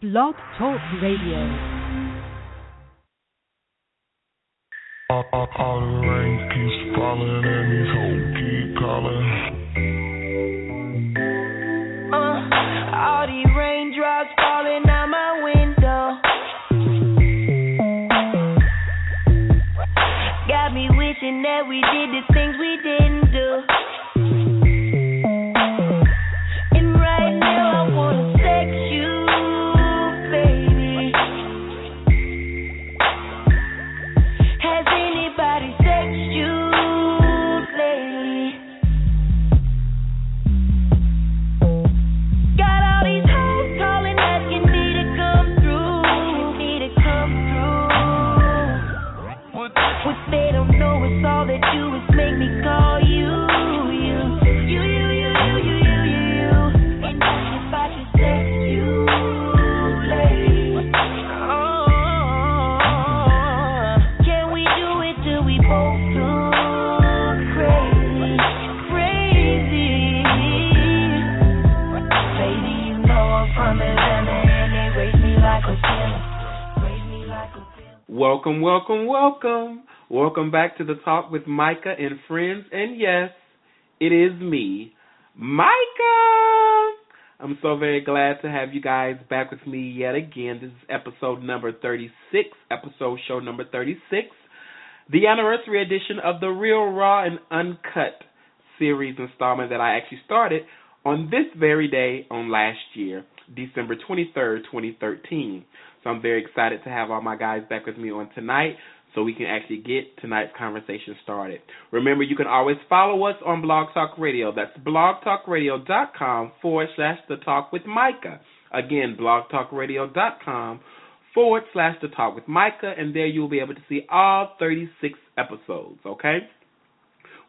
Blog Talk Radio. All, all, all the rain keeps falling and Welcome, welcome, welcome. Welcome back to the Talk with Micah and Friends. And yes, it is me, Micah. I'm so very glad to have you guys back with me yet again. This is episode number 36, episode show number 36, the anniversary edition of the Real Raw and Uncut series installment that I actually started on this very day on last year, December 23rd, 2013. So I'm very excited to have all my guys back with me on tonight so we can actually get tonight's conversation started. Remember, you can always follow us on Blog Talk Radio. That's blogtalkradio.com forward slash The Talk with Micah. Again, blogtalkradio.com forward slash The Talk with Micah, and there you'll be able to see all 36 episodes, okay?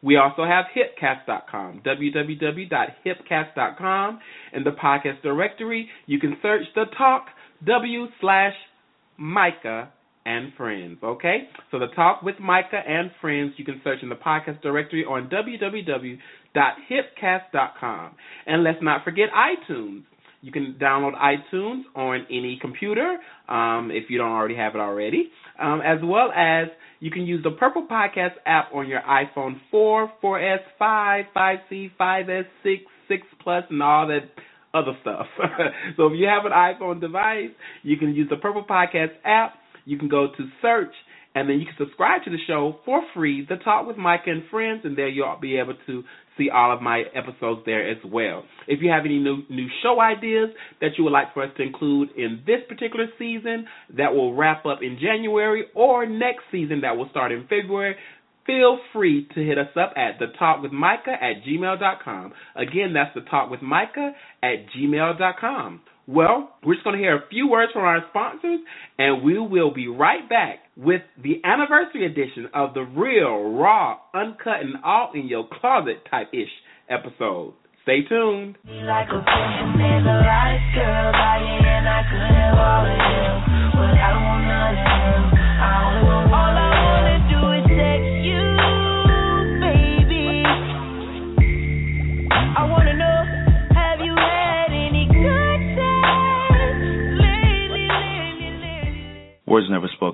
We also have hipcast.com, www.hipcast.com. In the podcast directory, you can search the talk W slash Micah and Friends, okay? So the talk with Micah and Friends, you can search in the podcast directory on www.hipcast.com. And let's not forget iTunes. You can download iTunes on any computer um, if you don't already have it already, um, as well as you can use the Purple Podcast app on your iPhone 4, 4S, 5, 5C, 5S, 6, 6 Plus, and all that other stuff. so if you have an iPhone device, you can use the Purple Podcast app. You can go to search, and then you can subscribe to the show for free, The Talk with Micah and Friends, and there you'll be able to see all of my episodes there as well. If you have any new new show ideas that you would like for us to include in this particular season that will wrap up in January or next season that will start in February, feel free to hit us up at the talk with Micah at gmail.com. Again, that's the talk with Micah at gmail.com. Well, we're just going to hear a few words from our sponsors, and we will be right back with the anniversary edition of the real, raw, uncut, and all in your closet type ish episode. Stay tuned. Like a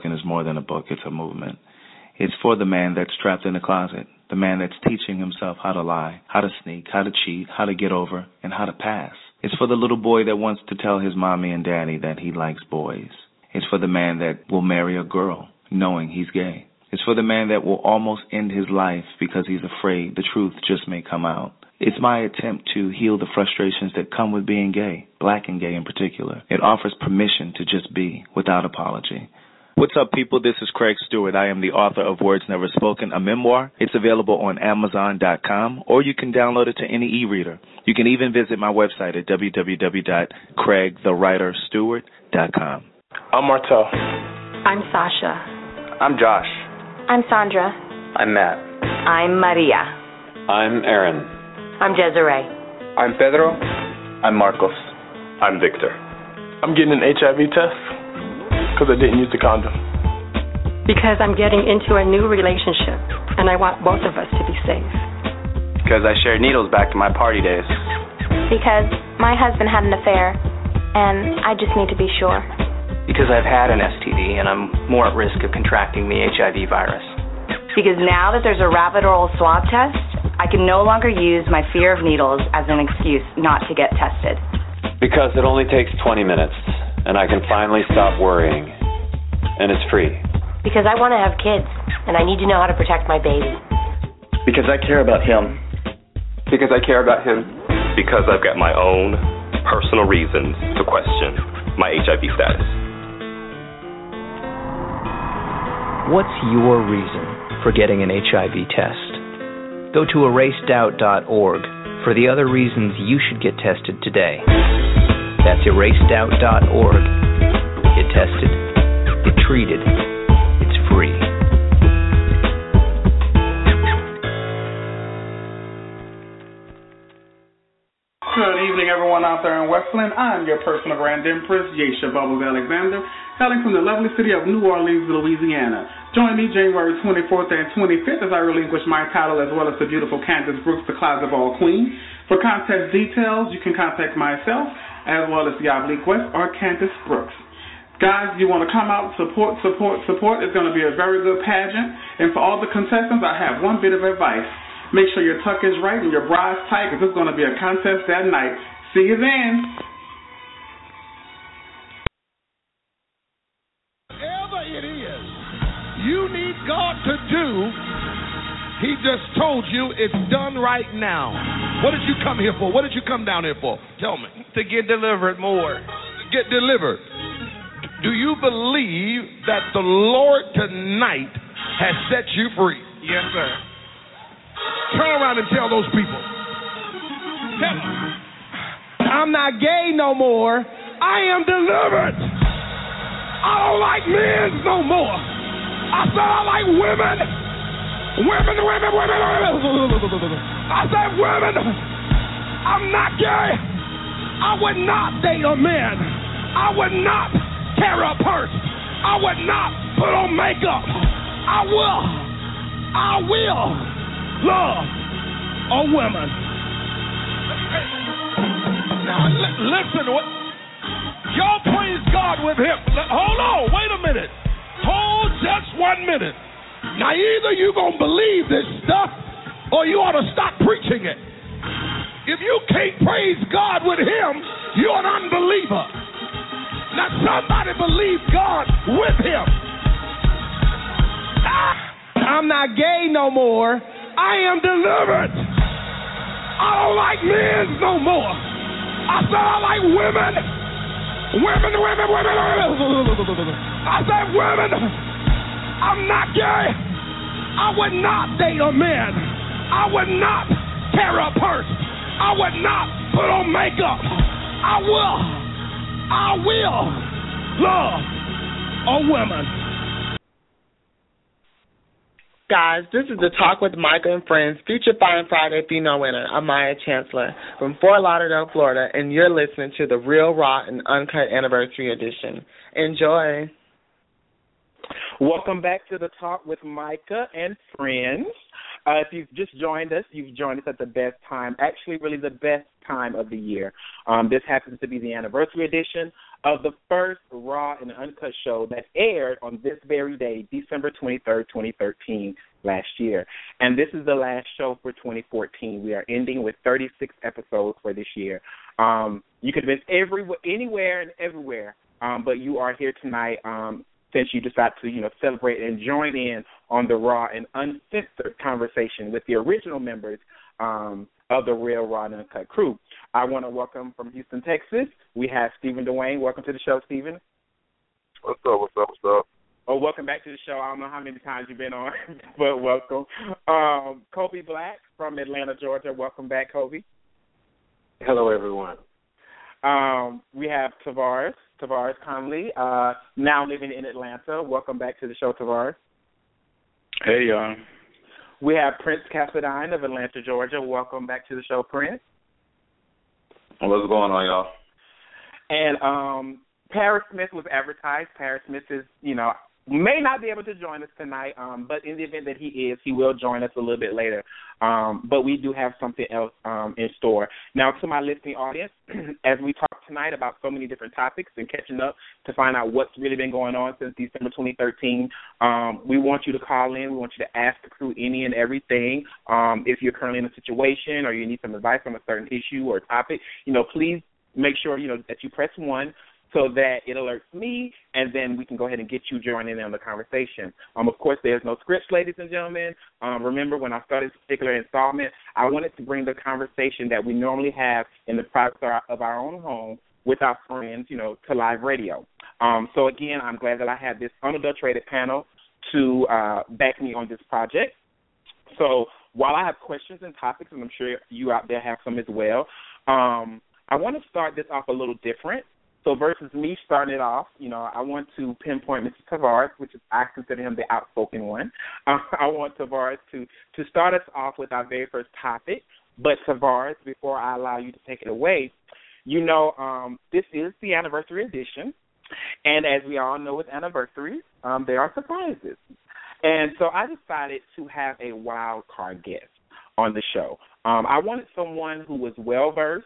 Never is more than a book, it's a movement. It's for the man that's trapped in the closet, the man that's teaching himself how to lie, how to sneak, how to cheat, how to get over, and how to pass. It's for the little boy that wants to tell his mommy and daddy that he likes boys. It's for the man that will marry a girl knowing he's gay. It's for the man that will almost end his life because he's afraid the truth just may come out. It's my attempt to heal the frustrations that come with being gay, black and gay in particular. It offers permission to just be without apology. What's up, people? This is Craig Stewart. I am the author of Words Never Spoken, a memoir. It's available on Amazon.com, or you can download it to any e-reader. You can even visit my website at www.craigthewriterstewart.com. I'm Martel. I'm Sasha. I'm Josh. I'm Sandra. I'm Matt. I'm Maria. I'm Aaron. I'm Desiree. I'm Pedro. I'm Marcos. I'm Victor. I'm getting an HIV test because I didn't use the condom. Because I'm getting into a new relationship and I want both of us to be safe. Because I shared needles back in my party days. Because my husband had an affair and I just need to be sure. Because I've had an STD and I'm more at risk of contracting the HIV virus. Because now that there's a rapid oral swab test, I can no longer use my fear of needles as an excuse not to get tested. Because it only takes 20 minutes, and I can finally stop worrying. And it's free. Because I want to have kids, and I need to know how to protect my baby. Because I care about him. Because I care about him. Because I've got my own personal reasons to question my HIV status. What's your reason for getting an HIV test? Go to erasedoubt.org for the other reasons you should get tested today. That's erasedoubt.org. Get tested, get treated. It's free. Good evening, everyone out there in Westland. I'm your personal Grand Empress, Yesha Bubbles Alexander, hailing from the lovely city of New Orleans, Louisiana. Join me January 24th and 25th as I relinquish my title as well as the beautiful Candace Brooks, the Closet Ball Queen. For contest details, you can contact myself as well as the Oblique West or Candace Brooks. Guys, you want to come out, support, support, support. It's going to be a very good pageant. And for all the contestants, I have one bit of advice. Make sure your tuck is right and your bra's tight because it's going to be a contest that night. See you then. Whatever it is you need God to do, He just told you it's done right now. What did you come here for? What did you come down here for? Tell me. To get delivered more. Get delivered. Do you believe that the Lord tonight has set you free? Yes, sir. Turn around and tell those people. Tell them. I'm not gay no more. I am delivered. I don't like men no more. I said I like women. Women, women, women, women. I said women. I'm not gay. I would not date a man. I would not carry a purse. I would not put on makeup. I will. I will love a woman. Now li- listen, what? Y'all praise God with him. Hold on, wait a minute. Hold just one minute. Now either you gonna believe this stuff or you ought to stop preaching it. If you can't praise God with him, you're an unbeliever. Now somebody believe God with him. Ah, I'm not gay no more. I am delivered. I don't like men no more. I said I like women. Women, women, women, women. I said women. I'm not gay. I would not date a man. I would not carry a purse. I would not put on makeup. I will. I will love a woman. Guys, this is the Talk with Micah and Friends Future Fine Friday Female Winner. I'm Maya Chancellor from Fort Lauderdale, Florida, and you're listening to the Real Raw and Uncut Anniversary Edition. Enjoy. Welcome back to the Talk with Micah and Friends. Uh, if you've just joined us, you've joined us at the best time, actually, really the best time of the year. Um, this happens to be the anniversary edition of the first Raw and Uncut show that aired on this very day, December 23rd, 2013, last year. And this is the last show for 2014. We are ending with 36 episodes for this year. Um, you could have been every, anywhere and everywhere, um, but you are here tonight um, since you decided to, you know, celebrate and join in on the raw and uncensored conversation with the original members um, of the Real Raw and Uncut crew. I want to welcome from Houston, Texas. We have Stephen D'Wayne. Welcome to the show, Stephen. What's up? What's up? What's up? Oh, welcome back to the show. I don't know how many times you've been on, but welcome. Um, Kobe Black from Atlanta, Georgia. Welcome back, Kobe. Hello, everyone. Um, we have Tavarus, Tavarus Conley, uh, now living in Atlanta. Welcome back to the show, Tavarus. Hey, y'all. We have Prince Cassadine of Atlanta, Georgia. Welcome back to the show, Prince. What's going on, y'all? And um, Paris Smith was advertised. Paris Smith is, you know, may not be able to join us tonight, um, but in the event that he is, he will join us a little bit later. Um, but we do have something else um, in store. Now, to my listening audience, as we talk tonight about so many different topics and catching up to find out what's really been going on since December 2013, um, we want you to call in. We want you to ask the crew any and everything. Um, if you're currently in a situation or you need some advice on a certain issue or topic, you know, please make sure you know that you press one so that it alerts me, and then we can go ahead and get you joining in on the conversation. Um, of course, there's no scripts, ladies and gentlemen. Um, remember, when I started this particular installment, I wanted to bring the conversation that we normally have in the privacy of our own home with our friends, you know, to live radio. Um, so again, I'm glad that I have this unadulterated panel to uh, back me on this project. So while I have questions and topics, and I'm sure you out there have some as well, um, I want to start this off a little different. So versus me starting it off, you know, I want to pinpoint Mr. Tavarus, which is I consider him the outspoken one. Uh, I want Tavarus to to start us off with our very first topic. But Tavarus, before I allow you to take it away, you know, um, this is the anniversary edition, and as we all know with anniversaries, um, there are surprises. And so I decided to have a wild card guest on the show. Um, I wanted someone who was well versed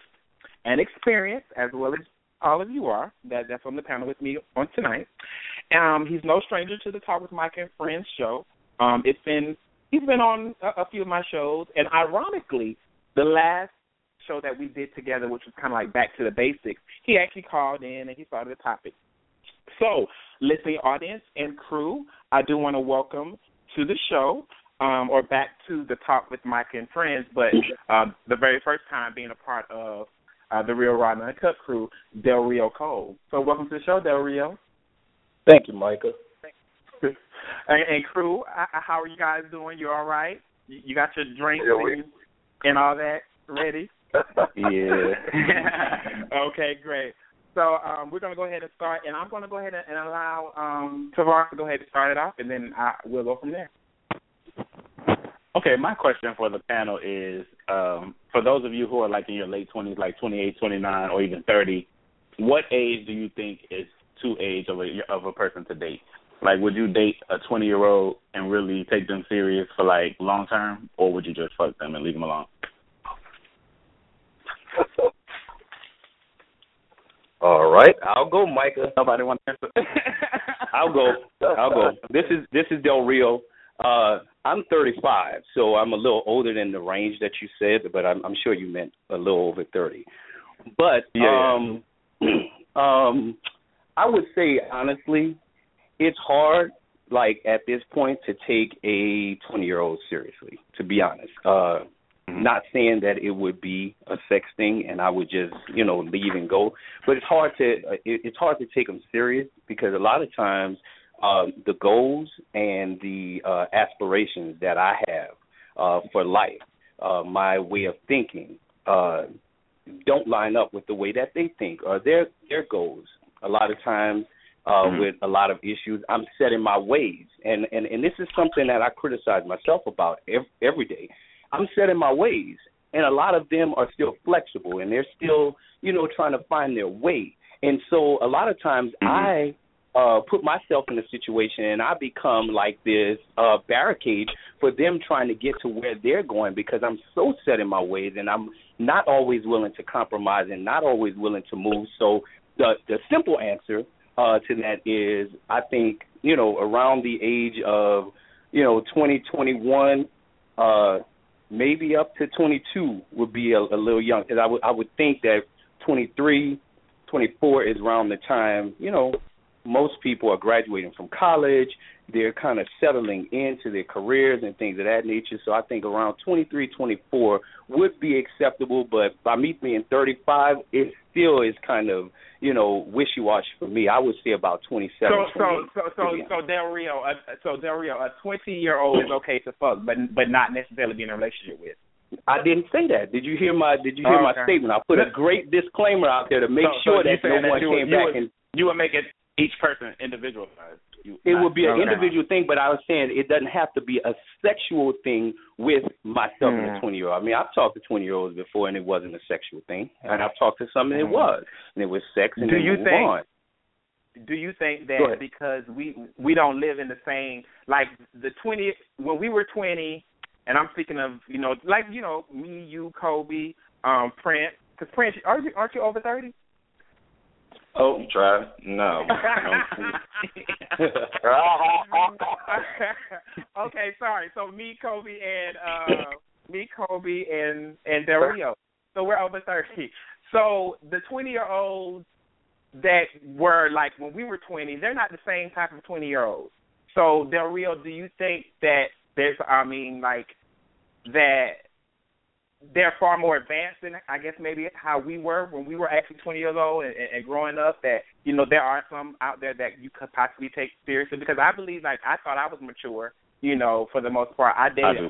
and experienced, as well as all of you are that that's on the panel with me on tonight. Um, he's no stranger to the Talk with Mike and Friends show. Um, it's been he's been on a, a few of my shows, and ironically, the last show that we did together, which was kind of like back to the basics, he actually called in and he started the topic. So, listening audience and crew, I do want to welcome to the show um, or back to the Talk with Mike and Friends, but um, the very first time being a part of uh, the Real Raw and Uncut crew, Del Rio Cole. So welcome to the show, Del Rio. Thank you, Micah. and, and crew, how are you guys doing? You all right? You got your drinks and, and all that ready? yeah. okay, great. So um, we're going to go ahead and start, and I'm going to go ahead and, and allow um, Tavarus to go ahead and start it off, and then I, we'll go from there. Okay, my question for the panel is um, for those of you who are like in your late 20s, like 28, 29, or even 30, what age do you think is too age of a, of a person to date? Like, would you date a 20 year old and really take them serious for like long term, or would you just fuck them and leave them alone? All right, I'll go, Micah. Nobody wants to answer. I'll go. I'll go. This is this is Del Rio. Uh, I'm 35, so I'm a little older than the range that you said, but I'm, I'm sure you meant a little over 30. But yeah, um, um, I would say honestly, it's hard, like at this point, to take a 20 year old seriously. To be honest, uh, mm-hmm. not saying that it would be a sex thing and I would just you know leave and go, but it's hard to uh, it, it's hard to take them serious because a lot of times um, the goals and the uh, aspirations that I have uh, for life, uh, my way of thinking, uh, don't line up with the way that they think or their their goals. A lot of times, uh, mm-hmm. with a lot of issues, I'm set in my ways, and and and this is something that I criticize myself about every, every day. I'm set in my ways, and a lot of them are still flexible, and they're still you know trying to find their way. And so a lot of times mm-hmm. I uh, put myself in a situation and I become like this uh, barricade for them trying to get to where they're going because I'm so set in my ways and I'm not always willing to compromise and not always willing to move. So the the simple answer uh, to that is I think you know around the age of you know 20, 21, uh, maybe up to 22 would be a, a little young because I would I would think that 23, 24 is around the time you know most people are graduating from college. They're kind of settling into their careers and things of that nature. So I think around 23, 24 would be acceptable. But by me being 35, it still is kind of, you know, wishy-washy for me. I would say about 27. So, so, so, so, so Del Rio, uh, so Del Rio, a 20-year-old is okay to fuck, but but not necessarily be in a relationship with. I didn't say that. Did you hear my Did you hear oh, my statement? I put a great disclaimer out there to make so, sure so that no one you came would, back would, and you would make it each person individualized. You, it would be an okay. individual thing, but I was saying it doesn't have to be a sexual thing with myself mm. and a twenty year old. I mean, I've talked to twenty year olds before, and it wasn't a sexual thing, and I've talked to some, and it was, and it was sex, and do then you move think, on. do you think that because we we don't live in the same like the twenty when we were twenty, and I'm speaking of you know like you know me, you, Kobe, um, Prince. Because Prince, aren't you aren't you over thirty? Oh, you try no. okay, sorry. So me, Kobe, and uh me, Kobe, and and Del Rio. So we're over thirty. So the twenty year olds that were like when we were twenty, they're not the same type of twenty year olds. So Del Rio, do you think that there's I mean like that they're far more advanced than I guess maybe how we were when we were actually 20 years old and, and growing up. That you know there are some out there that you could possibly take seriously because I believe like I thought I was mature. You know, for the most part, I dated.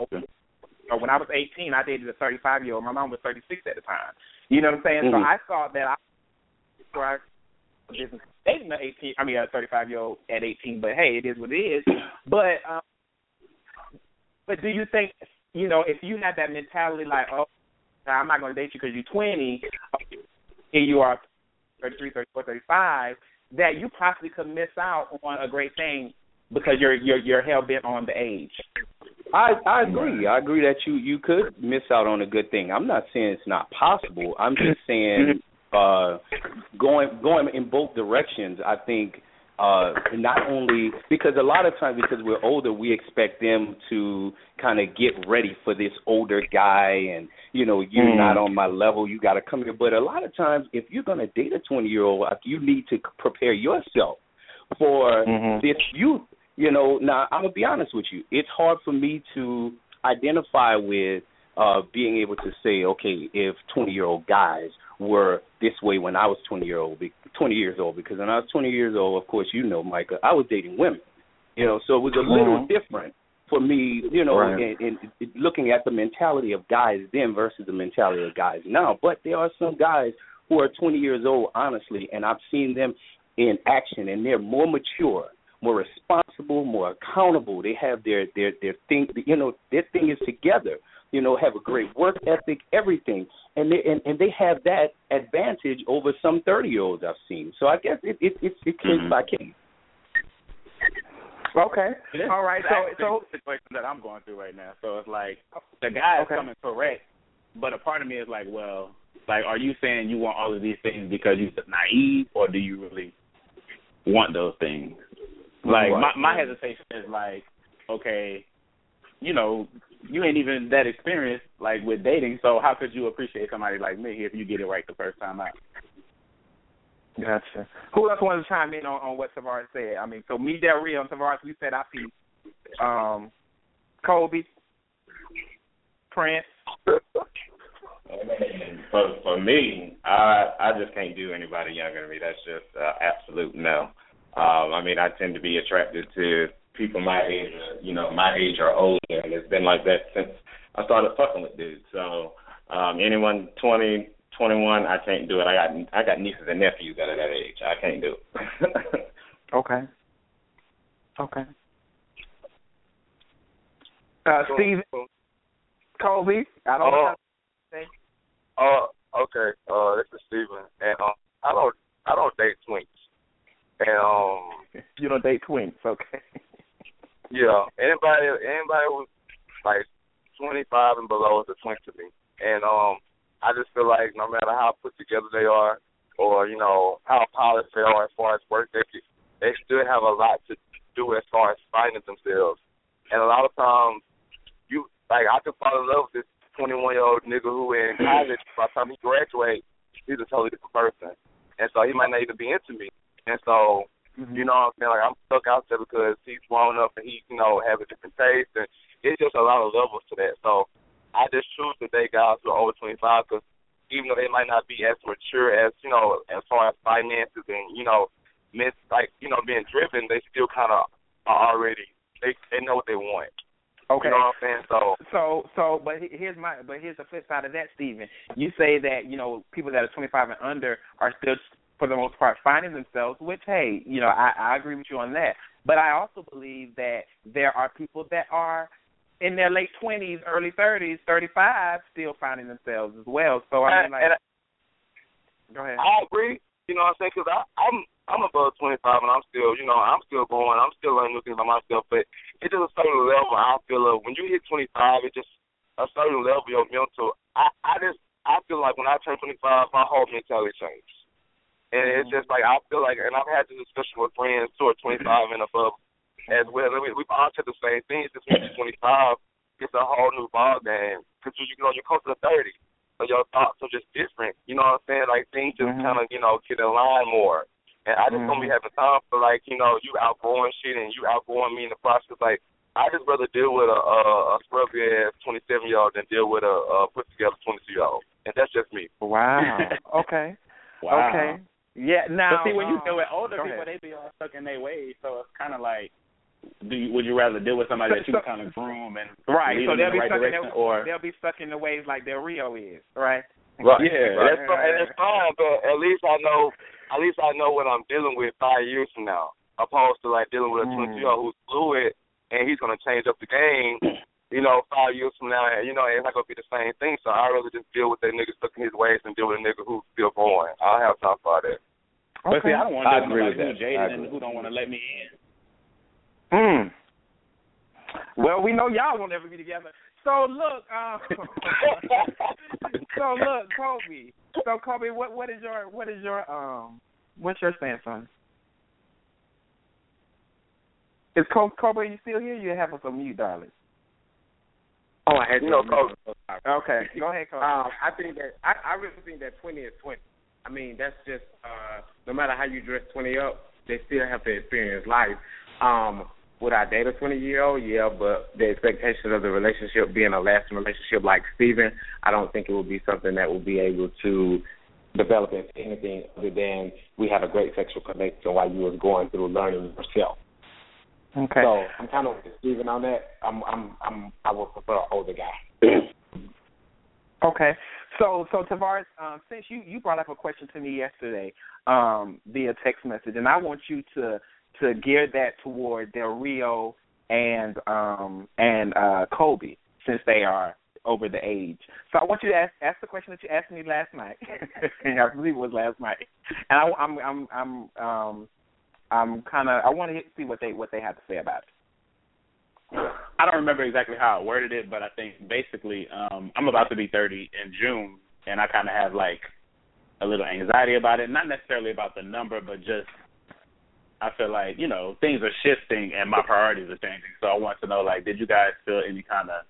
I when I was 18, I dated a 35 year old. My mom was 36 at the time. You know what I'm saying? Mm-hmm. So I thought that I, where I business dating an 18, I mean a 35 year old at 18. But hey, it is what it is. But um, but do you think you know, if you have that mentality like, oh, I'm not going to date you because you're 20, and you are 33, 34, 35, that you possibly could miss out on a great thing because you're you're you're hell bent on the age. I I agree. I agree that you you could miss out on a good thing. I'm not saying it's not possible. I'm just saying uh going going in both directions. I think uh not only because a lot of times because we're older we expect them to kind of get ready for this older guy and you know you're Mm. not on my level you got to come here. But a lot of times if you're going to date a 20 year old you need to prepare yourself for this youth. You know now i'm going to be honest with you. It's hard for me to identify with uh being able to say okay if 20 year old guys were this way when I was 20 year old, 20 years old. Because when I was 20 years old, of course, you know, Micah, I was dating women. You know, so it was a little Mhm. different for me. You know, Right. in, in, looking at the mentality of guys then versus the mentality of guys now. But there are some guys who are 20 years old, honestly, and I've seen them in action, and they're more mature, more responsible, more accountable. They have their their their thing. You know, their thing is together you know, have a great work ethic, everything, and they and, and they have that advantage over some thirty year olds I've seen. So I guess it it it's it case Mhm. by case. Okay. All right. So so the situation that I'm going through right now. So it's like the guy is Okay. coming correct, but a part of me is like, well, like, are you saying you want all of these things because you're naive, or do you really want those things? Like, my my hesitation is like, okay, you know, you ain't even that experienced like with dating, so how could you appreciate somebody like me if you get it right the first time out? Gotcha. Who else wants to chime in on, on what Tavarus said? I mean, so me, Del Rio, and Tavarus, we said our piece. Um, Kobe, Prince. For for me, I I just can't do anybody younger than me. That's just uh, absolute no. Um, I mean, I tend to be attracted to people my age, or, you know, my age or older, and it's been like that since I started fucking with dudes. So um, anyone twenty, twenty-one, I can't do it. I got I got nieces and nephews that are that age. I can't do it. Okay. Okay. Uh, Steve, Kobe. I don't know. Uh, okay. Uh, this is Steven, and um, I don't, I don't date twinks, and um, you don't date twinks, okay? Yeah. Anybody, anybody who's like twenty five and below is a twink to me, and um, I just feel like no matter how put together they are, or you know how polished they are as far as work ethic, they still have a lot to do as far as finding themselves, and a lot of times, you like I could fall in love with this 21 year old nigga who in college by the time he graduates, he's a totally different person. And so he might not even be into me. And so, Mm-hmm. you know what I'm saying? Like I'm stuck out there because he's grown up and he, you know, have a different taste and it's just a lot of levels to that. So I just choose to date guys who are over 25 because even though they might not be as mature as, you know, as far as finances and, you know, miss, like, you know, being driven, they still kind of are already, they, they know what they want. Okay. You know what I'm saying? So So, so, but here's my, but here's the flip side of that, Stephen. You say that you know people that are 25 and under are still, for the most part, finding themselves. Which, hey, you know, I, I agree with you on that. But I also believe that there are people that are in their late 20s, early 30s, 35, still finding themselves as well. So I mean, like, and go ahead. I agree. You know what I'm saying? Because I'm I'm above 25 and I'm still, you know, I'm still going. I'm still learning new things about myself. But it's just a certain level I feel of when you hit 25, it's just a certain level of mental. I I just I feel like when I turn 25, my whole mentality changed. And mm-hmm. it's just like I feel like, and I've had this discussion with friends who are 25 and above as well. I mean, we've all said the same things. Just when you're 25, it's a whole new ball game because you, you know you're close to 30, so your thoughts are just different. You know what I'm saying? Like things just mm-hmm. kind of you know get in line more. And I just mm-hmm. don't be having time for like you know you outgoing shit and you outgoing me in the process. Like I just rather deal with a a, a scrubby ass 27 year old than deal with a, a put together 22 year old. And that's just me. Wow. okay. Wow. Okay. Yeah. Now, but see, when you um, deal with older people, ahead. they be all stuck in their ways. So it's kind of like, do you, would you rather deal with somebody that you so- kind of groom and right. lead So they'll in be the right stuck in their, or they'll be stuck in the ways like Del Rio is, right? Right. Yeah, Right. That's fine, and it's fine, but at least I know at least I know what I'm dealing with five years from now, opposed to like dealing with a Mm. 22 year old who's fluid and he's gonna change up the game. You know, five years from now, and you know, it's not gonna be the same thing. So I'd rather just deal with that nigga stuck in his ways and deal with a nigga who's still growing. I don't have time for all that. But see, I don't want to I deal with agree somebody who's jaded and who don't want to let me in. Hmm. Well, we know y'all won't ever be together. So look, um, so look, Kobe. So Kobe, what what is your what is your um what's your stance on? Is Kobe, Kobe you still here? You have us on mute, darling. Oh, I had You to. Okay, go ahead, Kobe. Um, I think that I, I really think that twenty is twenty. I mean, that's just uh no matter how you dress twenty up, they still have to experience life. Um, would I date a twenty year old? Yeah, but the expectation of the relationship being a lasting relationship like Steven, I don't think it would be something that would be able to develop into anything other than we had a great sexual connection while you was going through learning yourself. Okay. So I'm kind of with Steven on that. I'm I'm I'm I would prefer an older guy. Okay. So so Tavarus, um, since you you brought up a question to me yesterday um, via text message, and I want you to to gear that toward Del Rio and um, and uh, Kobe since they are over the age. So I want you to ask ask the question that you asked me last night. I believe it was last night, and I, I'm I'm I'm um I'm kind of I want to see what they what they have to say about it. I don't remember exactly how I worded it, but I think basically um I'm about to be 30 in June, and I kind of have like a little anxiety about it. Not necessarily about the number, but just I feel like you know things are shifting and my priorities are changing. So I want to know like, did you guys feel any kind of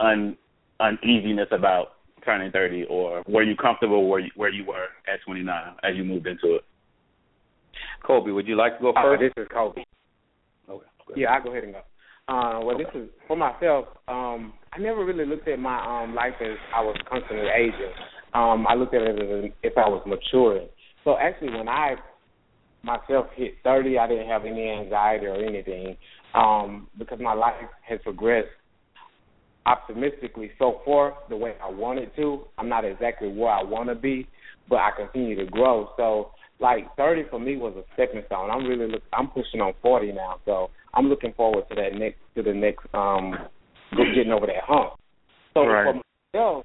un uneasiness about turning 30, or were you comfortable where you, where you were at 29 as you moved into it? Kobe, would you like to go Uh, first? this is Kobe. Okay. Yeah, I go ahead and go. Uh, well, this is for myself. Um, I never really looked at my um, life as I was constantly aging. Um, I looked at it as if I was maturing. So actually, when I myself hit thirty, I didn't have any anxiety or anything um, because my life has progressed optimistically so far the way I wanted to. I'm not exactly where I want to be, but I continue to grow. So like 30 for me was a stepping stone. I'm really look, I'm pushing on 40 now, so I'm looking forward to that next to the next um getting over that hump. So Right. for myself,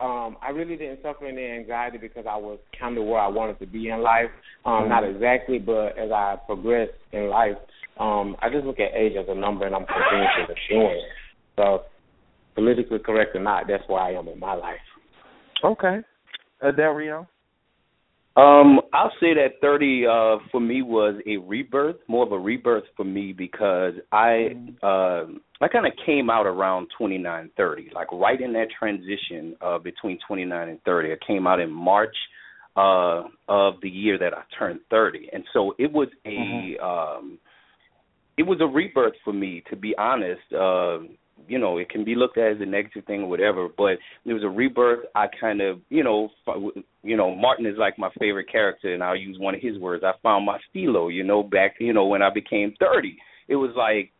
um, I really didn't suffer any anxiety because I was kind of where I wanted to be in life. Um, Not exactly, but as I progress in life, um, I just look at age as a number, and I'm continuing to maturing. So, politically correct or not, that's where I am in my life. Okay. Uh, Del Rio. Um, I'll say that thirty uh for me was a rebirth, more of a rebirth for me because I uh I kind of came out around twenty nine thirty, like right in that transition uh between twenty nine and thirty. I came out in March uh of the year that I turned thirty, and so it was a um it was a rebirth for me, to be honest. Uh, you know, it can be looked at as a negative thing or whatever, but it was a rebirth. I kind of, you know, you know, Martin is like my favorite character, and I'll use one of his words. I found my stilo, you know, back, you know, when I became thirty. It was like,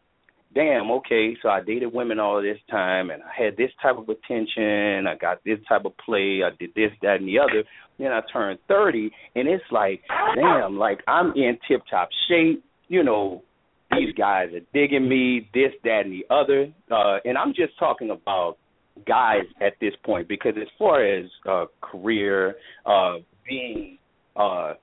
damn, okay, so I dated women all this time, and I had this type of attention. I got this type of play. I did this, that, and the other. Then I turned thirty, and it's like, damn, like I'm in tip top shape. You know, these guys are digging me, this, that, and the other. Uh, and I'm just talking about guys at this point because as far as uh, career, uh, being uh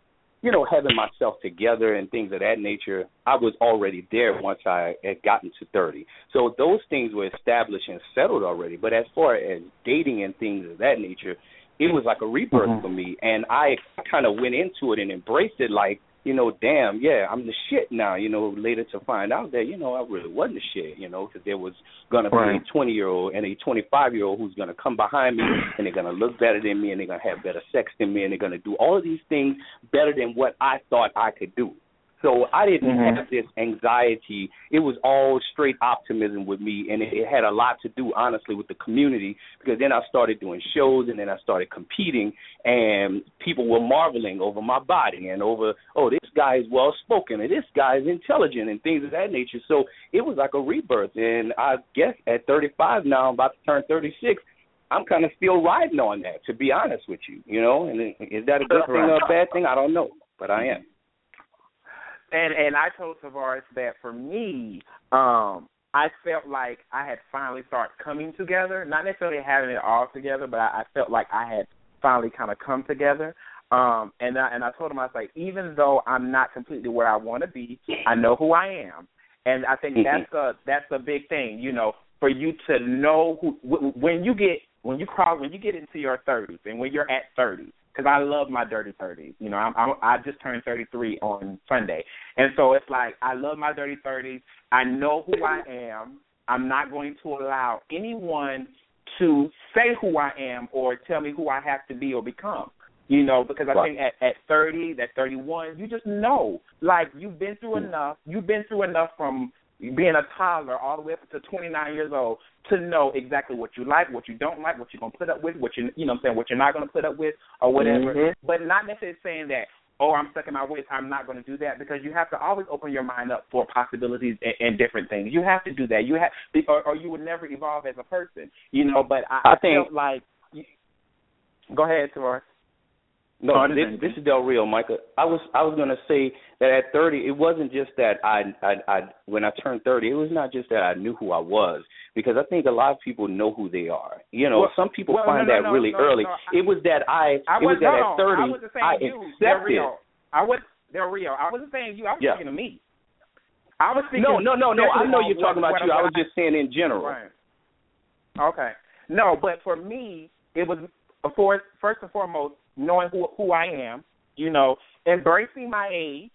you know, having myself together and things of that nature, I was already there once I had gotten to 30. So those things were established and settled already. But as far as dating and things of that nature, it was like a rebirth mm-hmm. for me. And I kind of went into it and embraced it like, you know, damn, yeah, I'm the shit now. You know, later to find out that you know I really wasn't the shit. You know, because there was gonna be a 20 year old and a 25 year old who's gonna come behind me and they're gonna look better than me and they're gonna have better sex than me and they're gonna do all of these things better than what I thought I could do. So I didn't mm-hmm. have this anxiety. It was all straight optimism with me, and it, it had a lot to do, honestly, with the community. Because then I started doing shows, and then I started competing, and people were marveling over my body and over, oh, this guy is well spoken, and this guy is intelligent, and things of that nature. So it was like a rebirth. And I guess at 35 now, I'm about to turn 36. I'm kind of still riding on that, to be honest with you. You know, and is that a good thing or a bad thing? I don't know, but I am and and I told Tavarus that for me, um, I felt like I had finally started coming together. Not necessarily having it all together, but I, I felt like I had finally kind of come together. Um, and I, and I told him I was like, even though I'm not completely where I want to be, I know who I am, and I think mm-hmm. that's a that's a big thing. You know, for you to know who when you get when you cross when you get into your 30s and when you're at 30, because I love my dirty thirties. You know, I'm, I'm I just turned 33 on Sunday, and so it's like I love my dirty thirties. I know who I am. I'm not going to allow anyone to say who I am or tell me who I have to be or become. You know, because I think at at 30, at 31, you just know. Like you've been through hmm. enough. You've been through enough from being a toddler all the way up to 29 years old to know exactly what you like, what you don't like, what you're gonna put up with, what you you know what I'm saying, what you're not gonna put up with or whatever. Mm-hmm. But not necessarily saying that oh I'm stuck in my ways, I'm not going to do that because you have to always open your mind up for possibilities and, and different things. You have to do that. You have or, or you would never evolve as a person, you know. But I, I, I think like. Go ahead, Tor. No, this, this is Del Rio, Micah. I was I was gonna say that at thirty, it wasn't just that I I I when I turned thirty, it was not just that I knew who I was because I think a lot of people know who they are. You know, well, some people well, find no, that no, really no, early. it was that I, I it was, was that at thirty I, I accepted. You, I was Del Rio. I wasn't saying you. I was yeah. speaking to me. I was speaking. No, no, no, no. I know you're talking about you. I was just saying in general. Right. Okay. No, but for me, it was before first and foremost knowing who who I am you know, embracing my age,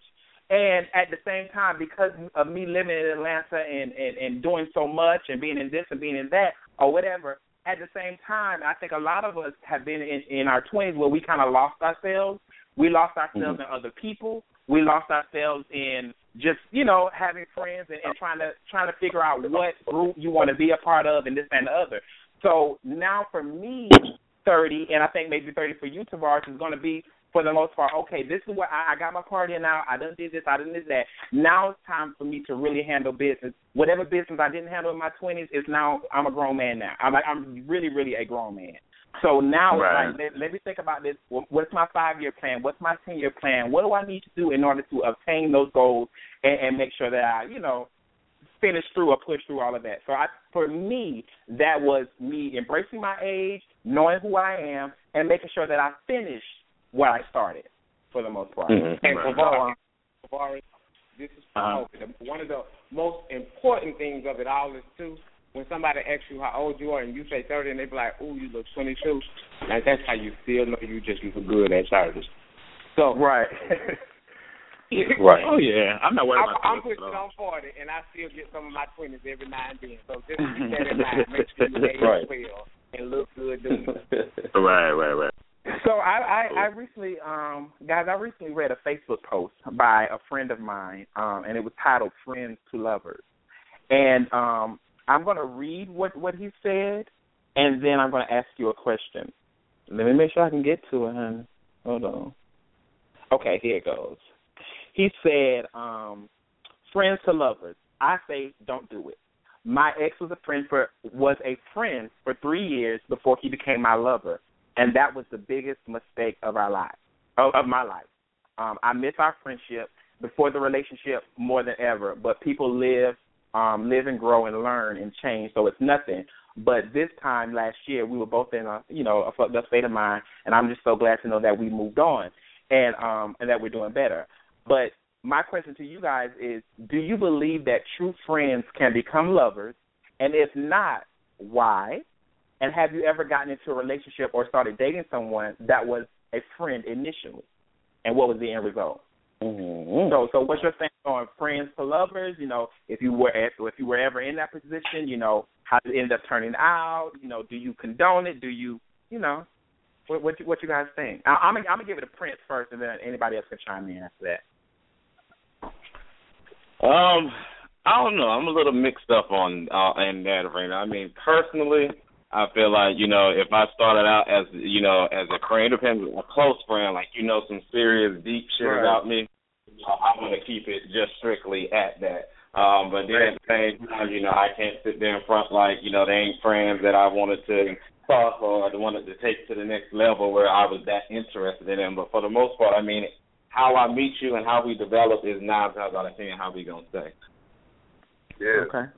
and at the same time, because of me living in Atlanta and, and and doing so much and being in this and being in that or whatever, at the same time, I think a lot of us have been in, in our twenties where we kind of lost ourselves. We lost ourselves mm-hmm. in other people. We lost ourselves in just you know having friends and, and trying to trying to figure out what group you want to be a part of and this and the other. So now for me, thirty, and I think maybe thirty for you, Tavarus, is going to be for the most part, okay, this is what I, I got my party now. I done did this, I done did that. Now it's time for me to really handle business. Whatever business I didn't handle in my twenties is now I'm a grown man now. I'm like I'm really, really a grown man. So now right. like let, let me think about this. What's my five year plan? What's my ten year plan? What do I need to do in order to obtain those goals and, and make sure that I, you know, finish through or push through all of that. So I, for me, that was me embracing my age, knowing who I am, and making sure that I finished where I started for the most part. Mm-hmm. And Tavarus, this is uh-huh. one of the most important things of it all is too when somebody asks you how old you are and you say thirty and they be like, "Ooh, you look twenty two. Like that's how you feel. know you just look good at thirty. So right. right. Oh yeah, I'm not worried I'm, about I'm pushing on forty, and I still get some of my twenties every now and then. So just keep that in mind. Make sure you age right. well and look good doing it. Right, right, right. So I, I I recently um guys I recently read a Facebook post by a friend of mine um and it was titled Friends to Lovers. And um I'm going to read what what he said and then I'm going to ask you a question. Let me make sure I can get to it, honey. Hold on. Okay, here it goes. He said um friends to lovers. I say don't do it. My ex was a friend for was a friend for 3 years before he became my lover and that was the biggest mistake of our life, of my life. Um, I miss our friendship before the relationship more than ever. But people live, um, live and grow and learn and change, so it's nothing. But this time last year, we were both in a you know a fucked up state of mind, and I'm just so glad to know that we moved on. and um and that we're doing better. But my question to you guys is do you believe that true friends can become lovers? And if not, why? And have you ever gotten into a relationship or started dating someone that was a friend initially? And what was the end result? Mm-hmm. So, so what's your stance on friends to lovers? You know, if you were if you were ever in that position, you know, how did it end up turning out? You know, do you condone it? Do you, you know, what what you, what you guys think? I, I'm gonna, I'm gonna give it to Prince first, and then anybody else can chime in after that. Um, I don't know. I'm a little mixed up on uh, in that arena. I mean, personally, I feel like you know if I started out as you know as a friend, depends a close friend, like you know some serious deep shit Right. about me, I'm gonna keep it just strictly at that. Um, but then at the same time, you know, I can't sit there in front like you know they ain't friends that I wanted to talk or I wanted to take to the next level where I was that interested in them. But for the most part, I mean, how I meet you and how we develop is nine times out of ten how we gonna stay. Yeah. Okay.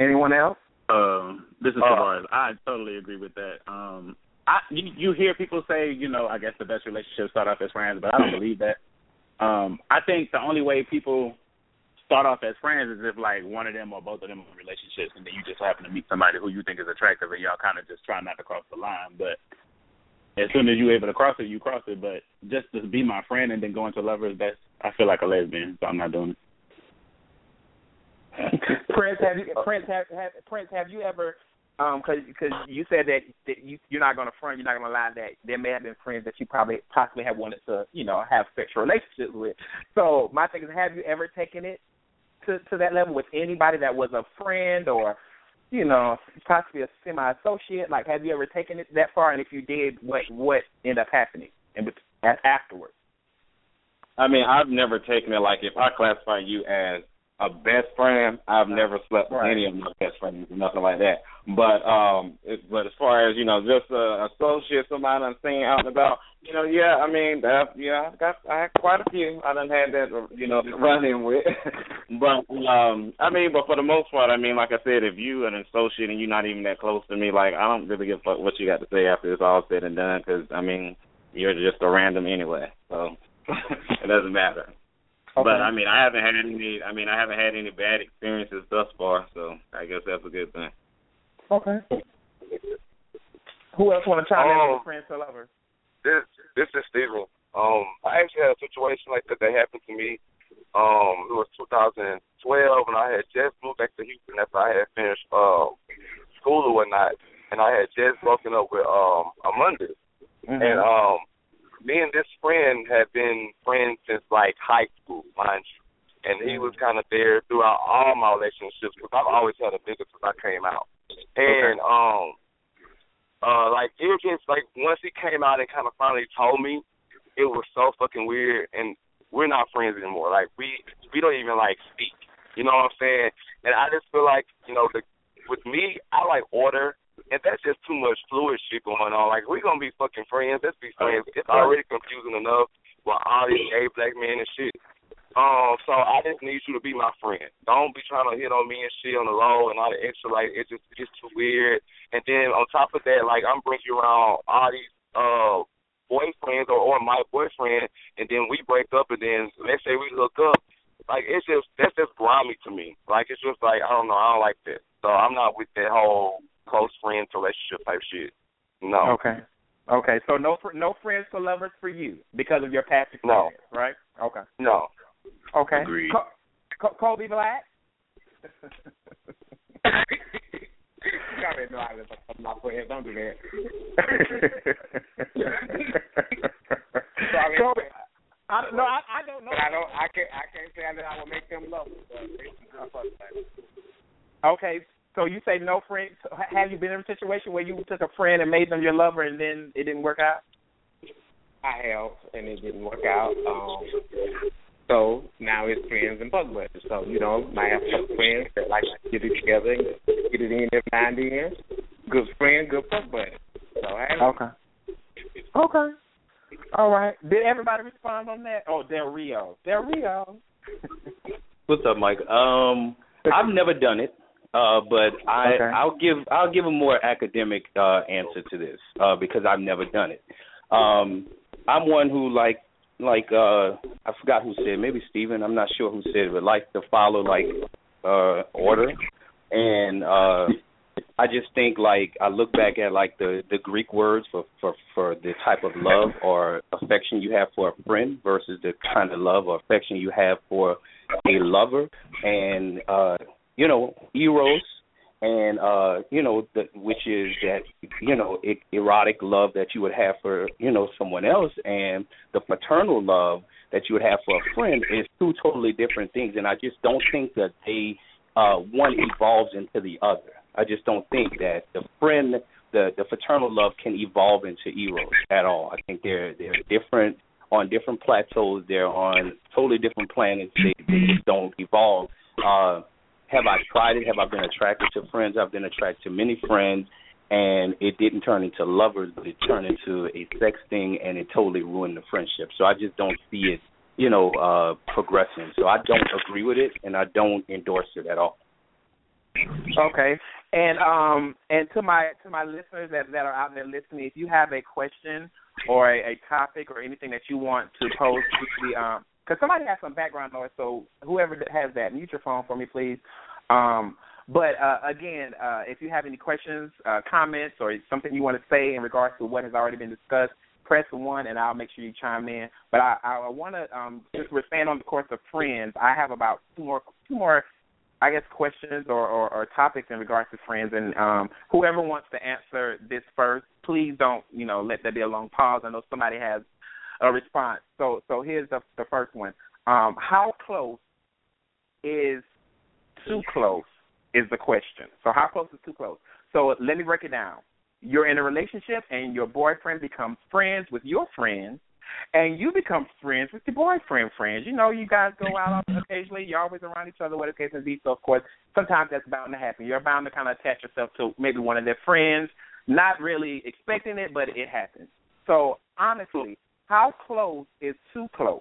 Anyone else? Um, this is Uh, Tavarus. I totally agree with that. Um, I you, you hear people say, you know, I guess the best relationships start off as friends, but I don't believe that. Um, I think the only way people start off as friends is if like one of them or both of them are in relationships, and then you just happen to meet somebody who you think is attractive, and y'all kind of just try not to cross the line. But as soon as you're able to cross it, you cross it. But just to be my friend and then go into lovers, that's I feel like a lesbian, so I'm not doing it. Prince, have you Prince have, have Prince have you ever um because cause you said that, that you you're not going to front you're not going to lie that there may have been friends that you probably possibly have wanted to you know have sexual relationships with. So my thing is, have you ever taken it to to that level with anybody that was a friend or you know possibly a semi associate? Like, have you ever taken it that far? And if you did, what what ended up happening and afterwards? I mean, I've never taken it like if I classify you as a best friend, I've never slept with Right. any of my best friends or nothing like that. But um it, but as far as, you know, just a associate, somebody I'm seeing out and about, you know, yeah, I mean that yeah, I've got I had quite a few. I done had that you know, run in with. but um I mean, but for the most part, I mean, like I said, if you an associate and you're not even that close to me, like I don't really give a fuck what you got to say after it's all said and done because I mean, you're just a random anyway. So it doesn't matter. Okay. But I mean, I haven't had any. I mean, I haven't had any bad experiences thus far, so I guess that's a good thing. Okay. Who else want to chime in Um, on friends to lovers? This this is Stephen. Um, I actually had a situation like that that happened to me. Um, it was 2012, and I had just moved back to Houston after I had finished uh, school or whatnot, and I had just broken up with um Amanda. And um, me and this friend had been friends since like high school, mind you. And he was kind of there throughout all my relationships because I've always had a nigga since I came out. And um, uh, like it was like once he came out and kind of finally told me, it was so fucking weird. And we're not friends anymore. Like we we don't even like speak. You know what I'm saying? And I just feel like you know the with me, I like order. And that's just too much fluid shit going on. Like, we're going to be fucking friends. Let's be friends. It's already confusing enough with all these gay black men and shit. Um, so I just need you to be my friend. Don't be trying to hit on me and shit on the low and all the extra. Like, it's just it's too weird. And then on top of that, like, I'm bringing you around all these uh boyfriends or, or my boyfriend, and then we break up, and then let's say we hook up. Like, it's just that's just grimy to me. Like, it's just like I don't know. I don't like that. So I'm not with that whole close friends relationship type shit. No. Okay. Okay. So no fr- no friends to lovers for you because of your past experience, No. right? Okay. No. Okay. Agreed. Co- Co- Kobe Black. you already know I was I'm not putting Don't do that. Sorry. Kobe. I don't, no, I, I don't know. But I don't. I can't. I can't say that I will make them love. me, But it's not fuck that. Okay. So you say no friends. Have you been in a situation where you took a friend and made them your lover and then it didn't work out? I have, and it didn't work out. Um, so now it's friends and bug buddies. So you know, I have some friends that like to get it together, and get it in every now and then. Good friend, good bug buddy. So I Okay. Okay. All right. Did everybody respond on that? Oh, Del'Rio. Del Rio. What's up, Mike? Um, I've never done it, uh, but I Okay. I'll give I'll give a more academic uh, answer to this uh, because I've never done it. Um, I'm one who like like uh I forgot who said maybe Stephen, I'm not sure who said it, but like to follow like uh order and uh I just think like I look back at like the the Greek words for for for the type of love or affection you have for a friend versus the kind of love or affection you have for a lover and uh you know eros and uh you know the, which is that you know e- erotic love that you would have for you know someone else and the paternal love that you would have for a friend is two totally different things and I just don't think that they uh one evolves into the other I just don't think that the friend, the the fraternal love can evolve into eros at all. I think they're they're different on different plateaus. They're on totally different planets. They, they just don't evolve. Uh, have I tried it? Have I been attracted to friends? I've been attracted to many friends, and it didn't turn into lovers, but it turned into a sex thing, and it totally ruined the friendship. So I just don't see it, you know, uh progressing. So I don't agree with it, and I don't endorse it at all. Okay. And um and to my to my listeners that that are out there listening, if you have a question or a, a topic or anything that you want to pose to the um because somebody has some background noise, so whoever has that, mute your phone for me, please. Um, but uh, again, uh, if you have any questions, uh, comments, or something you want to say in regards to what has already been discussed, press one, and I'll make sure you chime in. But I, I want to, um, since we're staying on the course of friends, I have about two more two more I guess questions or, or, or topics in regards to friends and um whoever wants to answer this first, please don't, you know, let there be a long pause. I know somebody has a response. So so here's the the first one. Um how close is too close is the question. So how close is too close? So let me break it down. You're in a relationship and your boyfriend becomes friends with your friend and you become friends with your boyfriend friends. You know, you guys go out occasionally, you're always around each other, whatever case may be. So of course, sometimes that's bound to happen. You're bound to kind of attach yourself to maybe one of their friends, not really expecting it, but it happens. So honestly, how close is too close?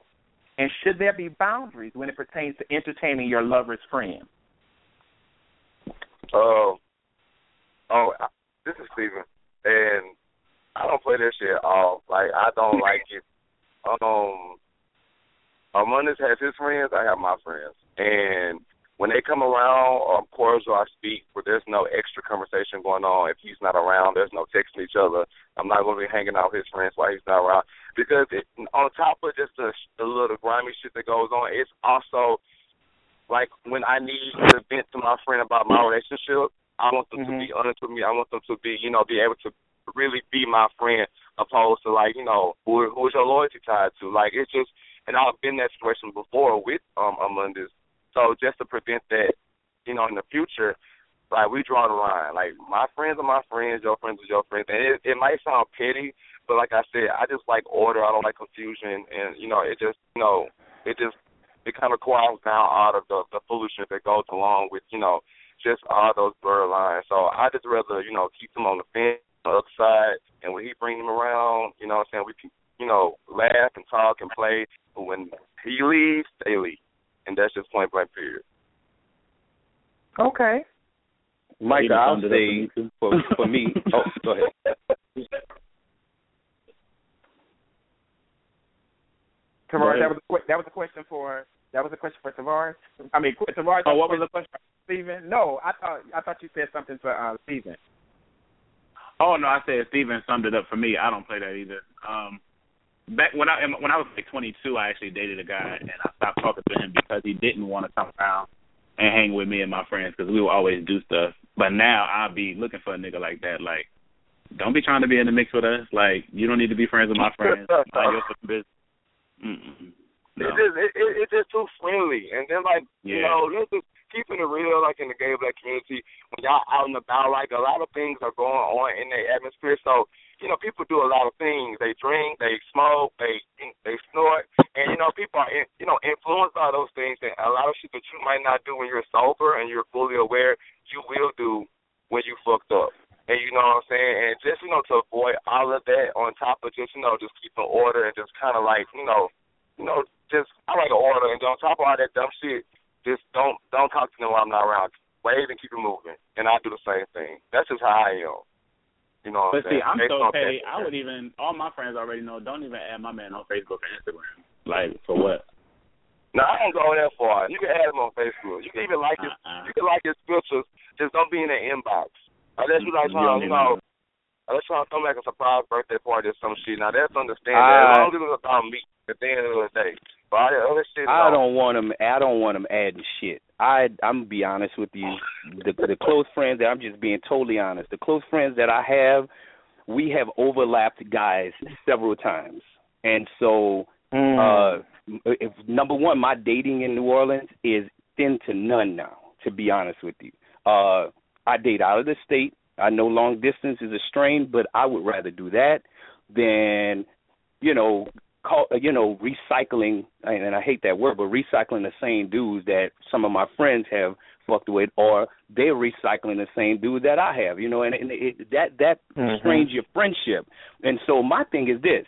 And should there be boundaries when it pertains to entertaining your lover's friend? Oh, oh, this is Stephen, and I don't play that shit off. Like I don't like it um Armandus has his friends, I have my friends. And when they come around, of course, I speak, but there's no extra conversation going on. If he's not around, there's no texting each other. I'm not going to be hanging out with his friends while he's not around. Because it, on top of just the, the little grimy shit that goes on, it's also like when I need to vent to my friend about my relationship, I want them mm-hmm. to be honest with me. I want them to be, you know, be able to really be my friend opposed to like you know who who's your loyalty tied to. Like it's just, and I've been in that situation before with um Amundis. So just to prevent that, you know, in the future, like we draw the line. Like my friends are my friends, your friends are your friends, and it, it might sound petty, but like I said, I just like order. I don't like confusion, and you know, it just you know, it just it kind of quiets down all of the the foolishness that goes along with you know just all those blur lines. So I just rather you know keep them on the fence upside, and when he bring him around, you know what I'm saying, we can, you know, laugh and talk and play. But when he leaves, they leave. And that's just point blank period. Okay. Mike, I'll say for, for me. oh, go ahead. Tavarus, that was a, that was a question for that was a question for Tavarus. I mean, Tavarus. Oh, what was the question? Stephen? No, I thought I thought you said something for uh, Stephen. Oh no, I said Stephen summed it up for me. I don't play that either. Um, back when I when I was like 22, I actually dated a guy, and I stopped talking to him because he didn't want to come around and hang with me and my friends because we would always do stuff. But now I'll be looking for a nigga like that. Like, don't be trying to be in the mix with us. Like, you don't need to be friends with my friends. Mind your fucking business. Mm-mm. No. It's just it, it, it's just too friendly, and then like yeah. you know, this is keeping it real, like in the gay black community, when y'all out and about, like a lot of things are going on in the atmosphere. So, you know, people do a lot of things. They drink, they smoke, they they snort, and you know, people are in, you know influenced by those things. And a lot of shit that you might not do when you're sober and you're fully aware, you will do when you fucked up. And you know what I'm saying? And just, you know, to avoid all of that on top of just, you know, just keeping order and just kind of like, you know, you know, just, I like order. And on top of all that dumb shit, just don't don't talk to them while I'm not around. Wave and keep it moving, and I do the same thing. That's just how I am. You know but see, I'm saying? so petty. I would even all my friends already know. Don't even add my man on Facebook or Instagram. Like for what? No, I don't go that far. You can add him on Facebook. You can even like his. Uh-uh. You can like his pictures. Just don't be in the inbox. Unless you like You trying, you know. Unless trying to come back a surprise birthday party or some shit. Now that's understandable. I- as long as it's about me at the end of the day. But all that other shit. I don't want them. I don't want them adding shit. I I'm be honest with you. The the close friends that I'm just being totally honest. The close friends that I have, we have overlapped guys several times, and so uh, if number one, my dating in New Orleans is thin to none now. To be honest with you, uh, I date out of the state. I know long distance is a strain, but I would rather do that than you know call, you know recycling and and I hate that word, but recycling the same dudes that some of my friends have fucked with, or they're recycling the same dude that I have. You know, and, and it, that that Mhm. strains your friendship. And so my thing is this: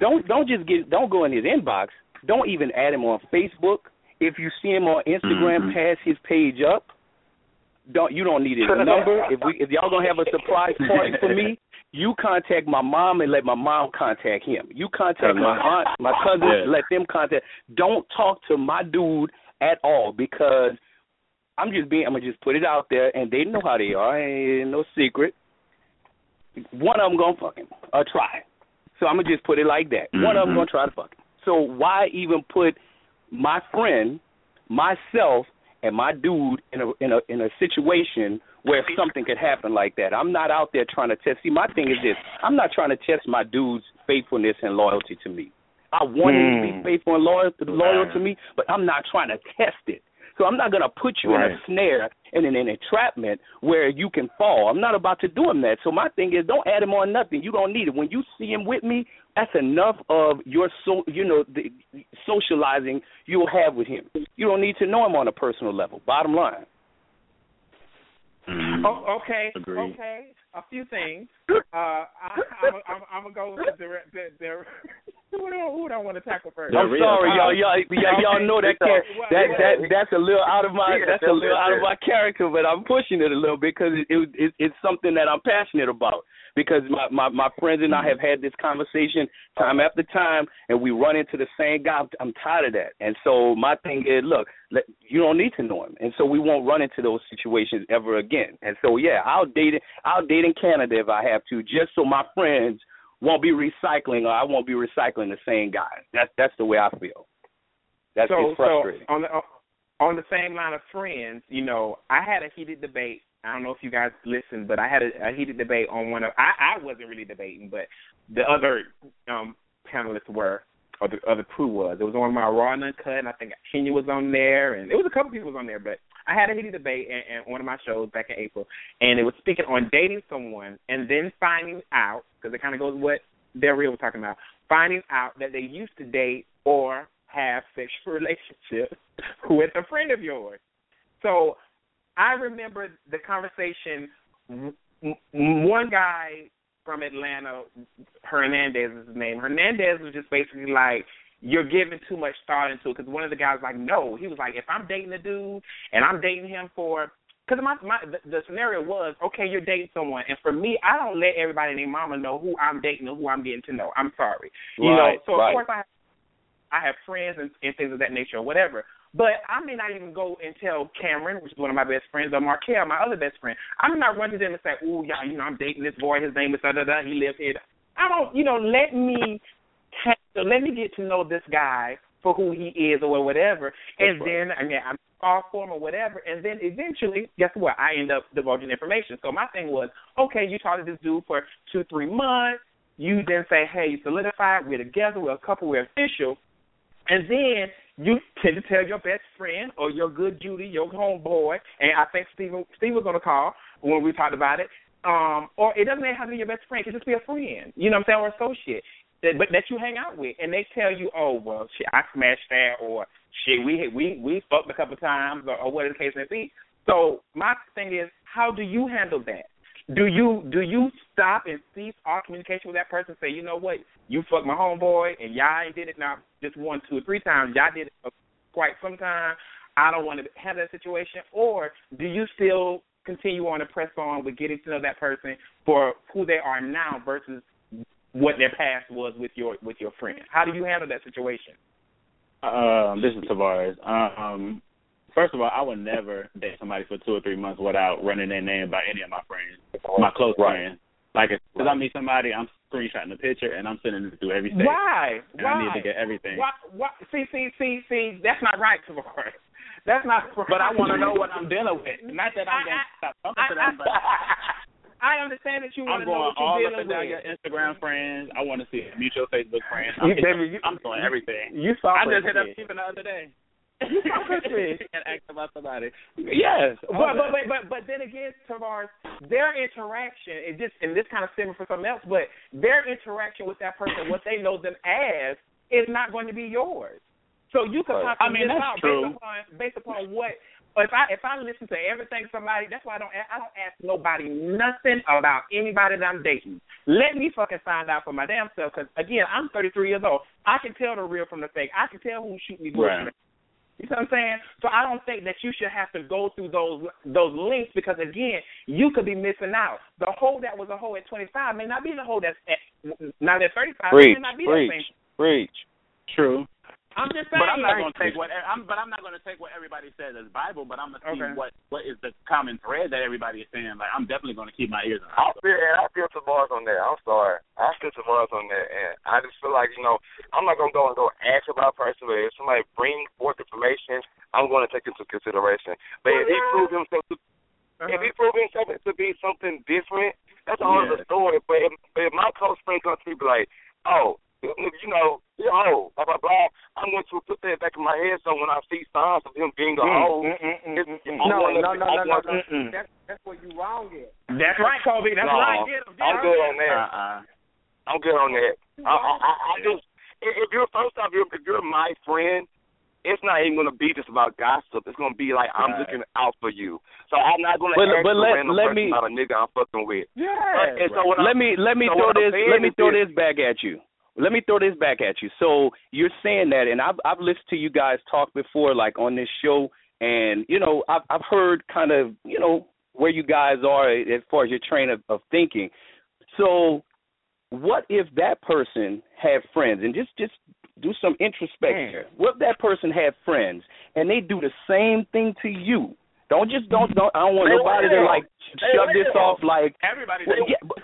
don't don't just get don't go in his inbox. Don't even add him on Facebook. If you see him on Instagram, Mhm. pass his page up. Don't you don't need his number. If we if y'all gonna have a surprise party for me, you contact my mom and let my mom contact him. You contact my aunt, my cousin, Yeah. let them contact. Don't talk to my dude at all because I'm just being. I'm gonna just put it out there, and they know how they are. Ain't no secret. One of them gonna fuck him or try. So I'm gonna just put it like that. One of them Mhm. gonna try to fuck him. So why even put my friend, myself, and my dude in a in a in a situation where something could happen like that? I'm not out there trying to test. See, my thing is this: I'm not trying to test my dude's faithfulness and loyalty to me. I want him to Hmm. be faithful and loyal, loyal Right. to me, but I'm not trying to test it. So I'm not going to put you in a snare and in an entrapment where you can fall. I'm not about to do him that. So my thing is, don't add him on nothing. You don't need it. When you see him with me, that's enough of your so you know the socializing you'll have with him. You don't need to know him on a personal level. Bottom line. Mhm. Oh, okay, Agreed. okay. A few things. Uh, I, I'm, I'm, I'm gonna go with the the, the who do I, who do I want to tackle first? I'm sorry, y'all. Y'all, y'all, y'all know that can't, that that that's a little out of my Yeah, that's a little out of my character, but I'm pushing it a little bit because it, it, it it's something that I'm passionate about. Because my, my my friends and I have had this conversation time after time, and we run into the same guy. I'm, I'm tired of that, and so my thing is, look, let, you don't need to know him, and so we won't run into those situations ever again. And so yeah, I'll date it. I'll date in Canada if I have to, just so my friends won't be recycling or I won't be recycling the same guys. That's that's the way I feel. That's so, frustrating. So on the on the same line of friends, you know, I had a heated debate. I don't know if you guys listened, but I had a, a heated debate on one of. I I wasn't really debating, but the other um panelists were, or the other crew was. It was on my Raw and Uncut, and I think Kenya was on there, and it was a couple people was on there. But I had a heated debate in, in one of my shows back in April, and it was speaking on dating someone and then finding out because it kind of goes what Daryl was talking about, finding out that they used to date or have sexual relationships with a friend of yours. So I remember the conversation. One guy from Atlanta, Hernandez is his name. Hernandez was just basically like, you're giving too much thought into it. Because one of the guys was like, no. He was like, if I'm dating a dude and I'm dating him for because my my the, the scenario was okay, you're dating someone, and for me, I don't let everybody and their mama know who I'm dating or who I'm getting to know. I'm sorry, you Right, know. So right. of course I Have, I have friends and, and things of that nature or whatever. But I may not even go and tell Cameron, which is one of my best friends, or Markel, my other best friend. I'm not running to them and say, "Ooh, yeah, you know, I'm dating this boy. His name is da da da. He lives here." I don't, you know, let me ha- let me get to know this guy for who he is or whatever, and then I mean, I'm all for him or whatever, and then eventually, guess what? I end up divulging information. So my thing was, okay, you talked to this dude for two, three months. You then say, hey, you solidified, we're together, we're a couple, we're official. And then you tend to tell your best friend or your good Judy, your homeboy, and I think Steve Steve was gonna call when we talked about it. Um, or it doesn't have to be your best friend, it can just be a friend, you know what I'm saying, or associate that but that you hang out with and they tell you, Oh, well shit, I smashed that or shit, we we we fucked a couple times or, or whatever the case may be. So my thing is, how do you handle that? Do you do you stop and cease all communication with that person? And Say, you know what, you fucked my homeboy, and y'all ain't did it now just one, two, or three times. Y'all did it quite some time. I don't want to have that situation. Or do you still continue on and press on with getting to know that person for who they are now versus what their past was with your with your friend? How do you handle that situation? Um, this is Tavarus. Um, first of all, I would never date somebody for two or three months without running their name by any of my friends, my close Right. friends. Like, because I meet somebody, I'm screenshotting the picture and I'm sending it through every state. Why? And Why? I need to get everything. Why? Why? See, see, see, see. That's not right, Tavarus. That's not. But I want to know what I'm dealing with. Not that I'm going to stop talking to them, but I understand that you want to know what you're all up dealing and down with. your Instagram friends. I want to see mutual Facebook friends. I'm, baby, you- I'm doing everything. You saw I just hit up Christmas. even the other day. You saw Christmas. and asked about somebody. Yes, all But, but but but but then again, Tavarus, their interaction is just and this kind of stemming for something else, but their interaction with that person, what they know them as, is not going to be yours. So you could Right. possibly I mean, miss that's out true. based upon based upon what. If I if I listen to everything somebody, that's why I don't I don't ask nobody nothing about anybody that I'm dating. Let me fucking find out for my damn self. Because again, I'm 33 years old. I can tell the real from the fake. I can tell who's shooting me bullshit. Right. You know what I'm saying? So I don't think that you should have to go through those those links because again, you could be missing out. The hole that was a hole at 25 may not be the hole that's at not at 35. Preach, it may not be preach, that same. preach. True. I'm just saying. But I'm not going to take what I'm. But I'm not going to take what everybody says as Bible. But I'm going to see Okay. what what is the common thread that everybody is saying. Like I'm definitely going to keep my ears on. I feel and I feel Tavarus on that. I'm sorry. I feel Tavarus on that and I just feel like, you know, I'm not gonna go and go ask about a person, but if somebody bring forth information, I'm gonna take into consideration. But if he prove himself to uh-huh. if he prove himself to be something different, that's a whole other story. But if, but if my close friend comes to me be like, Oh, you know, you're a hoe, blah blah blah. I'm going to put that back in my head so when I see signs of him being a Mm, hoe, mm, mm, it's-. I No, no, no, no, no, no. That's that's where you wrong at. That's right, Kobe. That's No, right. Get him. Get I'm him. good on that. Uh-uh. I'm good on that. I, I, I I just if if you're first off, you're, if you're my friend, it's not even gonna be just about gossip. It's gonna be like I'm Right. looking out for you. So I'm not gonna But- ask but a let- random let person me- about a nigga I'm fucking with. Yeah. But- and so what let I'm- me let me so throw this let me throw this. this back at you. Let me throw this back at you. So you're saying that, and I've I've listened to you guys talk before, like on this show, and you know I've I've heard kind of you know where you guys are as far as your train of, of thinking. So what if that person had friends, and just just do some introspection. here. What if that person had friends and they do the same thing to you? Don't just don't don't. I don't want nobody to like shove this off like Everybody. well, yeah, but,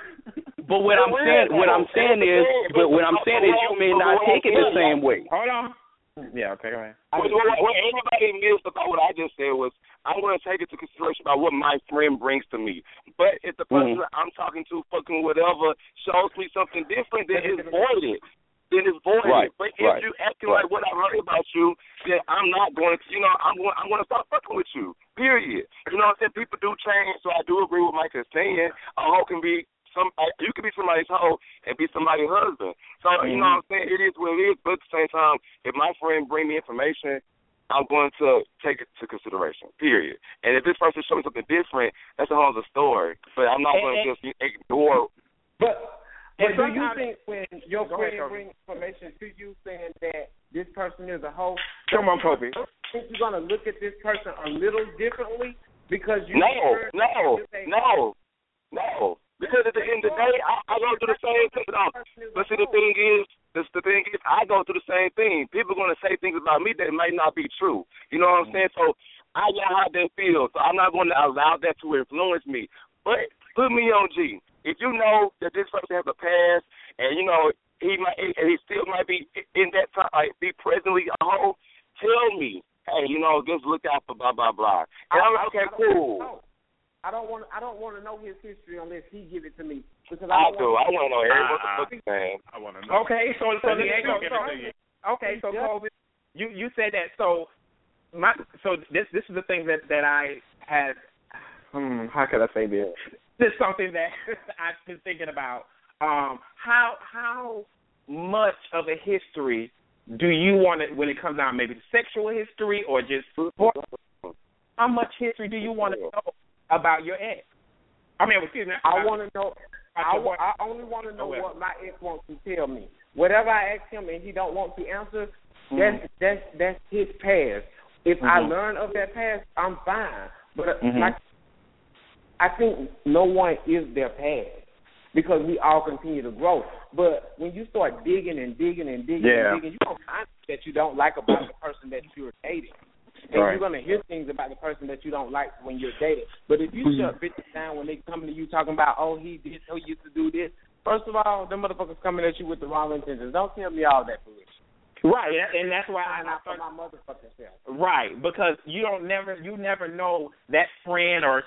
but what I'm saying, what. I'm saying is, but what I'm saying is, you may not take it the same way. Hold on. Yeah. Okay. Go ahead. What, what, what anybody missed about what I just said was I'm going to take it into consideration about what my friend brings to me. But if the person Mhm. that I'm talking to, fucking whatever, shows me something different, then it's voided. Then it's voided. Right, But if right, you acting right. like what I heard about you, then I'm not going to. You know, I'm going. I'm going to stop fucking with you. Period. You know what I'm saying? People do change, so I do agree with Mike is saying. A hoe can be some. uh, You could be somebody's hoe and be somebody's husband. So you know what I'm saying? It is what it is. But at the same time, if my friend bring me information, I'm going to take it to consideration. Period. And if this person shows me something different, that's a whole other story. But I'm not going to just ignore. But And but do you think when your Go ahead, friend Kobe. brings information to you saying that this person is a hoe, Come on, Kobe. think you're gonna look at this person a little differently because you No, heard no, you say, no, no. Because at the end of the day, I, I go through the same thing. No. Um, but see, the thing is, this, the thing is, I go through the same thing. People are going to say things about me that might not be true. You know what I'm mm. saying? So I know how they feel. So I'm not going to allow that to influence me. But put me on G. If you know that this person has a past, and you know he might, and he still might be in that time, like be presently a hoe, tell me. Hey, you know, just look out for blah blah blah. And I'm like, okay, cool. Oh. Know. I don't want. I don't want to know his history unless he give it to me because I I do. don't I want to know every what the Uh-uh. fuck he's saying. I want to know. Okay, so so, He ain't so, gonna give it to you. okay, so Kobe, you you said that. So my so this this is the thing that that I had. Hmm, how could I say this? This is something that I've been thinking about. Um, how how much of a history do you want it when it comes down maybe to sexual history or just how much history do you want to know about your ex? I mean, excuse me. I want to know. I, wa- I only want to know well. what my ex wants to tell me. Whatever I ask him and he don't want to answer, that's that's that's his past. If I Mhm. learn of that past, I'm fine. But uh, Mhm. like I think no one is their past because we all continue to grow. But when you start digging and digging and digging Yeah. and digging, you don't find that you don't like about the person that you're dating. And Right. you're gonna hear things about the person that you don't like when you're dating. But if you Mhm. shut bitches down when they come to you talking about, oh, he did, oh, he used to do this. First of all, them motherfuckers coming at you with the wrong intentions. Don't tell me all that foolish. Right, and that's why I, I'm not for my motherfucking self. Right, because you don't never you never know that friend or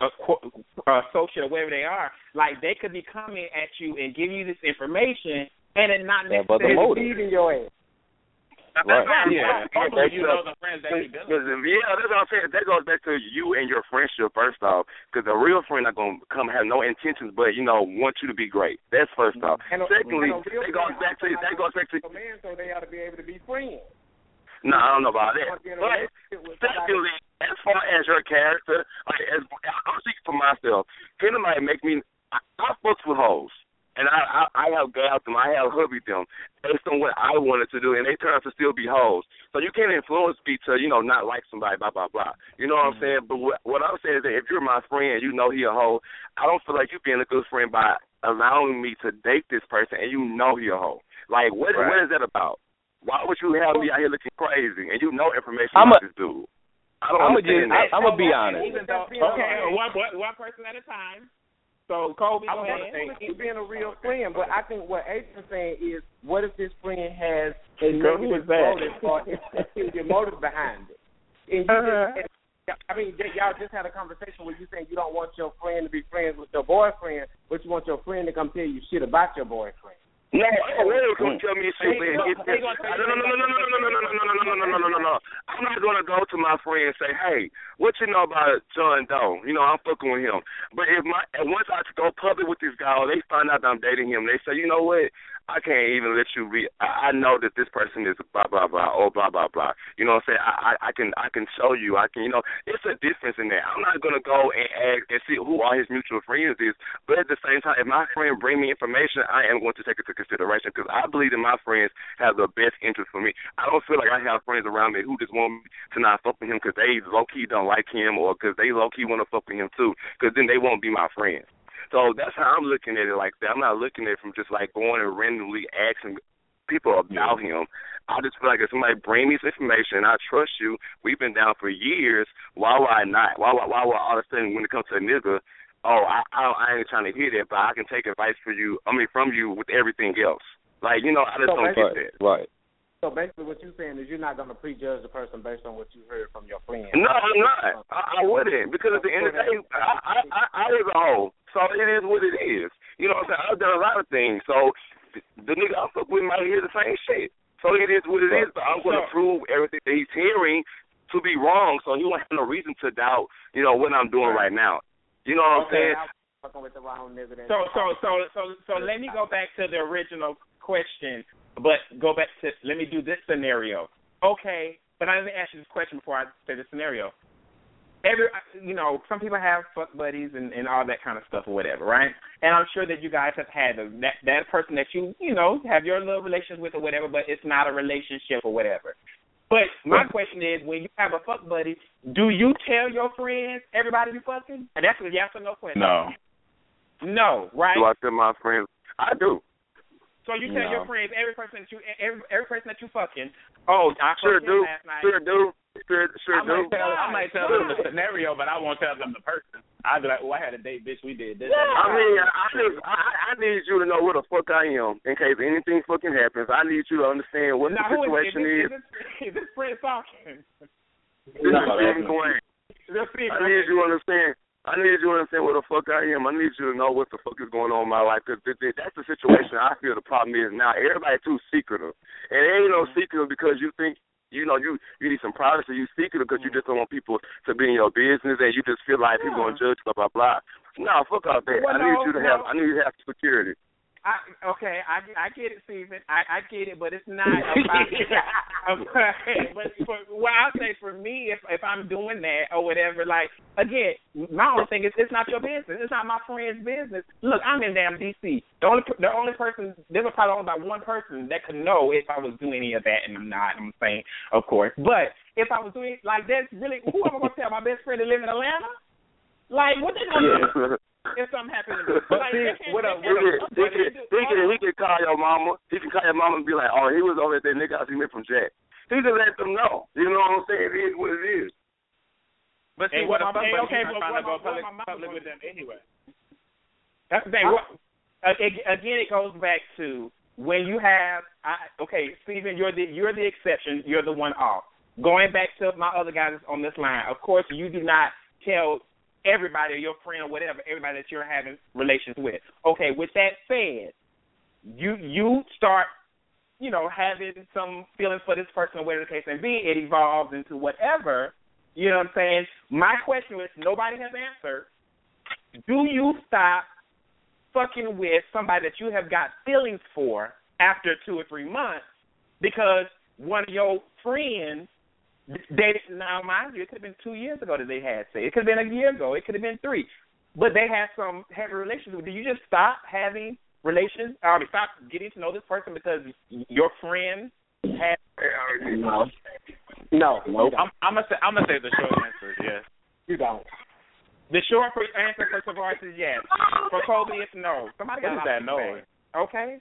uh, qu- uh, associate or whatever they are. Like they could be coming at you and give you this information and it not Yeah, but the necessarily motive. Feeding your ass. Right. Yeah, Hopefully that's you know the friends that you build. Yeah, that's what I'm saying. That goes back to you and your friendship first off. Because a real friend not gonna come have no intentions, but you know want you to be great. That's first off. And Secondly, and that goes back to that goes back to. a man, so they ought to be able to be friends. No, I don't know about that. Want to be in a But relationship with somebody- secondly, as far as your character, like as I'm speaking for myself, Kendall might make me. I, I fucks with hoes. And I, I I have gabbed them, I have hubbied them based on what I wanted to do, and they turn out to still be hoes. So you can't influence me to you know not like somebody, blah blah blah. You know what I'm mm. saying? But what, what I'm saying is that if you're my friend, you know he a hoe. I don't feel like you being a good friend by allowing me to date this person, and you know he a hoe. Like what Right. what is that about? Why would you have me out here looking crazy and you know information I'm about a- this dude? I don't I'ma understand just- that. I'm gonna be honest. Even though, okay, one, one one person at a time. So Kobe, I go was gonna ahead. say he's being a real friend, but I think what Adrian's saying is, what if this friend has a negative motive or your motive behind it? And you Uh-huh. just, I mean, y- y'all just had a conversation where you saying you don't want your friend to be friends with your boyfriend, but you want your friend to come tell you shit about your boyfriend. No, I don't want to tell me shit. They man. gonna- It's- they gonna tell no, no, no, no, no, no, no, no, no, no, no, no, no, no, no, no, no, no. I'm not gonna go to my friend and say, "Hey, what you know about John Doe?" You know, I'm fucking with him. But if my and once I go public with this guy, or they find out that I'm dating him, they say, "You know what? I can't even let you be. I, know that this person is blah blah blah or blah blah blah. You know what I'm saying? I, I I can I can show you. I can you know it's a difference in that. I'm not gonna go and ask and see who all his mutual friends is. But at the same time, if my friend bring me information, I am going to take it to consideration because I believe that my friends have the best interest for me. I don't feel like I have friends around me who just want me to not fuck with him because they low key don't like him or because they low key want to fuck with him too. Because then they won't be my friends. So that's how I'm looking at it like that. I'm not looking at it from just like going and randomly asking people about him. I just feel like if somebody bring me this information, I trust you. We've been down for years. Why would I not? Why would, why would all of a sudden when it comes to a nigga, oh I I, I ain't trying to hear that, but I can take advice for you. I mean from you with everything else. Like you know, I just So don't get that. Right. So basically, what you're saying is you're not going to prejudge the person based on what you heard from your friend. No, I'm not. I, I wouldn't because at the end of the day, I, I, I, I was a hoe, so it is what it is. You know what I'm saying? I've done a lot of things, so the, the nigga I fuck with might hear the same shit. So it is what it is. But I'm going to prove everything that he's hearing to be wrong, so he won't have no reason to doubt, you know, what I'm doing right now. You know what I'm Okay, saying? I'm fucking with the wrong nigga. So so so so so let me go back to the original question, but go back to let me do this scenario. Okay, but I didn't ask you this question before I say the scenario. Every you know, some people have fuck buddies and and all that kind of stuff or whatever, right? And I'm sure that you guys have had a, that that person that you you know have your little relations with or whatever, but it's not a relationship or whatever. But my question is, when you have a fuck buddy, do you tell your friends everybody you fucking? And that's a yes or no question. No. No, right? Do I tell my friends? I do. So you tell No. your friends every person that you every every person that you fucking. Oh, I Sure do. last night. Sure do. Sure, sure I might do. tell I might tell them the scenario, but I won't tell them the person. I'd be like, "Oh, I had a date, bitch. We did this." I mean, I just, I, I need you to know where the fuck I am in case anything fucking happens. I need you to understand what now, the situation is, is. this, is this Prince talking? This is Stephen Gwen. I need you to understand. I need you to understand where the fuck I am. I need you to know what the fuck is going on in my life. Cause th- th- that's the situation I feel the problem is now. Everybody too secretive, and it ain't no mm-hmm. secret because you think you know you you need some privacy. You secretive because you mm-hmm. just don't want people to be in your business, and you just feel like people gonna judge blah blah blah. No, fuck all that. Well, I need no, you to have. I need you to have security. I, okay, I I get it, Stephen. I I get it, but it's not about. but for, well, I say for me, if if I'm doing that or whatever, like again, my only thing is it's not your business. It's not my friend's business. Look, I'm in damn DC. The only the only person there's probably only about one person that could know if I was doing any of that, and I'm not. I'm saying, of course, but if I was doing like that's really who am I gonna tell? My best friend that live in Atlanta? Like, what they gonna do if something happens to me? But like, see, they what up? He can't- he can, he can, he can call your mama. He can call your mama and be like, "Oh, he was over at that nigga house. He met from Jack." He can let them know. You know what I'm saying? It is what it is. But Hey, see, what what the fuck? my- But okay, but not trying to what go public, what my public with them anyway. That's the thing. What, uh, again, it goes back to when you have. I, okay, Stephen, you're the you're the exception. You're the one off. Going back to my other guys on this line, of course, you do not tell everybody your friend or whatever, everybody that you're having relations with. Okay, with that said, you you start, you know, having some feelings for this person or whatever the case may be. It evolves into whatever. You know what I'm saying? My question, is, nobody has answered, do you stop fucking with somebody that you have got feelings for after two or three months because one of your friends dated now mind you, it could have been two years ago that they had sex. It could have been a year ago, it could have been three. But they had some heavy relationship. Do you just stop having relations or stop getting to know this person because your friend had No. No. Nope. I'm, I'm gonna say I'm gonna say the short answer is yes. You don't. The short answer for Tavarus is yes. For Kobe, it's no. Somebody got is that noise? Okay.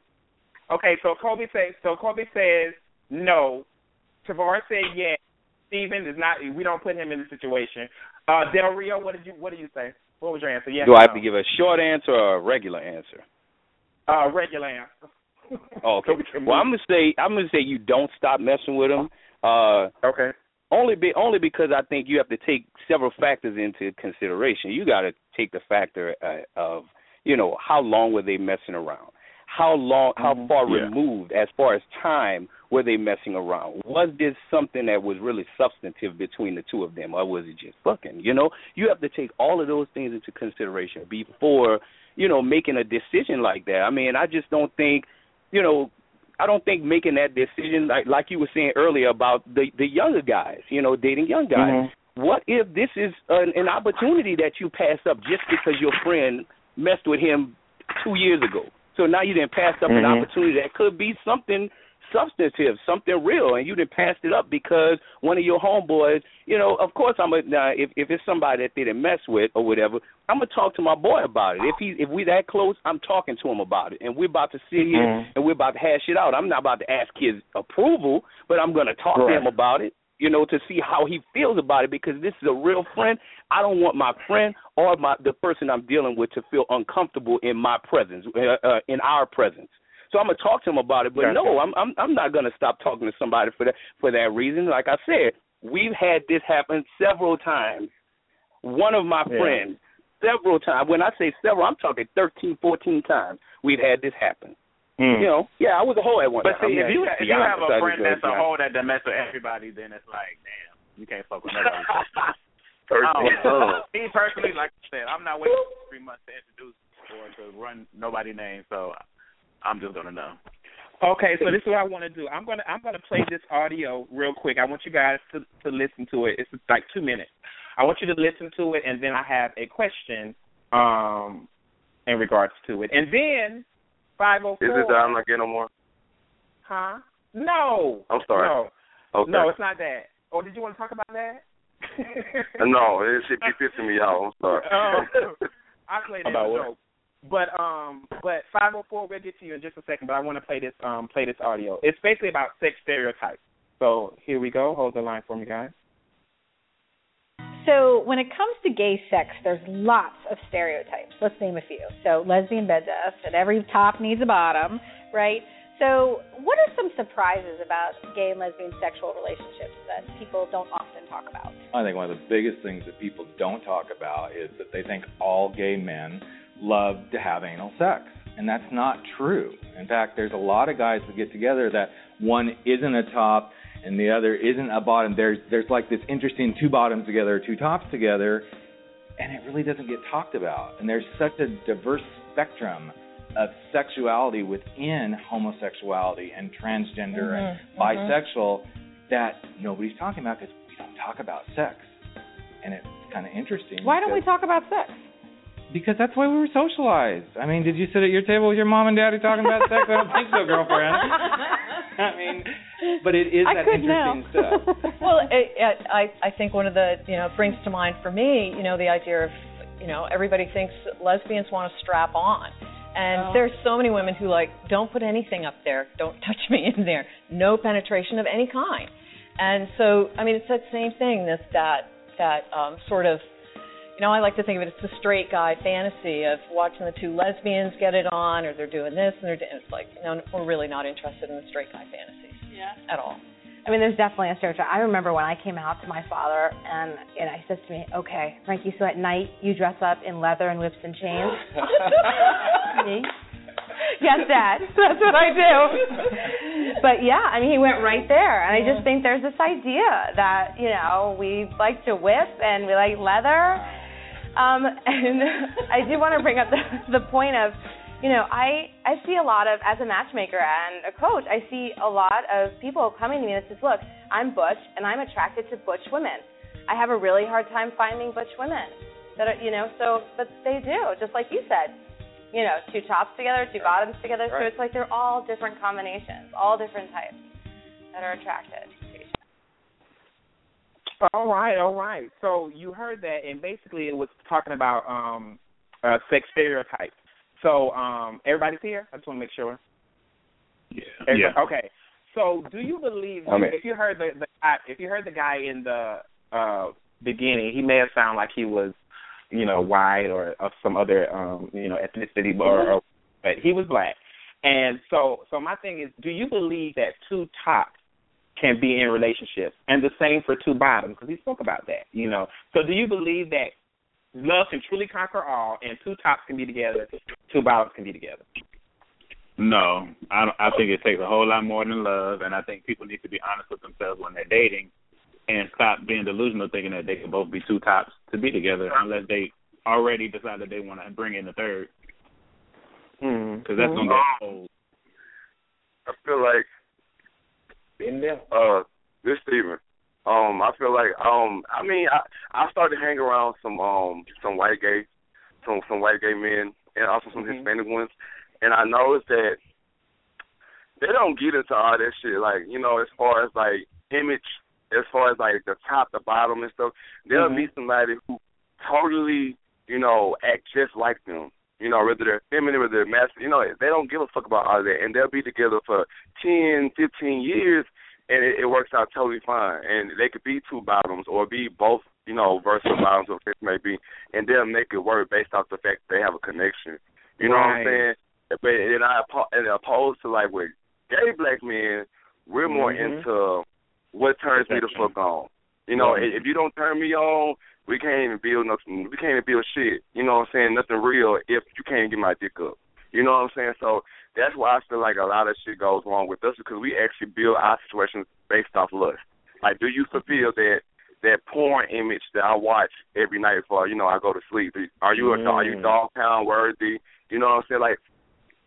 Okay. So Kobe says. So Kobe says no. Tavarus said yes. Stephen is not. We don't put him in the situation. Uh, Del'Rio, what did you What did you say? What was your answer? Yes. Do I have no? to give a short answer or a regular answer? Uh, regular answer. Oh, okay. Well, I'm gonna say I'm gonna say you don't stop messing with them. Uh, okay. Only be only because I think you have to take several factors into consideration. You got to take the factor uh, of you know how long were they messing around, how long, how far Yeah. removed as far as time were they messing around. Was this something that was really substantive between the two of them, or was it just fucking? You know, you have to take all of those things into consideration before you know making a decision like that. I mean, I just don't think you know, I don't think making that decision like like you were saying earlier about the the younger guys, you know, dating young guys. Mm-hmm. What if this is an, an opportunity that you pass up just because your friend messed with him two years ago? So now you didn't pass up an Mhm. opportunity that could be something substantive, something real, and you didn't pass it up because one of your homeboys, you know, of course I'm a now if if it's somebody that they didn't mess with or whatever, I'm gonna talk to my boy about it. If he if we that close, I'm talking to him about it, and we're about to sit here Mhm. and we're about to hash it out. I'm not about to ask his approval, but I'm gonna talk to him about it. You know, to see how he feels about it because this is a real friend. I don't want my friend or my the person I'm dealing with to feel uncomfortable in my presence, uh, uh, in our presence. So I'm gonna talk to him about it. But no, I'm I'm I'm not gonna stop talking to somebody for that for that reason. Like I said, we've had this happen several times. One of my Yeah. friends, several times. When I say several, I'm talking thirteen, fourteen times. We've had this happen. Hmm. You know, yeah, I was a hoe at one But time. see, if you if you have honest. I a just friend that's be a honest. hoe that done mess with everybody, then it's like, damn, you can't fuck with nobody. Thirteen I don't times. know. Me personally, like I said, I'm not waiting three months to introduce or to run nobody name, so I'm just gonna know. Okay, so this is what I want to do. I'm gonna I'm gonna play this audio real quick. I want you guys to to listen to it. It's like two minutes. I want you to listen to it, and then I have a question um in regards to it, and then five oh Is it that. I'm not getting no more? Huh? No. I'm sorry. No. Okay. No, it's not that. Or did you want to talk about that? No, it should be pissing me off. I'm sorry. Um, I played it About a joke. But um but five oh four we'll get to you in just a second, but I want to play this um play this audio. It's basically about sex stereotypes. So here we go. Hold the line for me guys. So when it comes to gay sex, there's lots of stereotypes. Let's name a few. So lesbian bed death, and every top needs a bottom, right? So what are some surprises about gay and lesbian sexual relationships that people don't often talk about? I think one of the biggest things that people don't talk about is that they think all gay men love to have anal sex. And that's not true. In fact, there's a lot of guys that get together that one isn't a top and the other isn't a bottom. There's there's like this interesting two bottoms together, two tops together, and it really doesn't get talked about. And there's such a diverse spectrum of sexuality within homosexuality and transgender and Mhm, mhm. bisexual that nobody's talking about because we don't talk about sex. And it's kind of interesting. Why don't we talk about sex? Because that's why we were socialized. I mean, did you sit at your table with your mom and daddy talking about sex? I don't think so, girlfriend. I mean, but it is I that could interesting now. stuff. well, it, it, I I think one of the you know brings to mind for me you know the idea of You know, everybody thinks lesbians want to strap on. And Oh. there's so many women who like don't put anything up there, don't touch me in there, no penetration of any kind. And so, I mean, it's that same thing. This that that um, sort of, you know, I like to think of it as the straight guy fantasy of watching the two lesbians get it on, or they're doing this, and they're. doing. It's like, no, we're really not interested in the straight guy fantasies Yeah. at all. I mean, there's definitely a stereotype. I remember when I came out to my father, and and I said to me, "Okay, Frankie, so at night you dress up in leather and whips and chains." me? Yes, Dad. That's what I do. but yeah, I mean, he went right there, and I just think there's this idea that you know we like to whip and we like leather. Um, and I do want to bring up the, the point of, you know, I I see a lot of as a matchmaker and a coach, I see a lot of people coming to me that says, look, I'm butch and I'm attracted to butch women. I have a really hard time finding butch women that are, you know, so but they do, just like you said, you know, two tops together, two bottoms together. So it's like they're all different combinations, all different types that are attracted. To each All right, all right. So you heard that, and basically it was talking about um uh sex stereotypes. So um everybody's here. I just want to make sure. Yeah. Everybody- Yeah. Okay. So do you believe I'm in. if you heard the, the guy- if you heard the guy in the uh beginning, he may have sounded like he was, you know, white or of some other um, you know, ethnicity or, or but he was black. And so so my thing is, do you believe that two tops can be in relationships and the same for two bottoms because he spoke about that, you know. So do you believe that love can truly conquer all and two tops can be together, two bottoms can be together? No, I I think it takes a whole lot more than love, and I think people need to be honest with themselves when they're dating, and stop being delusional, thinking that they can both be two tops to be together, unless they already decide that they want to bring in a third, hmm. because that's gonna hmm. get old. I feel like Been there. uh this Stephen. Um, I feel like um I mean I I started hanging around some um some white gay some some white gay men and also some Hispanic ones and I noticed that they don't get into all that shit like, you know, as far as like image as far as like the top, the bottom and stuff, there'll be somebody who totally, you know, act just like them. You know, whether they're feminine, whether they're masculine, you know, they don't give a fuck about all that, and they'll be together for ten, fifteen years, and it, it works out totally fine. And they could be two bottoms or be both, you know, versatile bottoms, or it may be, and they'll make it work based off the fact that they have a connection. You know what I'm saying? But and I and opposed to like with gay black men, we're more Mhm. into what turns me the fuck on. You know, Right. if you don't turn me on, we can't even build nothing. We can't even build shit. You know what I'm saying? Nothing real if you can't get my dick up. You know what I'm saying? So that's why I feel like a lot of shit goes wrong with us because we actually build our situations based off lust. Like, do you fulfill that that porn image that I watch every night before you know I go to sleep? Are you a are you Mm. dog pound worthy? You know what I'm saying? Like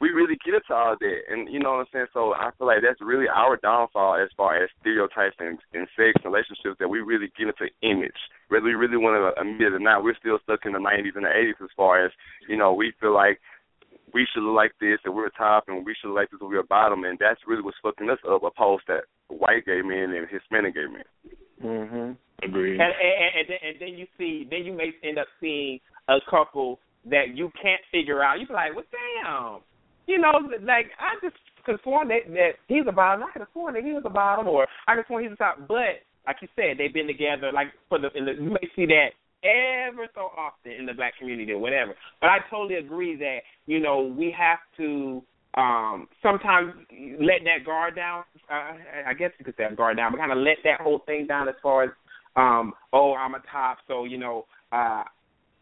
we really get into all that, and you know what I'm saying. So I feel like that's really our downfall as far as stereotypes and, and sex relationships that we really get into image. Whether we really want to admit it or not, we're still stuck in the 90s and the 80s as far as you know. We feel like we should look like this and we're top, and we should look like this and we're bottom, and that's really what's fucking us up, opposed to white gay men and Hispanic gay men. Mhm. Agreed. And, and and then, and then you see, then you may end up seeing a couple that you can't figure out. You be like, well, damn, you know, like I just could sworn that that he's a bottom. I could have sworn that he was a bottom, or I could sworn he's a top. But like you said, they've been together. Like for the, in the you may see that ever so often in the black community or whatever. But I totally agree that you know we have to um sometimes let that guard down. Uh, I guess you could say guard down, but kind of let that whole thing down as far as um oh I'm a top, so you know uh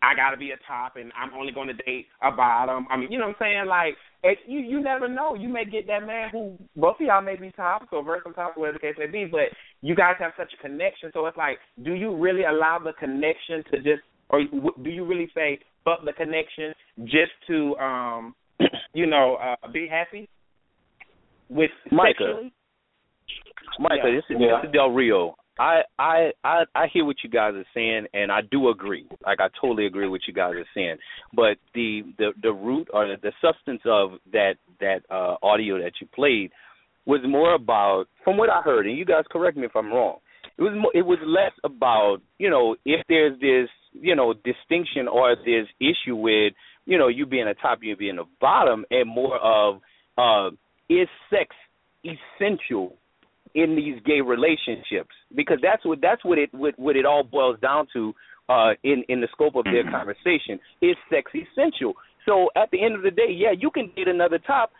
I got to be a top, and I'm only going to date a bottom. I mean, you know what I'm saying? Like, it, you you never know. You may get that man who both of y'all may be tops or versatile tops, whatever the case may be. But you guys have such a connection, so it's like, do you really allow the connection to just, or do you really say fuck the connection just to, um, you know, uh be happy with Micah. sexually? Micah, Yeah. this is Yeah. this is Del Rio. I, I I I hear what you guys are saying, and I do agree. Like I totally agree with what you guys are saying. But the the the root or the, the substance of that that uh, audio that you played was more about, from what I heard, and you guys correct me if I'm wrong. It was more, it was less about you know if there's this you know distinction or this issue with you know you being a top, you being a bottom, and more of uh, is sex essential in these gay relationships? Because that's what that's what it what, what it all boils down to uh, in in the scope of their Mm-hmm. conversation. Is sex essential? So at the end of the day, yeah, you can date another top,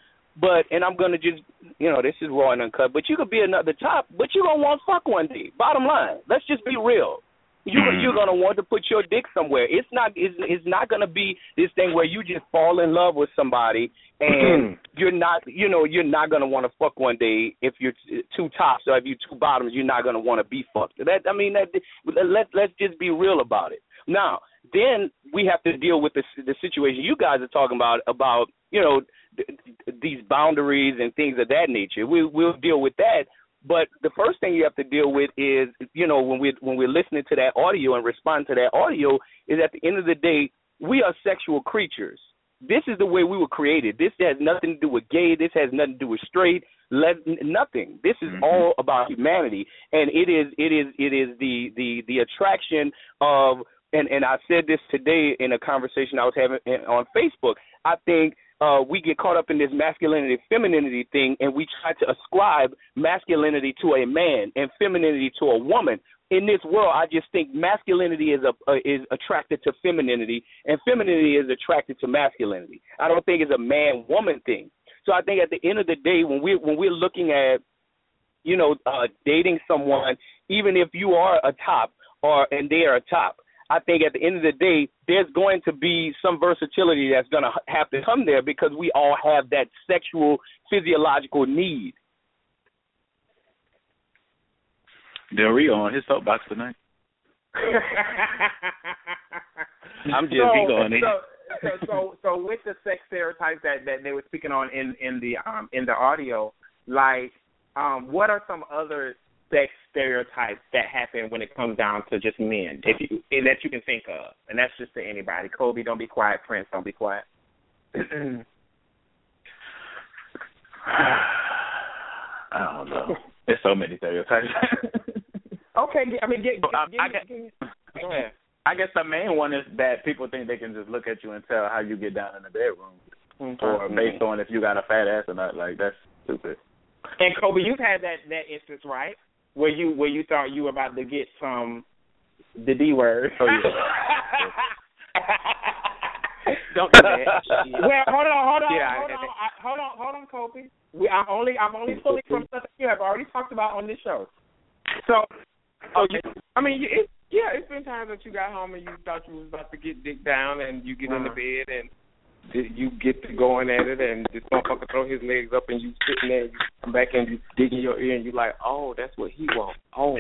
but and I'm gonna just you know this is raw and uncut, but you could be another top, but you don't want fuck one day. Bottom line, let's just be real. You hmm. you're gonna want to put your dick somewhere. It's not it's, it's not gonna be this thing where you just fall in love with somebody and hmm. you're not you know you're not gonna want to fuck one day if you're two tops or if you're two bottoms you're not gonna want to be fucked. That I mean that let let's just be real about it. Now then we have to deal with the the situation you guys are talking about about you know th- th- these boundaries and things of that nature. We we'll deal with that. But the first thing you have to deal with is, you know, when we when we're listening to that audio and respond to that audio, is at the end of the day, we are sexual creatures. This is the way we were created. This has nothing to do with gay. This has nothing to do with straight. Let, nothing. This is mm-hmm. all about humanity, and it is it is it is the the the attraction of and and I said this today in a conversation I was having eh, on Facebook. I think uh, we get caught up in this masculinity femininity thing, and we try to ascribe masculinity to a man and femininity to a woman. In this world, I just think masculinity is a uh, is attracted to femininity, and femininity is attracted to masculinity. I don't think it's a man woman thing. So I think at the end of the day, when we when we're looking at you know uh, dating someone, even if you are a top or and they are a top, I think at the end of the day, there's going to be some versatility that's going to have to come there because we all have that sexual physiological need. Del'Rio on his soapbox tonight. I'm just so, going in. so, so, so, so with the sex stereotypes that that they were speaking on in in the um in the audio, like um, what are some other sex stereotypes that happen when it comes down to just men, if you that you can think of, and that's just to anybody. Kobe, don't be quiet. Prince, don't be quiet. I don't know. There's so many stereotypes. okay, I mean, get, get, I, give I me- guess, give me- go ahead. I guess the main one is that people think they can just look at you and tell how you get down in the bedroom, mm-hmm. or based on if you got a fat ass or not. Like that's stupid. And Kobe, you've had that that instance, right? Where you where you thought you were about to get some the D word. Oh yeah. Don't do that. well, hold on, hold on, Yeah, hold I- on, I, hold on, hold on, Kobe. We, I'm only I'm only pulling from stuff that you have already talked about on this show. So, so you, I mean, it, yeah, it's been times that you got home and you thought you was about to get dick down, and you get in the uh-huh. bed and you get to going at it, and this motherfucker throw his legs up, and you sitting there, and you come back and you dig in your ear, and you like, oh, that's what he want. Oh,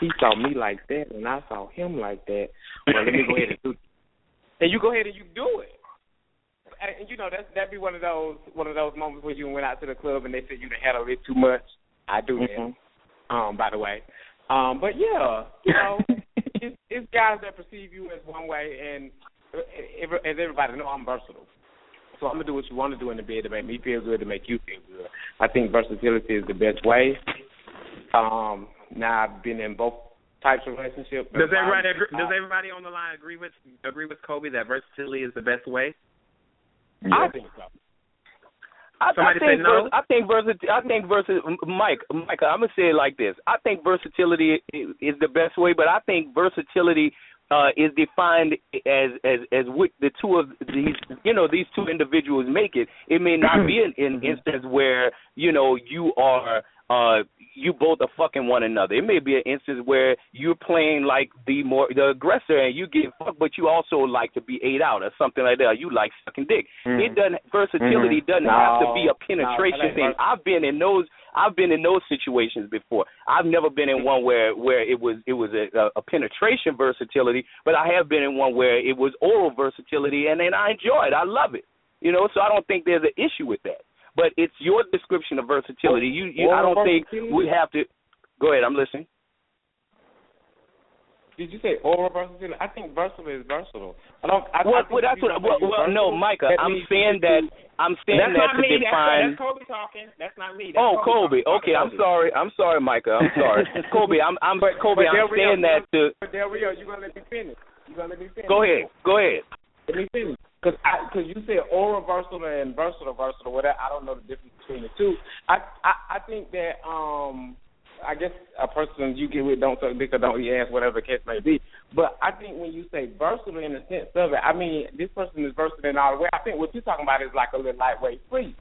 he saw me like that, and I saw him like that. Well, let me go ahead and do. It. And you go ahead and you do it. And, you know that's that'd be one of those one of those moments where you went out to the club and they said you had a bit too much. I do that. Um, by the way. Um, but yeah, you know, it's, it's guys that perceive you as one way, and as everybody know, I'm versatile. So I'm gonna do what you want to do in the bed to make me feel good, to make you feel good. I think versatility is the best way. Um, now I've been in both types of relationships. Does everybody agree, does everybody on the line agree with agree with Kobe that versatility is the best way? I think so. I, Somebody I think say no? vers- I think versatility. I think versa- Mike, Mike. I'm gonna say it like this. I think versatility is, is the best way, but I think versatility uh, is defined as as as what the two of these you know these two individuals make it. It may not be an, an instance where you know you are uh you both are fucking one another. It may be an instance where you're playing like the more the aggressor and you get fucked, but you also like to be ate out or something like that. You like sucking dick. Mhm. It doesn't versatility Mhm. doesn't have to be a penetration no, thing. I've been in those I've been in those situations before. I've never been in one where where it was it was a, a, penetration versatility, but I have been in one where it was oral versatility, and then I enjoy it. I love it. You know, so I don't think there's an issue with that. But it's your description of versatility. You, you I don't think we have to. Go ahead, I'm listening. Did you say oral versatility? I think versatile is versatile. I don't. I, well, I think well, that's what. Well, well no, Micah. that I'm saying you that. I'm saying That's that not to me. That's, define. that's Kobe talking. That's not me. That's Oh, Kobe. Kobe. talking. Okay, I'm sorry. I'm sorry, Micah. I'm sorry, Kobe. I'm I'm Kobe. But I'm Del'Rio, saying that to. But Del'Rio, you gonna let me finish? You gonna let me finish? Go ahead. Go ahead. Let me finish. Because I, because you said oral versatile and versatile versatile, whatever. I don't know the difference between the two. I I, I think that um I guess a person you get with don't suck dick or don't eat ass, whatever the case may be. But I think when you say versatile in the sense of it, I mean this person is versatile in all the way. I think what you're talking about is like a little lightweight freak.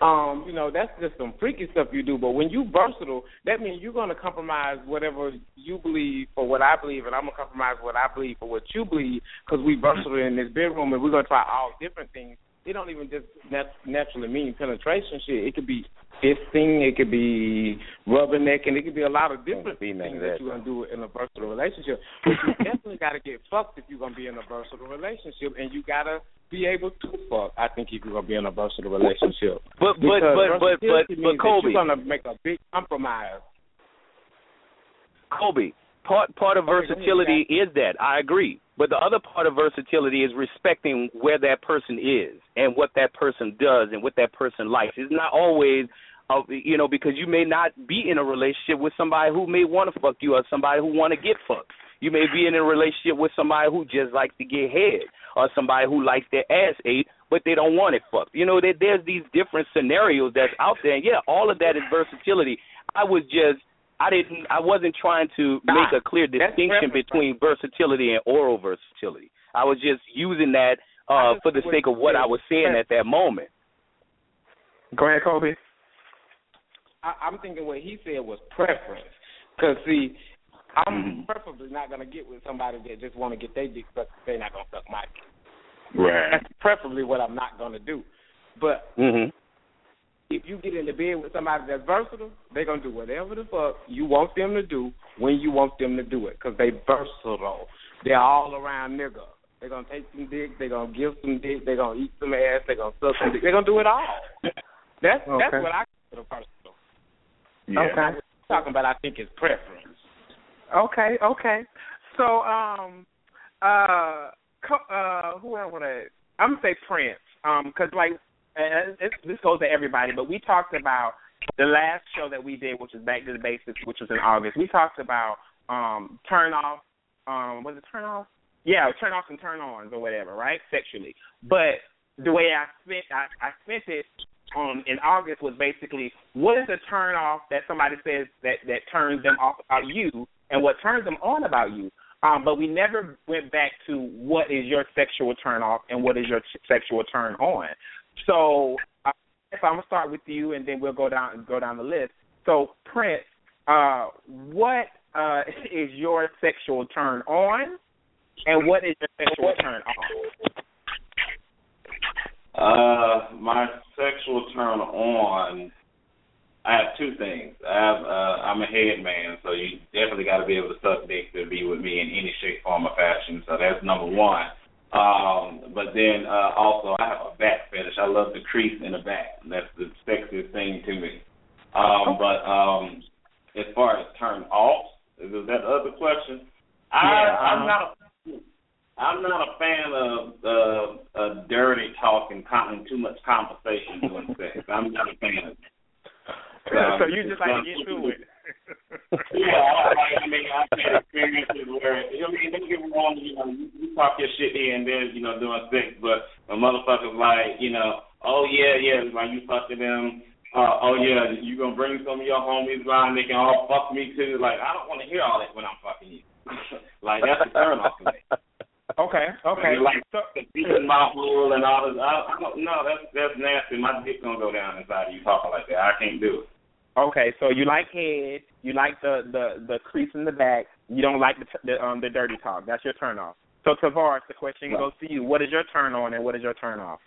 Um, you know, that's just some freaky stuff you do. But when you versatile, that means you're gonna compromise whatever you believe for what I believe, and I'm gonna compromise what I believe for what you believe, because we versatile in this bedroom, and we're gonna try all different things. It don't even just nat- naturally mean penetration shit. It could be fisting, it could be rubbernecking, it could be a lot of different things that you're gonna do in a versatile relationship. But you definitely gotta get fucked if you're gonna be in a versatile relationship, and you gotta be able to fuck. I think if you're gonna be in a versatile relationship. But but but but but but Kobe, you're gonna make a big compromise. Kobe, part part of Okay, go ahead, versatility is that I agree, but the other part of versatility is respecting where that person is and what that person does and what that person likes. It's not always, uh, you know, because you may not be in a relationship with somebody who may want to fuck you or somebody who want to get fucked. You may be in a relationship with somebody who just likes to get head or somebody who likes their ass ate but they don't want it fucked. You know, there, there's these different scenarios that's out there. And yeah, all of that is versatility. I was just I didn't I wasn't trying to make a clear distinction between versatility and oral versatility. I was just using that uh for the sake of what I was saying at that moment. Go ahead, Kobe. I, I'm thinking what he said was preference. Because see, I'm Mm-hmm. preferably not gonna get with somebody that just want to get their dick sucked. They're not gonna suck my dick. Right. That's preferably what I'm not gonna do. But Mhm. If you get in the bed with somebody that's versatile, they're gonna do whatever the fuck you want them to do when you want them to do it. Because they versatile. They're all around nigga. They're gonna take some dick. They're gonna give some dick. They're gonna eat some ass. They're gonna suck some dick. They're gonna do it all. That's Okay. that's what I consider versatile. Yeah. Okay. I'm talking about, I think, is preference. Okay, okay. So, um, uh, uh, who else would I? I'm gonna say Prince, um, because like, and it's, this goes to everybody, but we talked about the last show that we did, which was Back to the Basics, which was in August. We talked about um, turn off, um, was it turn off? Yeah, turn off and turn ons or whatever, right? Sexually, but the way I spent, I, I spent it um in August was basically what is a turn off that somebody says that that turns them off about you and what turns them on about you. Um, but we never went back to what is your sexual turn off and what is your sexual turn on. So uh, if I'm gonna start with you and then we'll go down go down the list. So Prince, uh, what uh, is your sexual turn on and what is your sexual turn off? Uh, my sexual turn on. I have two things. I have uh, I'm a head man, so you definitely got to be able to suck dick to be with me in any shape, form, or fashion. So that's number one. Um, but then uh, also I have a back fetish. I love the crease in the back. That's the sexiest thing to me. Um, but um, as far as turn off, is that the other question? I, Yeah, I'm uh-huh. not. A, I'm not a fan of uh, uh, dirty talk and con- too much conversation during sex. I'm not a fan of it. so you just like to get to it. Yeah, I, I mean, I've had experiences where, I mean, don't get me wrong, you know, you, you talk your shit here and there, you know, doing sex, but a motherfucker's like, you know, oh yeah, yeah, like you fucking them, uh, oh yeah, you gonna bring some of your homies around, and they can all fuck me too. Like, I don't want to hear all that when I'm fucking you. like, that's a turn off to me. Okay, okay. You're like beating my hole and all this. I, I don't know. That's that's nasty. My dick gonna go down inside of you talking like that. I can't do it. Okay, so you like head, you like the the the crease in the back, you don't like the the um the dirty talk. That's your turn off. So Tavarus, the question goes to you: What is your turn on and what is your turn off?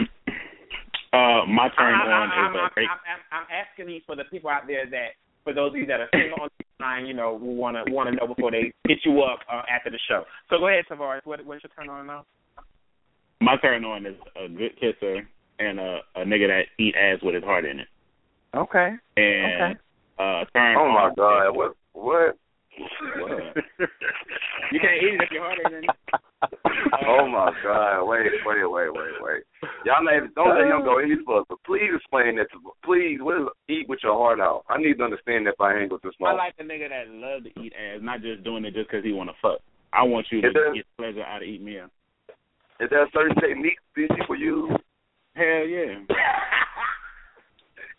Uh, my turn I, on I, is I'm, uh, I'm, I'm, I'm asking these for the people out there that, for those of you that are single on the line, you know, who want to want to know before they hit you up uh, after the show. So go ahead, Tavarus. What what's your turn on now? my turn on is a good kisser and a a nigga that eat ass with his heart in it. Okay. And uh turn Oh my God! What? What? you can't eat it if your heart ain't in it. oh my God! Wait, wait, wait, wait, wait. Y'all not even, don't let him go any further. Please explain that to me. Please, what is eat with your heart out? I need to understand that if I hang with this I like the nigga that love to eat ass, not just doing it just 'cause he want to fuck. I want you to there- get pleasure out of eating me. Is there a certain technique these people use? Hell yeah.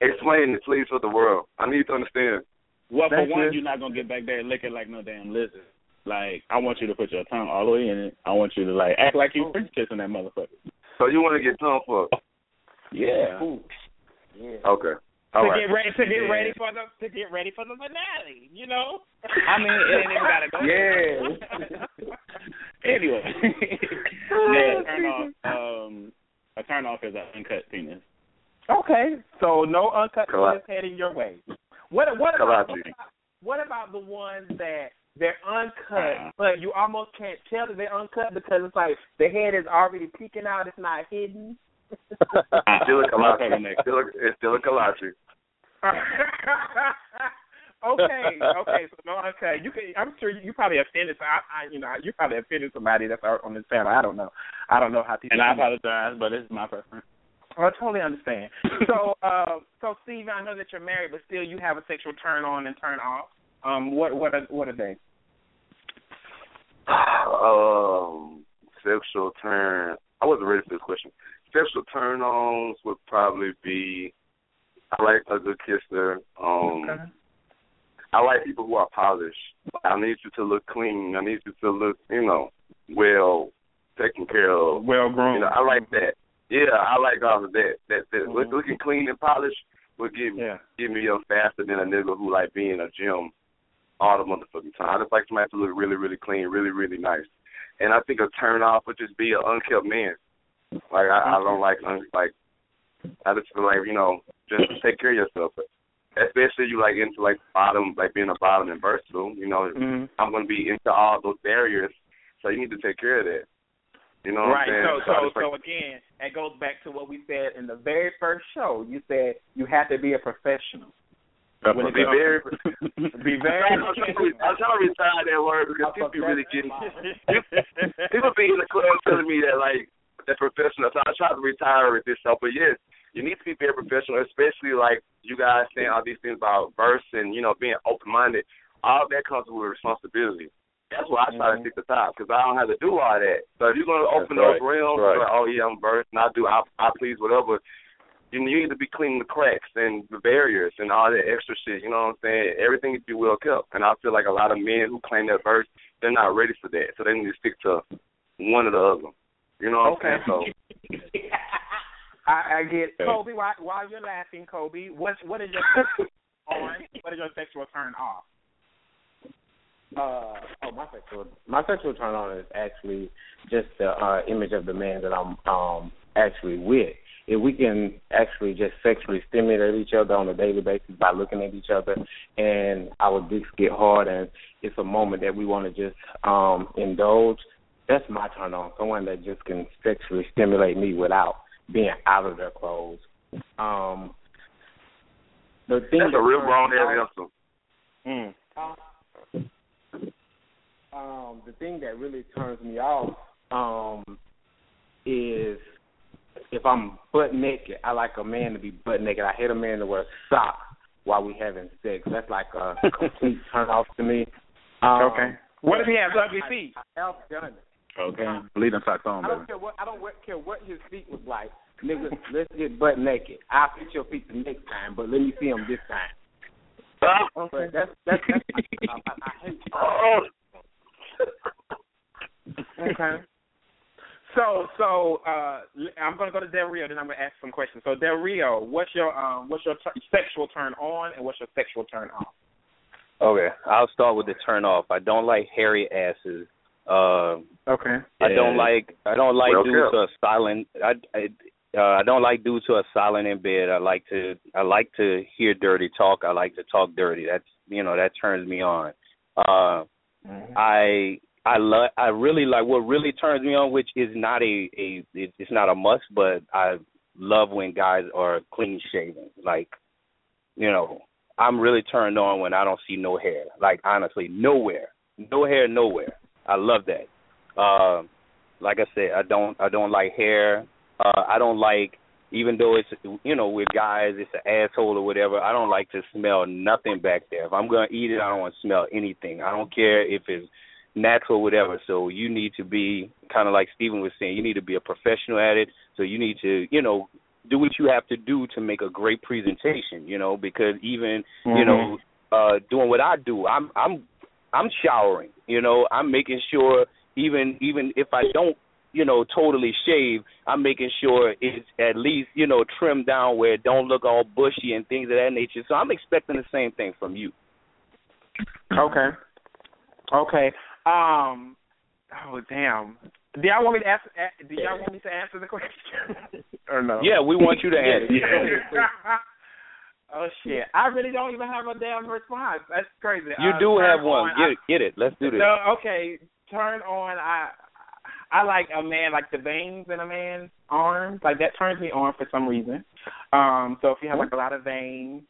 Explain it, please, for the world. I need to understand. Well, for Thank one, you. you're not gonna get back there licking like no damn lizard. Like, I want you to put your tongue all the way in it. I want you to like act like you French kissing that motherfucker. So you want to get tongue fucked? Yeah. Okay. All to right. get ready to get Yeah. ready for the to get ready for the finale, you know. I mean, it ain't even gotta go. Yeah. anyway, yeah, turn off. Um, a turn off is an uncut penis. Okay, so no uncut Kala- penis heading your way. What what about, what about what about the ones that they're uncut, Uh-huh. but you almost can't tell that they're uncut because it's like the head is already peeking out, it's not hidden. Still a kolache. Still a, it's still a kolache. okay, okay, so no uncut. You can, I'm sure you probably offended. So I, I, you know, you probably offended somebody that's out on this panel. I don't know. I don't know how people. And I apologize, but it's my preference. I totally understand. So, uh, so Steve, I know that you're married, but still you have a sexual turn on and turn off. Um, what what are what are they? Um, sexual turn. I wasn't ready for this question. Sexual turn ons would probably be. I like a good kisser. Um, I like people who are polished. I need you to look clean. I need you to look, you know, well taken care of. Well grown. You know, I like that. Yeah, I like all of that. That, that look, looking clean and polished would give Yeah. give me up faster than a nigga who like be in a gym all the motherfucking time. I just like somebody to look really, really clean, really, really nice. And I think a turn off would just be an unkept man. Like I, I don't like un, like I just feel like you know just take care of yourself. Especially you like into like bottom, like being a bottom and versatile. You know, Mhm. I'm gonna be into all those barriers, so you need to take care of that. You know what right. I'm saying? So, I so, so again, it goes back to what we said in the very first show. You said you have to be a professional. Be very, be very. I'm trying to I'm trying to retire that word because people be really getting people be in the club telling me that like they're professional. So I try to retire with this stuff. But yes, you need to be very professional, especially like you guys saying all these things about verse and you know being open minded. All that comes with responsibility. That's why I try to mm-hmm. stick to top because I don't have to do all that. So if you're gonna open That's those right. realms, right. like, oh yeah, I'm versed and I do I I please whatever. You you need to be cleaning the cracks and the barriers and all that extra shit. You know what I'm saying? Everything needs to be well kept. And I feel like a lot of men who claim that verse, they're not ready for that. So they need to stick to one or the other. You know what Okay. I'm saying? So I, I get Okay. Kobe. While, while you're laughing, Kobe, what what is your on? What is your sexual turn off? Uh, oh, my sexual my sexual turn on is actually just the uh, image of the man that I'm um actually with. If we can actually just sexually stimulate each other on a daily basis by looking at each other, and our dicks get hard, and it's a moment that we want to just um indulge. That's my turn on. Someone that just can sexually stimulate me without being out of their clothes. Um, the thing that's that a real turns grown me ass on- answer. Um, the thing that really turns me off um, is if I'm butt naked. I like a man to be butt naked. I hate a man to wear socks while we having sex. That's like a complete turn off to me. Um, Okay. What if he has ugly I- feet? I have done it. Okay. Leave them socks on, I don't care what I don't care what his feet was like. Nigga, let's get butt naked. I'll fix your feet the next time, but let me see them this time. But that's that's, that's I, I, I hate. Okay. So so uh I'm gonna go to Del'Rio, then I'm gonna ask some questions. So Del'Rio, what's your um what's your t- sexual turn on and what's your sexual turn off? Okay, I'll start with the turn off. I don't like hairy asses. Uh, Okay. I don't like I don't like Well dudes kept. who are silent. I I, uh, I don't like dudes who are silent in bed. I like to I like to hear dirty talk. I like to talk dirty. That's you know that turns me on. Uh, I I love I really like what really turns me on, which is not a a it's not a must, but I love when guys are clean shaven. Like you know I'm really turned on when I don't see no hair. Like honestly, nowhere, no hair, nowhere. I love that. Uh, like I said, I don't I don't like hair. Uh, I don't like even though it's you know with guys it's an asshole or whatever. I don't like to smell nothing back there. If I'm gonna eat it, I don't want to smell anything. I don't care if it's natural, whatever. So you need to be kind of like Stephen was saying. You need to be a professional at it. So you need to, you know, do what you have to do to make a great presentation. You know, because even mm-hmm. you know, uh doing what I do, I'm I'm I'm showering. You know, I'm making sure even even if I don't you know, totally shave, I'm making sure it's at least, you know, trimmed down where it don't look all bushy and things of that nature. So I'm expecting the same thing from you. Okay. Okay. Um oh damn. Do y'all want me to ask do y'all want me to answer the question? or no? Yeah, we want you to answer. oh shit. I really don't even have a damn response. That's crazy. You uh, do have one. On, get I, it, get it. Let's do this. No, okay. Turn on I I like a man like the veins in a man's arms. Like that turns me on for some reason. Um, so if you have like a lot of veins,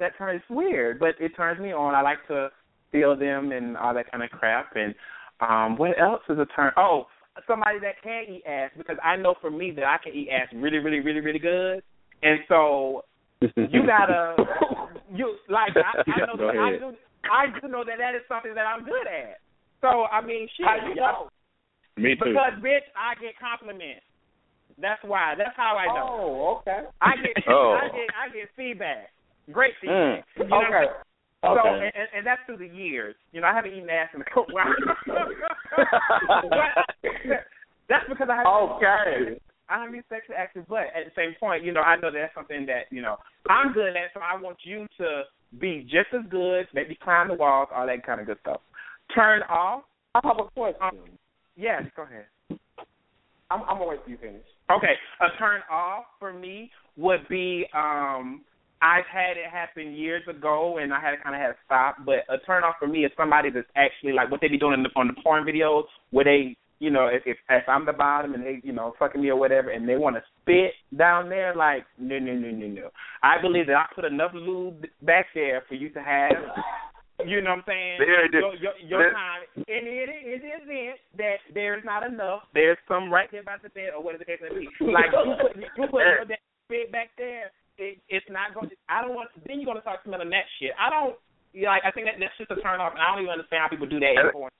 that turns weird, but it turns me on. I like to feel them and all that kind of crap. And um, what else is a turn? Oh, somebody that can eat ass because I know for me that I can eat ass really, really, really, really good. And so you gotta you like I, I know Go I do I do know that that is something that I'm good at. So I mean, shit. How you know? Me too. Because bitch, I get compliments. That's why. That's how I know. Oh, okay. I get Oh. I get I get feedback. Great feedback. Mm. You know what Okay. So Okay. and, and, and that's through the years. You know, I haven't eaten ass in a couple while. that's because I have Okay. I haven't been sexually active, but at the same point, you know, I know that's something that, you know, I'm good at, so I want you to be just as good, maybe climb the walls, all that kind of good stuff. Turn off. I have a question. Um, yes, go ahead. I'm, I'm gonna wait till you finish. Okay, a turn off for me would be um I've had it happen years ago, and I had kind of had to stop. But a turn off for me is somebody that's actually like what they be doing in the, on the porn videos, where they, you know, if, if if I'm the bottom and they, you know, fucking me or whatever, and they want to spit down there, like no, no, no, no, no. I believe that I put enough lube back there for you to have. You know what I'm saying? There is. Your, your, your There- time. And it is the event that there's not enough. There's some right there by the bed, or whatever the case may be. Like you put you put your damn spit back there. It, it's not going. to I don't want. Then you're going to start smelling that shit. I don't. Like I think that that's just a turn off, and I don't even understand how people do that. And- anymore.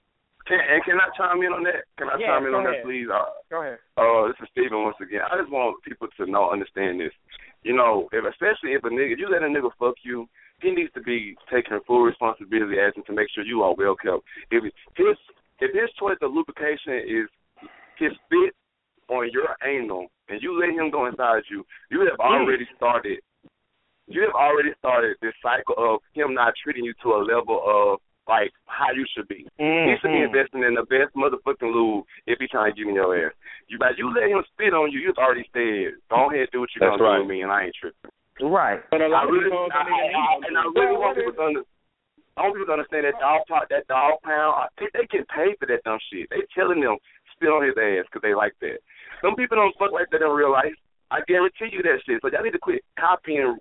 Can, and can I chime in on that? Can I Yeah, chime in on ahead. that, please? Uh, Go ahead. Uh, this is Stephen once again. I just want people to know, understand this. You know, if especially if a nigga, if you let a nigga fuck you, he needs to be taking full responsibility as in to make sure you are well kept. If his if his choice of lubrication is his spit on your anal, and you let him go inside you, you have mm. already started. You have already started this cycle of him not treating you to a level of like how you should be. Mm-hmm. He should be investing in the best motherfucking lube if he trying to get in your ass. You but you let him spit on you, you've already said, Go ahead and do what you're That's gonna right. do with me and I ain't tripping. Right. But a I lot of really, people I, I, I, and I really want people to under, I want people to understand that dog pound, that dog pound. I, they, they get paid for that dumb shit. They telling them spit on his ass because they like that. Some people don't fuck like that in real life. I guarantee you that shit. So y'all need to quit copying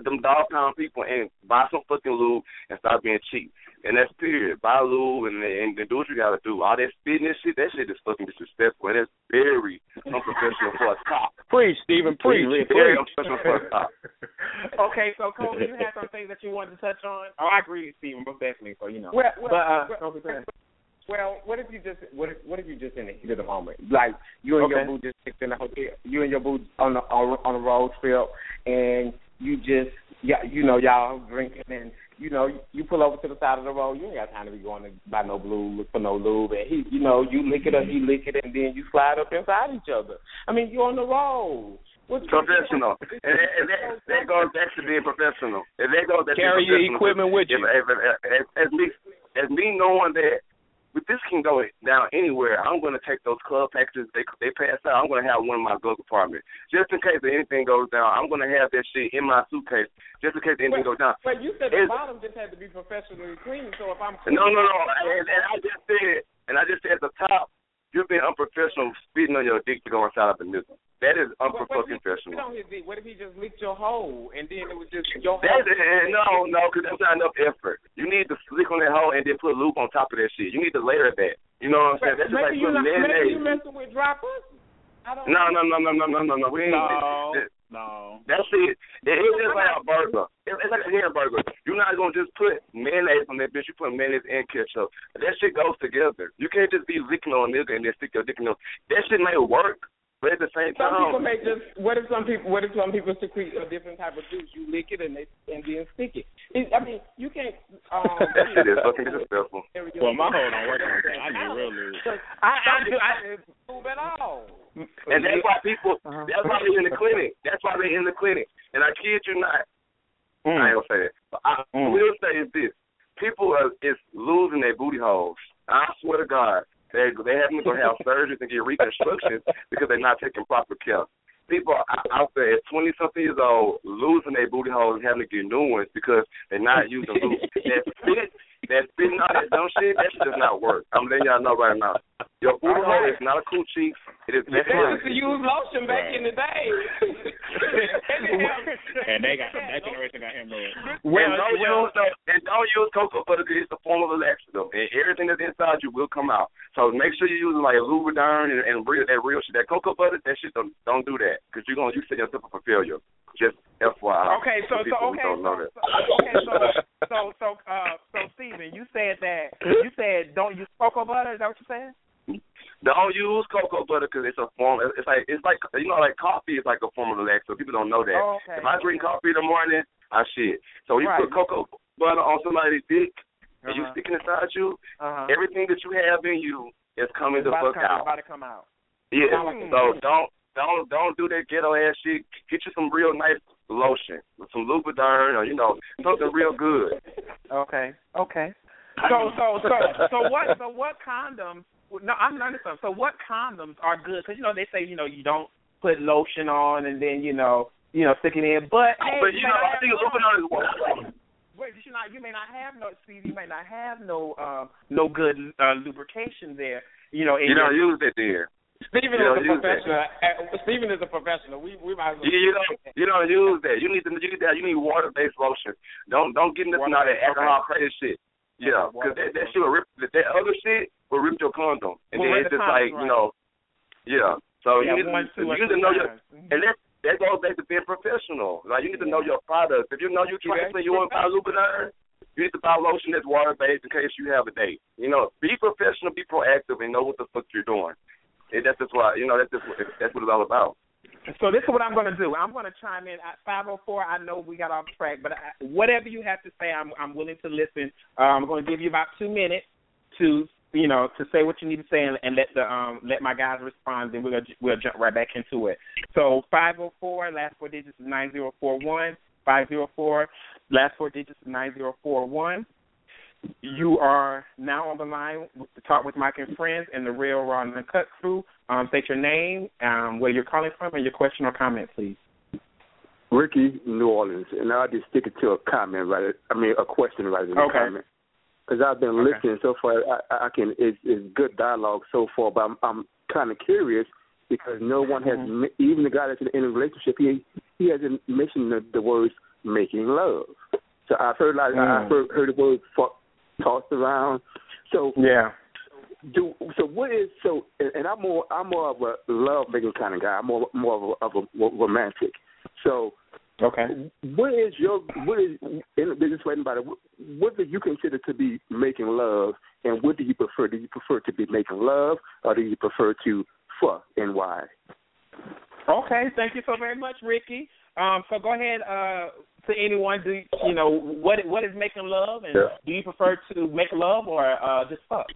them dog pound people and buy some fucking lube and stop being cheap. And that's period. Buy lube and, and, and do what you gotta do. All that spitting and shit, that shit is fucking disrespectful and it's very unprofessional for a cop. Preach, Stephen, preach. Very preach. unprofessional for a cop. okay, so Cole, you had some things that you wanted to touch on. Oh, I agree with Stephen, most definitely. So you know. Well, well, but uh, well, Kobe, go ahead. well, what if you just what if what if you just in the heat of the moment, like you and your boo just sitting in the hotel, you and your boo on the on, on a road trip, and you just yeah, you know y'all drinking and you know you pull over to the side of the road, you ain't got time to be going to buy no blue, look for no lube, and he, you know, you lick it or he lick it, and then you slide up inside each other. I mean, you're on the road. What's Professional. And, and that, that goes back to being professional. And that goes back to Carry your being professional. equipment with If- you. if- if- as, as me, as me knowing that if this can go down anywhere, I'm going to take those club packages they they pass out. I'm going to have one in my glove compartment just in case anything goes down. I'm going to have that shit in my suitcase just in case anything goes down. But you said the bottom just had to be professionally clean. So if I'm No, no, no. And, and I just said, and I just said at the top, you've been unprofessional spitting on your dick to go inside of a nigga. That is what, unprofessional. what, if he- what if he just licked your hole and then it was just your hole? That, eh, no, no, because that's not enough effort. You need to slick on that hole and then put lube on top of that shit. You need to layer that. You know what I'm saying? That's just like maybe putting not, maybe you messing with dry pussy. No, no, no, no, no, no, no, no. We ain't. No. That, No. It, it's just like a burger. It, it's like a hamburger. You're not gonna just put mayonnaise on that bitch. You put mayonnaise and ketchup. That shit goes together. You can't just be licking on nigga and then stick your dick in them. That shit may work, but at the same Some time, people may just. What if some people? What if some people secrete a different type of juice? You lick it and they and then stick it. it I mean, you can't. Um, that shit is fucking disrespectful. Well, my hoe don't work like that. I need real lube. I, I do. I didn't move at all. And that's why people. That's why they're in the clinic. That's why they're in the clinic. And I kid you not. Mm. I ain't gonna say that. But I Mm. will say is this: people are is losing their booty holes. I swear to God, they they to go have surgeries and get reconstructions because they're not taking proper care. People out- there at twenty something years old losing their booty holes and having to get new ones because they're not using lube. that spit, that spitting out that dumb shit, that shit does not work. I'm letting y'all know right now. Your booty hole is not a coochie. It is They used to use lotion back in the day. and they got that generation got hemorrhoids. and don't use no, and don't use cocoa butter because it's a form of laxative, and everything that's inside you will come out. So make sure you're using like Lubriderm and, and real that real shit. That cocoa butter, that shit don't don't do that because you're gonna you set yourself up for failure. Just FYI. Okay, so for so people okay, don't so, that. so okay, so so so uh so Stephen, you said that you said don't use cocoa butter. Is that what you said? Don't use cocoa butter because it's a form. It's like it's like you know like coffee is like a form of relax. So People don't know that. Oh, okay. If I drink coffee in the morning, I shit. So you Right. put cocoa butter on somebody's dick and you Uh-huh. stick it inside you. Uh-huh. Everything that you have in you is coming It's the fuck to come, out. About to come out. Yeah. A- So don't don't don't do that ghetto ass shit. Get you some real nice lotion, some Lubriderm, or you know something real good. Okay. Okay. So so so so what so what condoms? No, I'm not understanding. So what condoms are good? Because you know they say you know you don't put lotion on and then you know you know stick it in. But hey, but you may know I think no- Lubriderm is one. Wait, you not you may not have no Steve, you may not have no uh, no good uh, lubrication there. You know, You don't your, use that there. Stephen You is a use that. professional. Uh, Stephen is a professional. We we might as well. You, you don't you don't use that. You need to you need that. You need water based lotion. Don't don't get into all that alcohol crazy shit. Yeah, because that that shit will rip that, other shit will rip your condom, and Will then it's the just like condom, you know, yeah. So Yeah, you need one, to two, you need to know your. Mhm. and that that goes back to being professional. Like you need to know your products. If you know you trifling, you want to buy Lubriderm, you need to buy lotion that's water based in case you have a date. You know, be professional, be proactive, and know what the fuck you're doing. And that's just why you know that's just that's what it's all about. So this is what I'm going to do. I'm going to chime in at 504. I know we got off track, but I, whatever you have to say, I'm I'm willing to listen. Uh, I'm going to give you about two minutes to you know to say what you need to say and, and let the um let my guys respond. Then we'll we'll jump right back into it. So 504 last four digits is 9041. 504 last four digits is 9041. You are now on the line to talk with Mike and friends and the Real Raw and Uncut crew. Um, state your name, um, where you're calling from, and your question or comment, please. Ricky, New Orleans, and I'll just stick it to a comment right. I mean, a question rather than Okay. a comment. Because I've been Okay. listening so far. I, I can. It's, it's good dialogue so far, but I'm, I'm kind of curious because no one has, Mm-hmm. even the guy that's in a relationship, he he hasn't mentioned the, the words making love. So I've heard like Mm. I've heard, heard the word fuck tossed around. So Yeah. do so what is so and, I'm more I'm more of a love making kind of guy. I'm more more of a, of a romantic. So Okay. what is your what is in way about it? What, what do you consider to be making love, and what do you prefer? Do you prefer to be making love, or do you prefer to fuck, and why? Okay. Thank you so very much, Ricky. Um, so go ahead uh, to anyone. Do you know what what is making love, and Yeah. do you prefer to make love or uh, just fuck?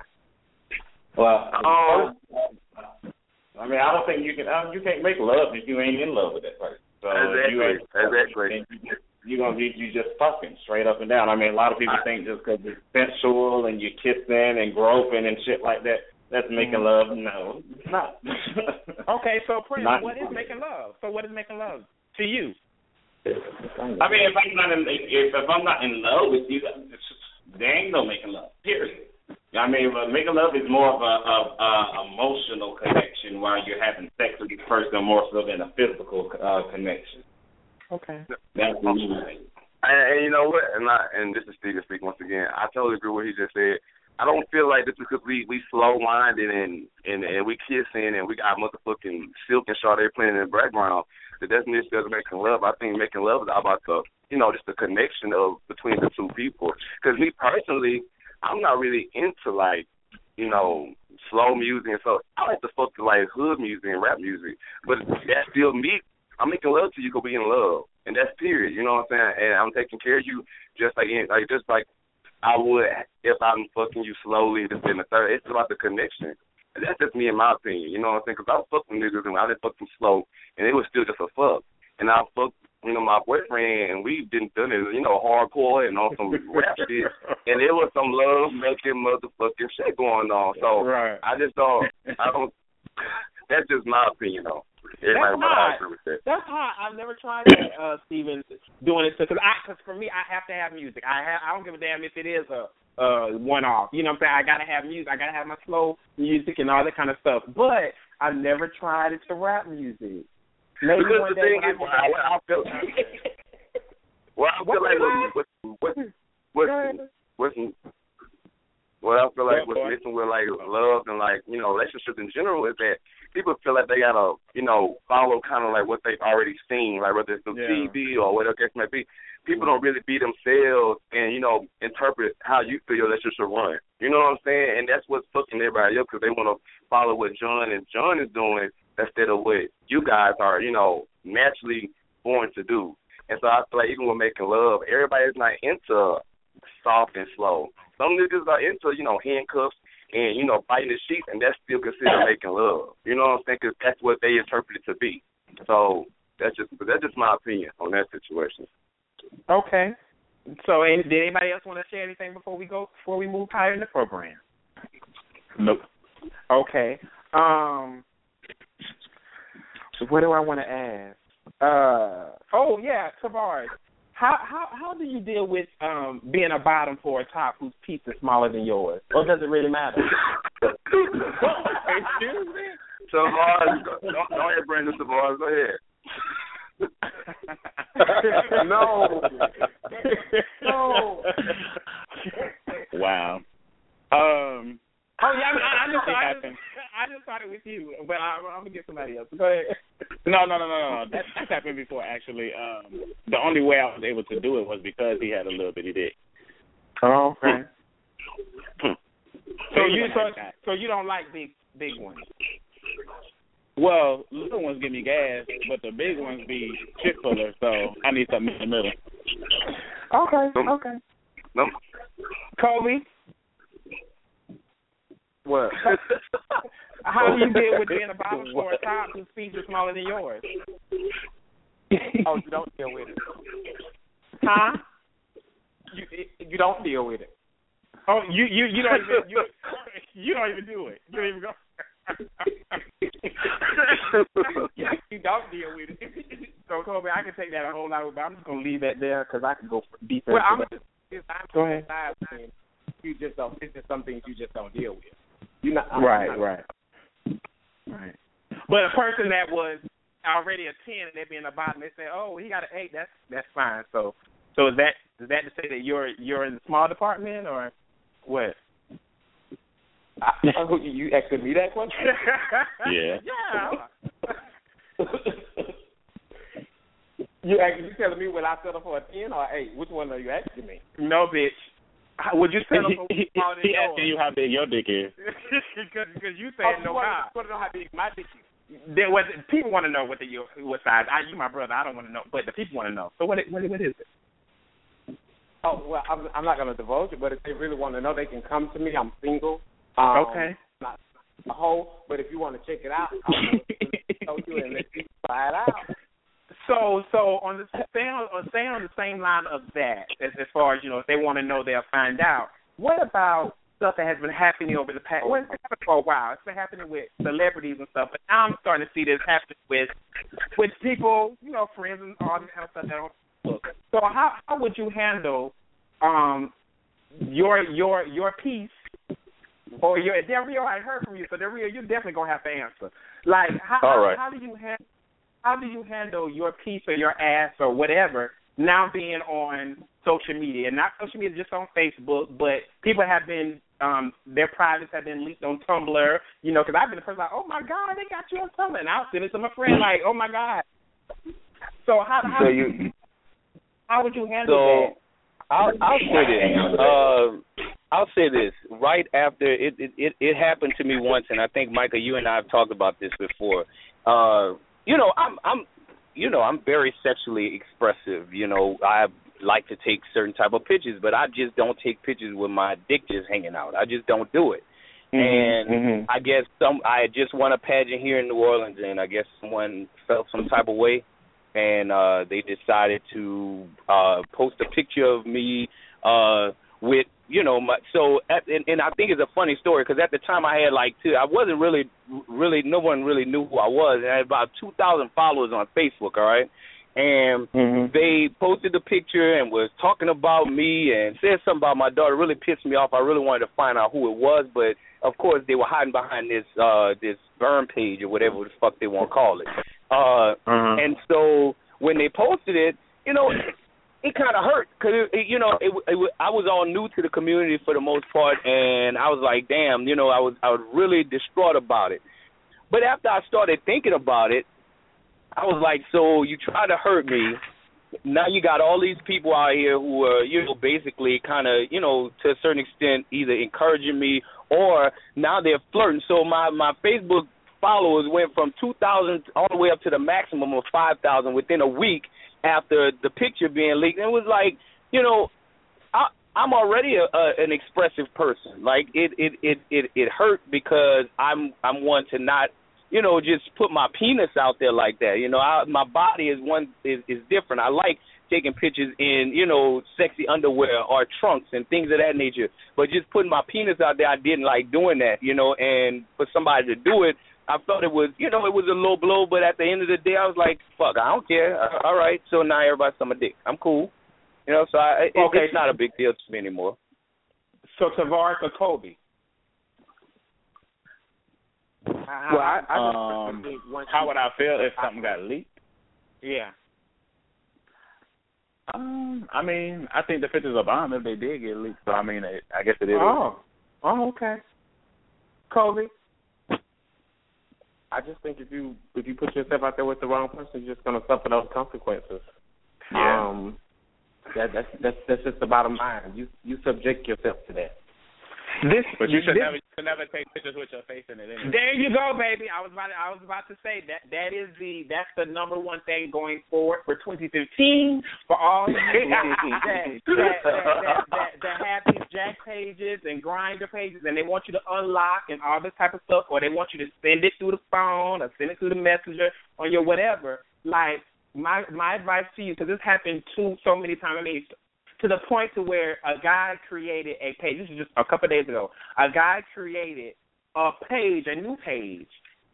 Well, Um, I mean, I don't think you can. I, you can't make love if you ain't in love with that person. So if you ain't, Exactly. you just, you're gonna be you just fucking straight up and down. I mean, a lot of people think just because it's sensual and you're kissing and groping and shit like that, that's making love. No, it's not. Okay. So Prince, Not- what is making love? So what is making love to you? I mean, if I'm not in if, if I'm not in love with you, it's just, there ain't no making love. Period. I mean, but making love is more of a, a, a emotional connection while you're having sex with the person more so than a physical uh, connection. Okay. That's what you think. And, and you know what? And I and this is Stephen speaking once again. I totally agree with what he just said. I don't feel like this is because we we slow minded and and and we kissing and we got motherfucking Silk and Sade playing in the background. The definition of making love. I think making love is about the you know just the connection of between the two people. Because me personally, I'm not really into like you know slow music and so I like to fuck like hood music and rap music. But that's still me. I'm making love to you because we in love, and that's period. You know what I'm saying? And I'm taking care of you just like like just like I would if I'm fucking you slowly, this in the third. It's about the connection. And that's just me in my opinion. You know what I'm saying? Because I was fucking niggas and I didn't fuck them slow, and it was still just a fuck. And I fucked, you know, my boyfriend, and we didn't done it, you know, hardcore and on some rap shit, and it was some love making motherfucking shit going on. So right. I just don't, I don't. That's just my opinion, though. That's Everybody might hard. agree with that. That's hard. I've never tried that, uh, Stephen, doing it because I, cause for me, I have to have music. I have, I don't give a damn if it is a uh one off. You know what I'm saying? I gotta have music. I gotta have my slow music and all that kind of stuff. But I've never tried it to rap music. Maybe because one the day thing when is, I well, I, I feel, well, I feel like what, what, what, what, what I feel like what's missing with like love and like you know relationships in general is that people feel like they gotta you know follow kind of like what they've already seen, like whether it's the Yeah. TV or whatever case may be. People don't really be themselves and you know interpret how you feel your relationship should run. You know what I'm saying? And that's what's fucking everybody up because they want to follow what John and John is doing instead of what you guys are you know naturally born to do. And so I feel like even with making love, everybody's not into soft and slow. Some niggas are into, you know, handcuffs and, you know, biting the sheets, and that's still considered making love. You know what I'm saying? Because that's what they interpret it to be. So that's just that's just my opinion on that situation. Okay. So, and did anybody else want to say anything before we go before we move higher in the program? Nope. Okay. Um. So what do I want to ask? Uh. Oh yeah, Tavarus. How how how do you deal with um being a bottom for a top whose piece is smaller than yours, or does it really matter? Excuse me. Tavarus, go, go, go ahead, Brandon Tavarus, go ahead. no. no. Wow. Um. Oh yeah, I, mean, I, I just It I just, I just started with you, but I, I'm gonna get somebody else. Go ahead. No, no, no, no, no. That, that's happened before. Actually, um, the only way I was able to do it was because he had a little bitty dick. Oh, okay. So you so, so you don't like big big ones. Well, little ones give me gas, but the big ones be shit fuller. So I need something in the middle. Okay. Okay. No. Kobe. What? How do you deal with being a bottom for a top whose feet is smaller than yours? oh, you don't deal with it. Huh? You you don't deal with it. Oh, you you you don't even you you don't even do it. You don't even go. you don't deal with it. So Kobe, I can take that a whole lot, but I'm just gonna leave that there because I can go deeper. Well, I'm just I'm Go ahead. you just don't. It's just some things you just don't deal with. You not I'm Right, not- right. Right. But a person that was already a ten and they be in the bottom, they say, "Oh, he got an eight. That's that's fine." So, so is that is that to say that you're you're in the small department or what? I, oh, you asking me that question? Yeah. yeah. You ask, you telling me will I settle for a ten or eight? Which one are you asking me? No, bitch. How- Would you settle for he, smaller than he asking you how big your dick is. Because you saying you no want, God. want to know how big my dick is? There was people want to know what the your what size. I, you my brother. I don't want to know, but the people want to know. So what what what is it? Oh well, I'm, I'm not going to divulge it, but if they really want to know, they can come to me. I'm single. Um, Okay. Not a whole, but if you want to check it out, I'll show you and let you try it out. So so on the stay on or stay on the same line of that as as far as you know if they want to know they'll find out. What about stuff that has been happening over the past? Well, it's been happening for a while. It's been happening with celebrities and stuff, but now I'm starting to see this happening with with people, you know, friends and all this kind of stuff that on Facebook. So how how would you handle um your your your piece or your Del'Rio? I heard from you, so Del'Rio, you're definitely gonna have to answer. Like how All right. how, how do you handle how do you handle your piece or your ass or whatever now being on social media? and Not social media, just on Facebook, but people have been um their privates have been leaked on Tumblr. You know, because I've been the person like, oh my god, they got you on Tumblr, and I'll send it to my friend like, oh my god. So how how So you how would you handle so that? I'll I'll say this. Uh, I'll say this. Right after it, it it it happened to me once, and I think Michael, you and I have talked about this before. Uh, you know, I'm I'm you know I'm very sexually expressive. You know, I like to take certain type of pictures, but I just don't take pictures with my dick just hanging out. I just don't do it. Mm-hmm, And I guess some I just won a pageant here in New Orleans, and I guess someone felt some type of way, and uh they decided to uh post a picture of me uh with you know my so at, and, and I think it's a funny story because at the time I had like two I wasn't really really no one really knew who I was and I had about two thousand followers on Facebook all right? And they posted the picture and was talking about me and said something about my daughter. Really pissed me off. I really wanted to find out who it was but of course they were hiding behind this uh this burn page or whatever the fuck they want to call it. Uh and so when they posted it you know it kind of hurt because you know it, it, I was all new to the community for the most part, and I was like, damn, you know, I was I was really distraught about it. But after I started thinking about it, I was like, so you try to hurt me. Now you got all these people out here who are, you know, basically kind of, you know, to a certain extent, either encouraging me or now they're flirting. So my my Facebook followers went from 2,000 all the way up to the maximum of 5,000 within a week after the picture being leaked. It was like, you know, I, I'm already a, a, an expressive person. Like it, it, it, it, it hurt because I'm, I'm one to not, you know, just put my penis out there like that. You know, I, my body is one is, is different. I like taking pictures in, you know, sexy underwear or trunks and things of that nature. But just putting my penis out there, I didn't like doing that. You know, and for somebody to do it, I felt it was, you know, it was a low blow, but at the end of the day, I was like, fuck, I don't care. Uh, all right, so now everybody's on my dick. I'm cool. You know, so I, it, Okay. it's not a big deal to me anymore. So Tavarus or Kobe? Well, I, I um, how would I feel if something got leaked? Yeah. Um, I mean, I think the pictures are bomb if they did get leaked. So I mean, it, I guess it is. Oh. Oh, okay. Kobe. I just think if you if you put yourself out there with the wrong person, you're just gonna suffer those consequences. Yeah. Um, that that's that's that's just the bottom line. You you subject yourself to that. This, But you should this, never, you should never take pictures with your face in it. Anyway. There you go, baby. I was about to, I was about to say that that is the that's the number one thing going forward for 2015 for all the that, that, that, that, that, have these Jack pages and Grindr pages, and they want you to unlock and all this type of stuff, or they want you to send it through the phone or send it through the messenger on your whatever. Like my my advice to you, because this happened too so many times. I mean, to the point to where a guy created a page. This is just a couple of days ago. A guy created a page, a new page,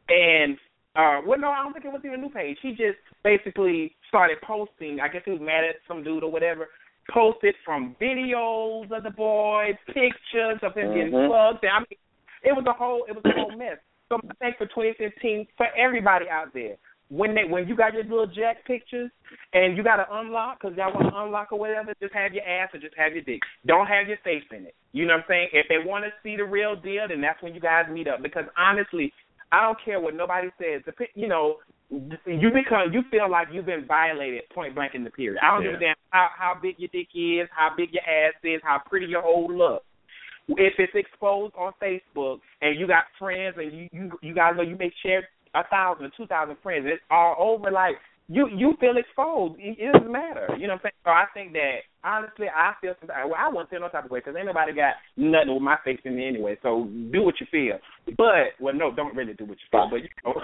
and uh, well, no, I don't think it was even a new page. He just basically started posting. I guess he was mad at some dude or whatever. Posted from videos of the boys, pictures of him getting Mhm. plugged. I mean, it was a whole, it was a whole mess. So I think for 2015, for everybody out there, when they when you got your little jack pictures and you got to unlock because y'all want to unlock or whatever, just have your ass or just have your dick. Don't have your face in it. You know what I'm saying? If they want to see the real deal, then that's when you guys meet up. Because honestly, I don't care what nobody says. The You know, you become you feel like you've been violated point blank in the period. I don't give a damn how how big your dick is, how big your ass is, how pretty your whole look. If it's exposed on Facebook and you got friends and you you you guys know you may share a thousand two thousand friends. It's all over. Like you you feel exposed. It, it doesn't matter. You know what I'm saying? So I think that honestly, I feel some. Well, I wouldn't feel no type of way because ain't nobody got nothing with my face in it anyway. So do what you feel. But well, no, don't really do what you feel. But you know,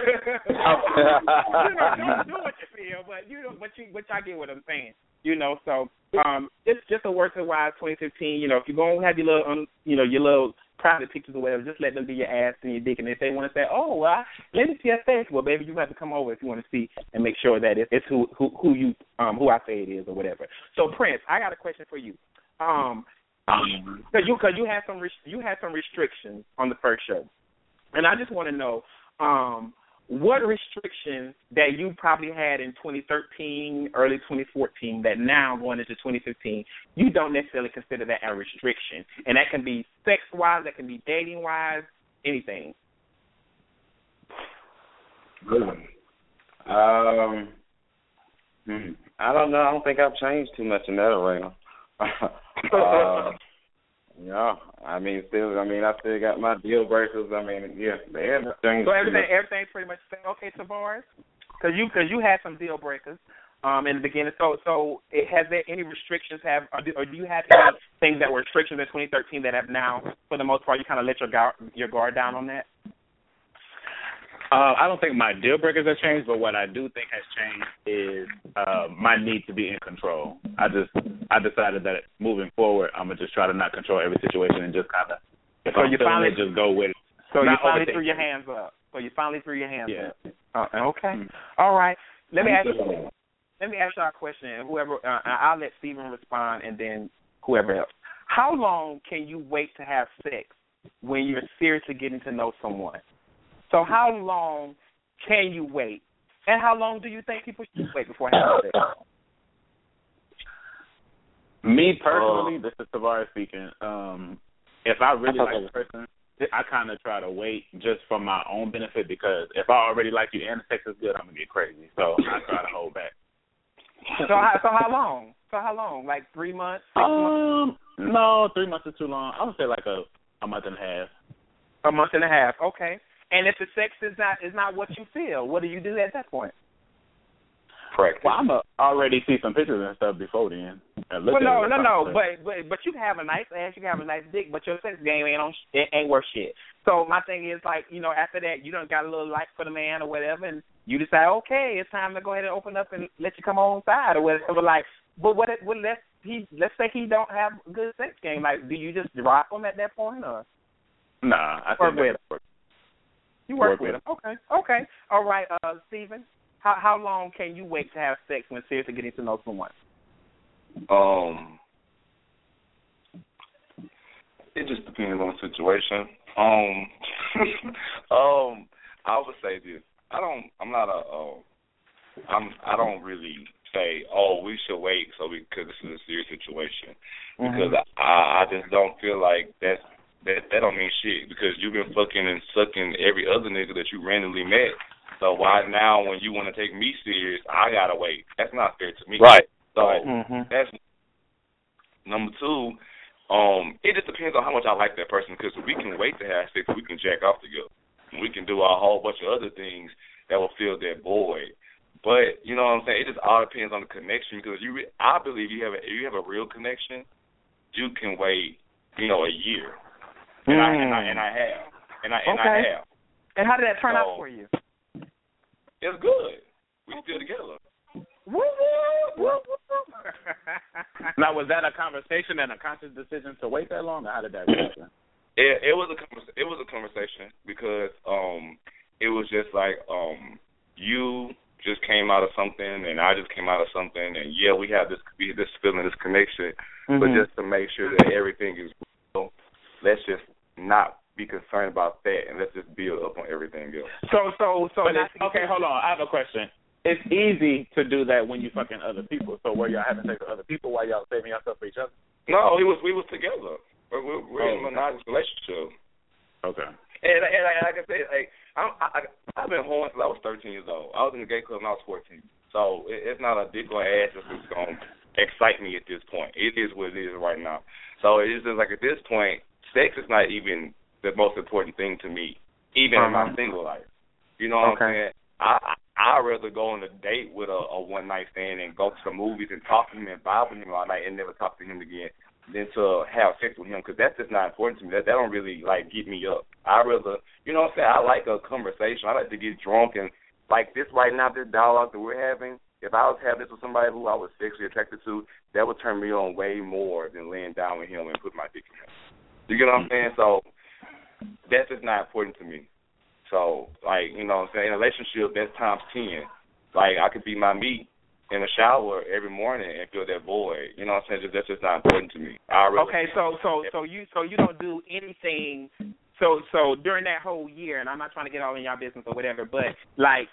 you know don't do what you feel. But you know, but you but I get what I'm saying. You know, so um, it's just a work wise 2015. You know, if you're gonna have your little, um, you know, your little private pictures or whatever, just let them be your ass and your dick. And if they want to say, oh, well, I, let me see your face, well, baby, you have to come over if you want to see and make sure that it's, it's who who who you um who I say it is or whatever. So Prince, I got a question for you. Um, cause you cause you had some res- you had some restrictions on the first show, and I just want to know um what restrictions that you probably had in 2013, early 2014, that now going into 2015, you don't necessarily consider that a restriction, and that can be sex wise, that can be dating wise, anything. Good. Um, hmm, I don't know. I don't think I've changed too much in that arena. uh, yeah, I mean, still, I mean, I still got my deal breakers. I mean, yeah, the everything. So everything, everything's pretty much okay, Tavarus? Because you, because you had some deal breakers um in the beginning. So, so it, has there any restrictions have, or do, or do you have any things that were restrictions in 2013 that have now, for the most part, you kind of let your guard your guard down on that? Uh, I don't think my deal breakers have changed, but what I do think has changed is uh, my need to be in control. I just I decided that moving forward, I'm gonna just try to not control every situation and just kind of if So I'm you finally- it, just go with it. So you finally overthink threw your hands up. So you finally threw your hands Yeah. up. Uh, okay. All right. Let me ask you. Let me ask you a question. Whoever, uh, I'll let Stephen respond, and then whoever else. How long can you wait to have sex when you're seriously getting to know someone? So how long can you wait, and how long do you think people should wait before having sex? Me personally, this is Tavarus speaking. Um, if I really like a person, I kind of try to wait just for my own benefit because if I already like you and the sex is good, I'm gonna get crazy. So I try to hold back. So how, so how long? So how long? Like three months? Six months? Um, no, three months is too long. I would say like a a month and a half. A month and a half. Okay. And if the sex is not is not what you feel, what do you do at that point? Correct. Well, I'm a, already see some pictures and stuff before then. and look Well, no, no, no. something. But but but you can have a nice ass, you can have a nice dick, but your sex game ain't on it ain't worth shit. So my thing is like you know after that you don't got a little like for the man or whatever, and you decide okay it's time to go ahead and open up and let you come on side or whatever. Like, but what it, what let's he let's say he don't have a good sex game. Like, do you just drop him at that point or Nah, I Work think with that's- you work, Work with him? Okay, okay, all right. Uh, Stephen, how how long can you wait to have sex when seriously getting to know someone? Um, it just depends on the situation. Um, um, I would say this. I don't. I'm not a. Uh, I'm. I don't really say, oh, we should wait so we because this is a serious situation. Because I, I just don't feel like that's that that don't mean shit because you've been fucking and sucking every other nigga that you randomly met. So why now when you want to take me serious, I gotta wait? That's not fair to me. Right. So Mm-hmm. that's number two. Um, it just depends on how much I like that person because we can wait to have sex, we can jack off together, we can do a whole bunch of other things that will fill that void. But you know what I'm saying? It just all depends on the connection because you, re- I believe you have a, if you have a real connection, you can wait, you know, a year, and I and I and I have, and I and I have. And how did that turn out for you? It's good. We still together. Woo woo woo woo. Now, was that a conversation and a conscious decision to wait that long, or how did that happen? It, it was a convers- it was a conversation because um it was just like um you just came out of something and I just came out of something and yeah we have this we have this feeling this connection but Mhm. just to make sure that everything is real let's just not be concerned about that and let's just build up on everything else. So so so But okay, hold on. I have a question. It's easy to do that when you fucking other people. So were y'all having sex with other people while y'all saving yourself for each other? No, we was we was together. We're, we're, we're in Oh, a monogamous relationship. Okay. And, and, and like I said, like I'm, I, I, I've been horny since I was 13 years old. I was in the gay club when I was 14. So it, it's not a dick or ass that's just gonna excite me at this point. It is what it is right now. So it's just like at this point, sex is not even the most important thing to me, even in my Uh-huh. single life. You know what Okay. I'm saying? I I I'd rather go on a date with a, a one night stand and go to the movies and talk to him and vibe with him all night and never talk to him again than to have sex with him because that's just not important to me. That that don't really like get me up. I rather, you know what I'm saying? I like a conversation. I like to get drunk and like this right now, this dialogue that we're having. If I was having this with somebody who I was sexually attracted to, that would turn me on way more than laying down with him and put my dick in him. You get what I'm mm. saying? So that's just not important to me. So like you know what I'm saying, in a relationship that's times ten. Like I could be my meat in the shower every morning and feel that void. You know what I'm saying? Just, that's just not important to me. I really Okay, so so so you so you don't do anything so so during that whole year, and I'm not trying to get all in y'all business or whatever, but like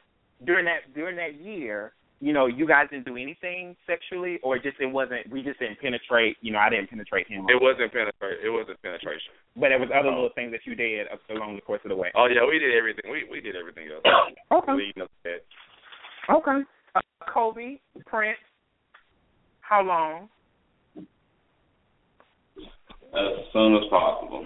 during that during that year, you know, you guys didn't do anything sexually, or just it wasn't. We just didn't penetrate. You know, I didn't penetrate him. It wasn't penetration. It wasn't penetration. But it was other Oh. little things that you did up- along the course of the way. Oh yeah, we did everything. We we did everything else. Okay. Leading up to that. Okay. Uh, Kobe Prince. How long? As soon as possible.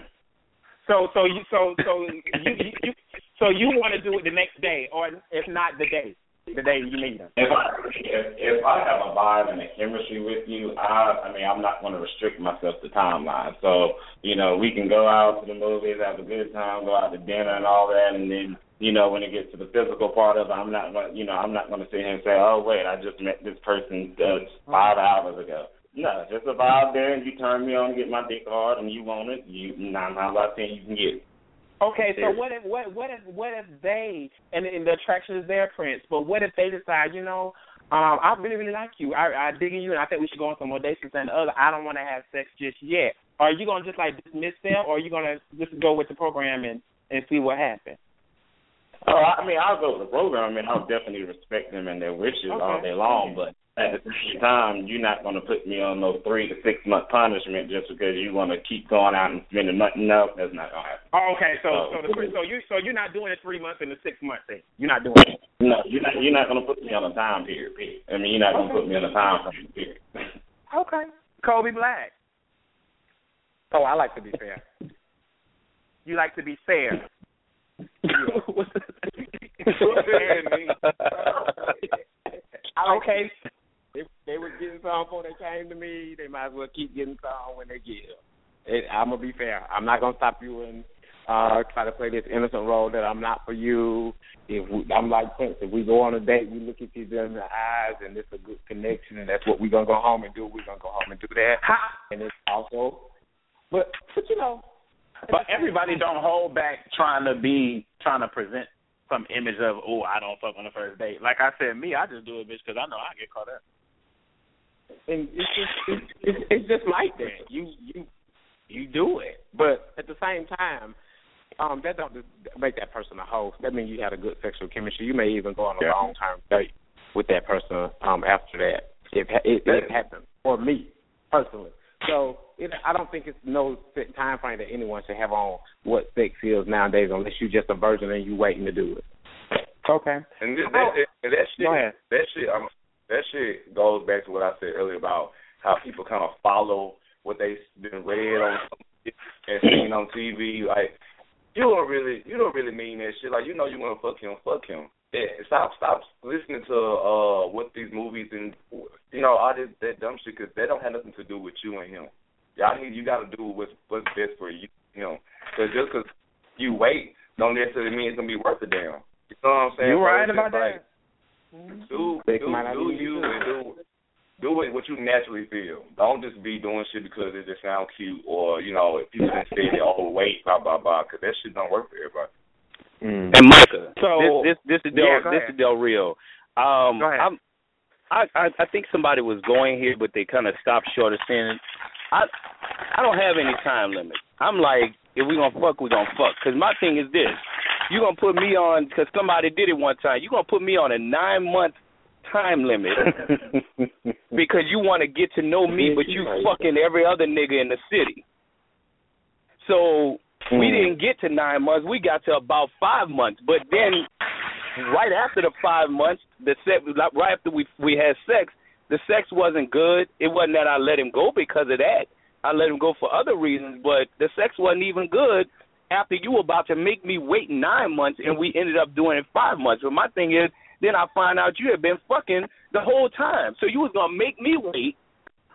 So so you so so you, you, you so you want to do it the next day, or if not the day, the day you meet him. If I if, if I have a vibe and a chemistry with you, I I mean I'm not going to restrict myself to timeline. So you know we can go out to the movies, have a good time, go out to dinner and all that, and then you know when it gets to the physical part of it, I'm not going you know I'm not going to sit here and say oh wait I just met this person uh, five hours ago. No, just a vibe there, and you turn me on, get my dick hard, and you want it. You nine times out of ten you can get it. Okay, so what if what what if what if they and, and the attraction is there, Prince? But what if they decide, you know, um, I really really like you, I I dig in you, and I think we should go on some more dates and the other. I don't want to have sex just yet. Are you gonna just like dismiss them, or are you gonna just go with the program and and see what happens? Oh, I mean, I'll go with the program. I mean, I'll definitely respect them and their wishes all day long. But at the same time, you're not going to put me on no three to six month punishment just because you want to keep going out and spending money. No, that's not going to happen. Oh, okay, so Oh. so the so you so you're not doing the three months and the six month thing. You're not doing it. No, you're not. You're not going to put me on a time period. period. I mean, you're not going to put me on a time. Period. Okay. Kobe Black, Oh, I like to be fair. you like to be fair. okay. If they were getting some before they came to me, they might as well keep getting some when they give. It, I'm gonna be fair. I'm not gonna stop you and uh try to play this innocent role that I'm not for you. If we, I'm like Prince, if we go on a date, we look at each other in the eyes, and it's a good connection, and that's what we're gonna go home and do. We're gonna go home and do that. And it's also, but but you know, But everybody don't hold back trying to be trying to present some image of oh I don't fuck on the first date. Like I said, me I just do it bitch because I know I get caught up. And it's just it's, it's, it's just like that. You you you do it, but at the same time, um, that don't make that person a host. That means you had a good sexual chemistry. You may even go on a Yeah. long term date with that person um after that. It it, it happened for me personally. So it, I don't think it's no set time frame that anyone should have on what sex is nowadays, unless you're just a virgin and you waiting to do it. Okay. And this, that, and that shit, Go ahead. that shit, um, that shit goes back to what I said earlier about how people kind of follow what they've been read on and seen on TV. Like, you don't really, you don't really mean that shit. Like, you know, you want to fuck him, fuck him. Yeah, stop, stop listening to uh what these movies and you know all this that dumb shit because that don't have nothing to do with you and him. Y'all need, you got to do what's what's best for you, him. Because just because you wait, don't necessarily mean it's gonna be worth a damn. You know what I'm saying? You're So right about like, that. Do They do, might not do you and do do it what you naturally feel. Don't just be doing shit because it just sound cute or you know if people just say that oh wait blah blah blah because that shit don't work for everybody. And Micah, So- this this this is Del Yeah, this ahead. is Del'Rio. Um, Go ahead. I'm, I, I I think somebody was going here, but they kind of stopped short of saying, I I don't have any time limit. I'm like, if we gonna fuck, we gonna fuck. Cause my thing is this: you gonna put me on because somebody did it one time. You're gonna put me on a nine month time limit because you want to get to know me, but you fucking every other nigga in the city. So we mm. didn't get to nine months. We got to about five months. But then, right after the five months, the sex, right after we we had sex, the sex wasn't good. It wasn't that I let him go because of that. I let him go for other reasons, but the sex wasn't even good after you were about to make me wait nine months and we ended up doing it five months. But my thing is, then I find out you had been fucking the whole time. So you was gonna make me wait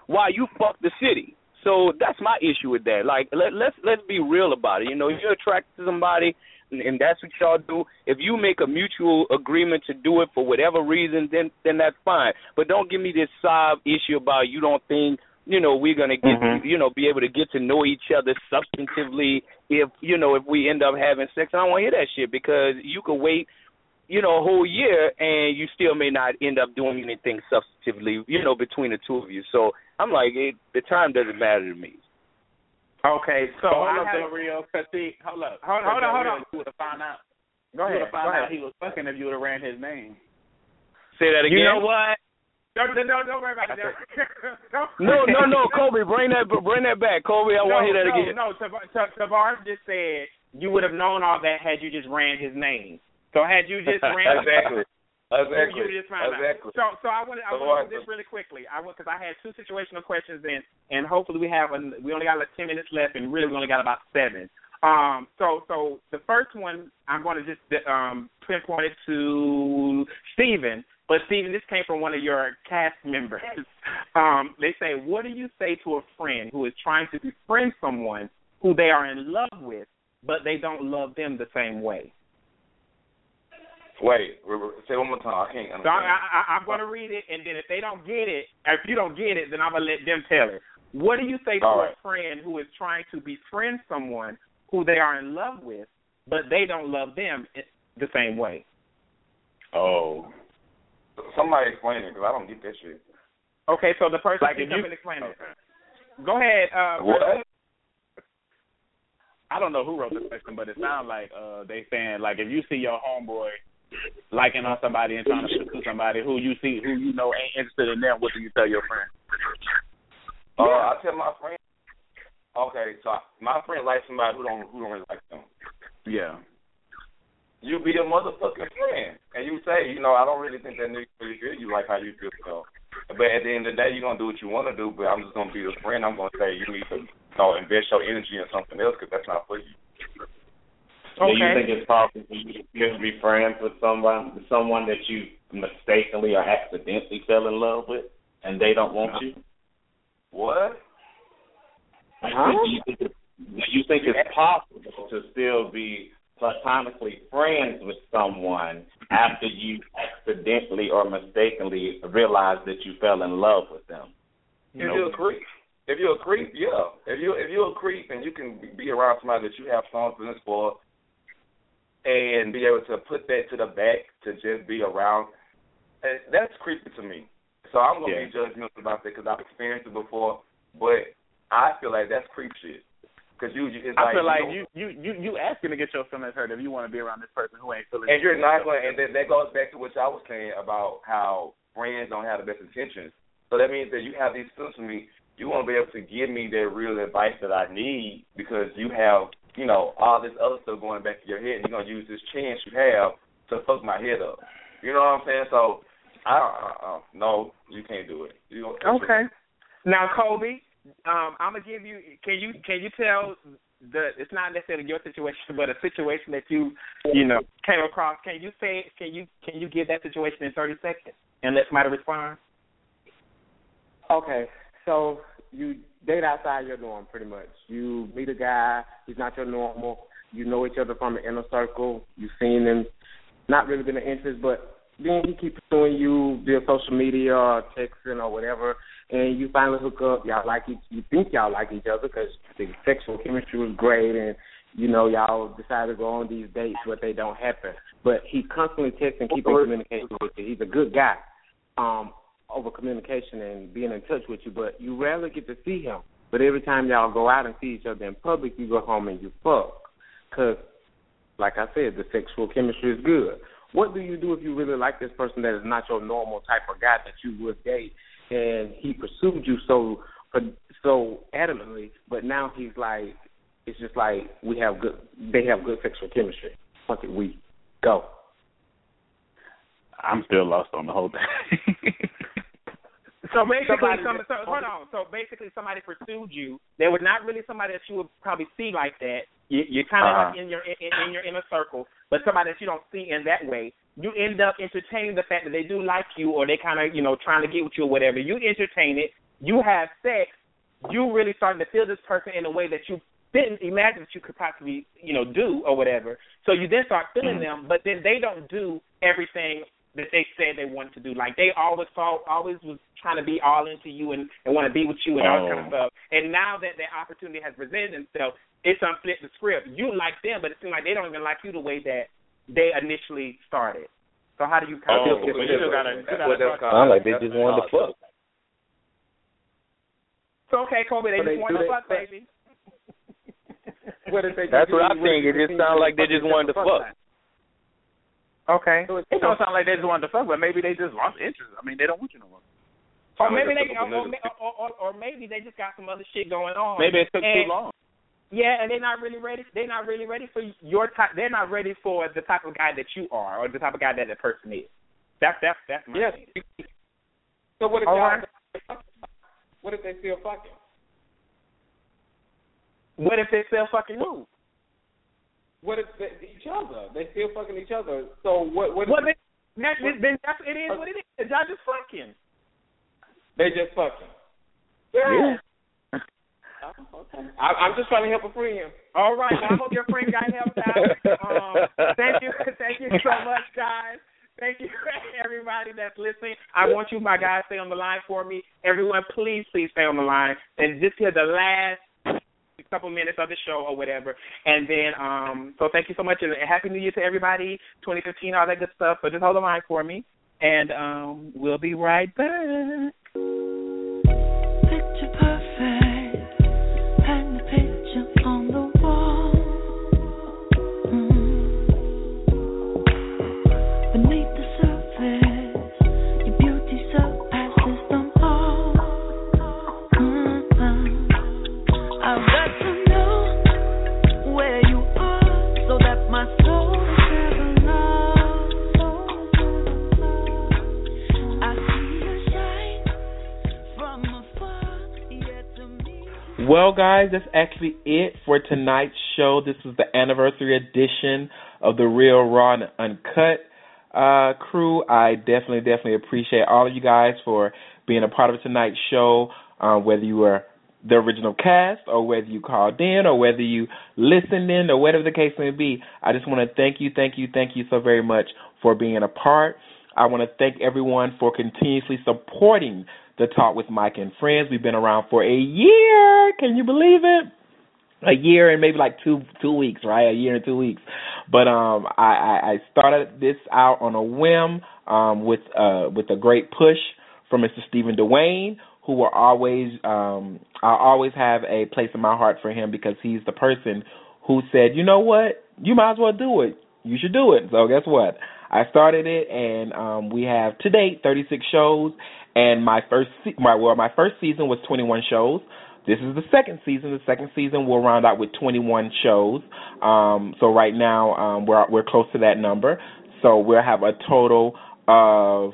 while you fuck the city. So that's my issue with that. Like let let's let's be real about it. You know, you're attracted to somebody and, and that's what y'all do. If you make a mutual agreement to do it for whatever reason, then then that's fine. But don't give me this sob issue about you don't think you know we're gonna get Mhm. you know be able to get to know each other substantively if you know if we end up having sex. I don't want to hear that shit because you could wait you know a whole year and you still may not end up doing anything substantively you know between the two of you. So I'm like it, the time doesn't matter to me. Okay, so, hold I up, have, Del'Rio, cause see, hold up, Hold- hold on, hold on. You would have found out. Go you ahead. would have found out ahead. he was fucking if you would have ran his name. Say that again. You know what? Don't, don't, don't worry about it. Don't- No, no, no, Kobe, bring that, bring that back, Kobe. I want to hear that no, again. No, Tav- Tav- Tavarus just said you would have known all that had you just ran his name. So had you just ran Exactly. You, Exactly. you just found Exactly. out. So, so I want to I So want to what- do this really quickly. I want because I had two situational questions in, and hopefully we have an, we only got like ten minutes left, and really we only got about seven. Um, so, so the first one I'm going to just um pinpoint it to Stephen. But Stephen, this came from one of your cast members. Um, they say, what do you say to a friend who is trying to befriend someone who they are in love with, but they don't love them the same way? Wait, say one more time. I can't So I, understand. I, I'm going to read it, and then if they don't get it, if you don't get it, then I'm going to let them tell it. What do you say to All a friend who is trying to befriend someone who they are in love with, but they don't love them the same way? Oh. Somebody explain it because I don't get that shit. Okay, so the person Like can if come and explain it. Go ahead. Uh, What? I don't know who wrote the question, but it sounds like uh they saying like if you see your homeboy liking on somebody and trying to pursue somebody who you see who you know ain't interested in them, what do you tell your friend? Uh, I tell my friend. Okay, so my friend likes somebody who don't who don't really like them. Yeah. You be a motherfucking friend, and you say, you know, I don't really think that nigga really feel you like how you feel. So, but at the end of the day, you're gonna do what you want to do. But I'm just gonna be a friend. I'm gonna say you need to, you know, invest your energy in something else because that's not for you. Okay. Do you think it's possible for you to be friends with someone someone that you mistakenly or accidentally fell in love with and they don't want you? What? Do you think it's, do you think it's possible to still be platonically friends with someone after you accidentally or mistakenly realize that you fell in love with them? If you're a creep, if you're a creep, yeah. If you if you're a creep and you can be around somebody that you have some feelings for, and be able to put that to the back to just be around, eh, that's creepy to me. So I'm gonna Yeah. be judgmental about that because I've experienced it before. But I feel like that's creep shit. Because you, it's I like feel like don't- you you you you asking to get your feelings hurt if you want to be around this person who ain't feeling. And you're not going, and that, that goes back to what I was saying about how friends don't have the best intentions. So that means that you have these feelings for me. You want to be able to give me that real advice that I need because you have, you know, all this other stuff going back to your head, and you're gonna use this chance you have to fuck my head up. You know what I'm saying? So, I don't, uh, uh, no, you can't do it. You don't, Okay. Now, Kobe, um, I'm gonna give you. Can you can you tell the? It's not necessarily your situation, but a situation that you you know came across. Can you say? Can you can you give that situation in 30 seconds and let somebody respond? Okay, so you date outside your norm, pretty much. You meet a guy, he's not your normal. You know each other from the inner circle. You've seen him, not really been an interest, but then he keeps pursuing you via social media or texting or whatever, and you finally hook up. Y'all like each, you think y'all like each other because the sexual chemistry was great, and you know y'all decide to go on these dates, but they don't happen. But he constantly texts and keeping communication with you. He's a good guy. Um, over communication and being in touch with you, but you rarely get to see him. But every time y'all go out and see each other in public, you go home and you fuck. Because, like I said, the sexual chemistry is good. What do you do if you really like this person that is not your normal type of guy that you would date, and he pursued you so so adamantly, but now he's like, it's just like we have good, they have good sexual chemistry. Fuck it, we go. I'm still lost on the whole thing. So basically, Somebody some, so, hold on. So basically, somebody pursued you. There was not really somebody that you would probably see like that. You, you're kind of Uh-huh. like in your in, in your inner circle, but somebody that you don't see in that way. You end up entertaining the fact that they do like you, or they kind of you know trying to get with you or whatever. You entertain it. You have sex. You really starting to feel this person in a way that you didn't imagine that you could possibly you know do or whatever. So you then start feeling mm-hmm. them, but then they don't do everything that they said they wanted to do. Like they always saw, always was trying to be all into you and, and want to be with you and all that kind of Oh. stuff. And now that that opportunity has presented itself, it's unflipped the script. You like them, but it seems like they don't even like you the way that they initially started. So how do you kind Oh, of but you still gotta, you still gotta that's. Sound like they just wanted to fuck. So okay, Kobe, they But just wanted want do to that- fuck, baby. what if they? That's what I if think. they It just continue sounds like they just wanted to the fuck. Okay. So It don't sound like they just wanted to fuck, but maybe they just lost interest. I mean, they don't want you no more. Or Sound like maybe they, typical or, or, or, or, or maybe they just got some other shit going on. Maybe it took too long. Yeah, and they're not really ready. They're not really ready for your type. They're not ready for the type of guy that you are, or the type of guy that the person is. That's that's that's my Yes. thing. So what if All right. What if they still fucking? What if they still fucking who? What if they, each other? They still fucking each other. So what? What? Well, if, then, that, then that's it is what it is. Y'all just fucking. they just fucking. Yeah. Okay. I, I'm just trying to help a friend. All right. Well, I hope your friend got helped out. Um, thank you, thank you so much, guys. Thank you, everybody that's listening. I want you, my guys, stay on the line for me. Everyone, please, please stay on the line and just hear the last couple minutes of the show or whatever. And then, um, so thank you so much and happy New Year to everybody. 2015, all that good stuff. So just hold the line for me, and um, we'll be right back. Guys, that's actually it for tonight's show. This is the anniversary edition of the Real Raw and Uncut uh, crew. I definitely, definitely appreciate all of you guys for being a part of tonight's show, uh, whether you were the original cast or whether you called in or whether you listened in or whatever the case may be. I just want to thank you, thank you, thank you so very much for being a part. I want to thank everyone for continuously supporting the Talk with Mike and Friends. We've been around for a year. Can you believe it? A year and maybe like two two weeks, right? A year and two weeks. But um I, I, started this out on a whim, um, with uh with a great push from Mr. Stephen D'Wayne, who will always um I always have a place in my heart for him because he's the person who said, You know what? You might as well do it. You should do it. So guess what? I started it and um we have to date 36 shows and my first se- my well my first season was 21 shows. This is the second season. The second season will round out with 21 shows. Um, so right now um, we're we're close to that number. So we'll have a total of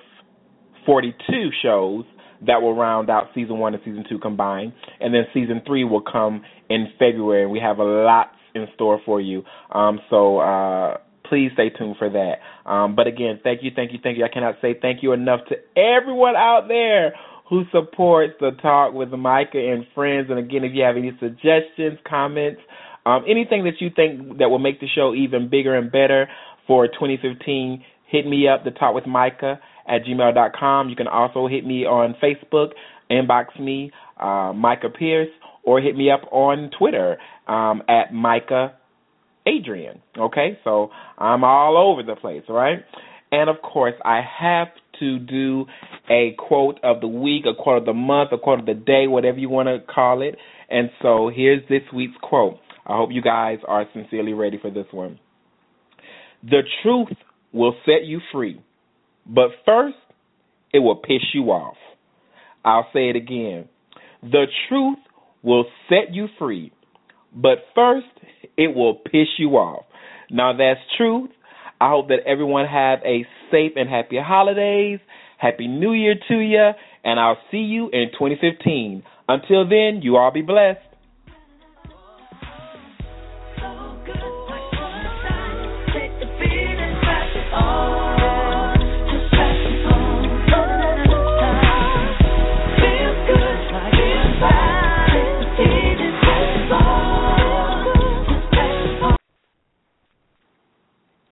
42 shows that will round out season one and season two combined, and then season three will come in February. We have a lot in store for you. Um, so uh, please stay tuned for that. Um, but again, thank you, thank you, thank you. I cannot say thank you enough to everyone out there who supports the talk with Micah and friends. And again, if you have any suggestions, comments, um, anything that you think that will make the show even bigger and better for 2015, hit me up, the talk with Micah at gmail.com. You can also hit me on Facebook, inbox me, uh, Micah Pierce, or hit me up on Twitter um, at Micah Adrian. Okay, so I'm all over the place, right? And of course, I have to do a quote of the week, a quote of the month, a quote of the day, whatever you want to call it. And so here's this week's quote. I hope you guys are sincerely ready for this one. The truth will set you free, but first, it will piss you off. I'll say it again. The truth will set you free, but first, it will piss you off. Now, that's truth. I hope that everyone have a safe and happy holidays. Happy New Year to you, and I'll see you in 2015. Until then, you all be blessed.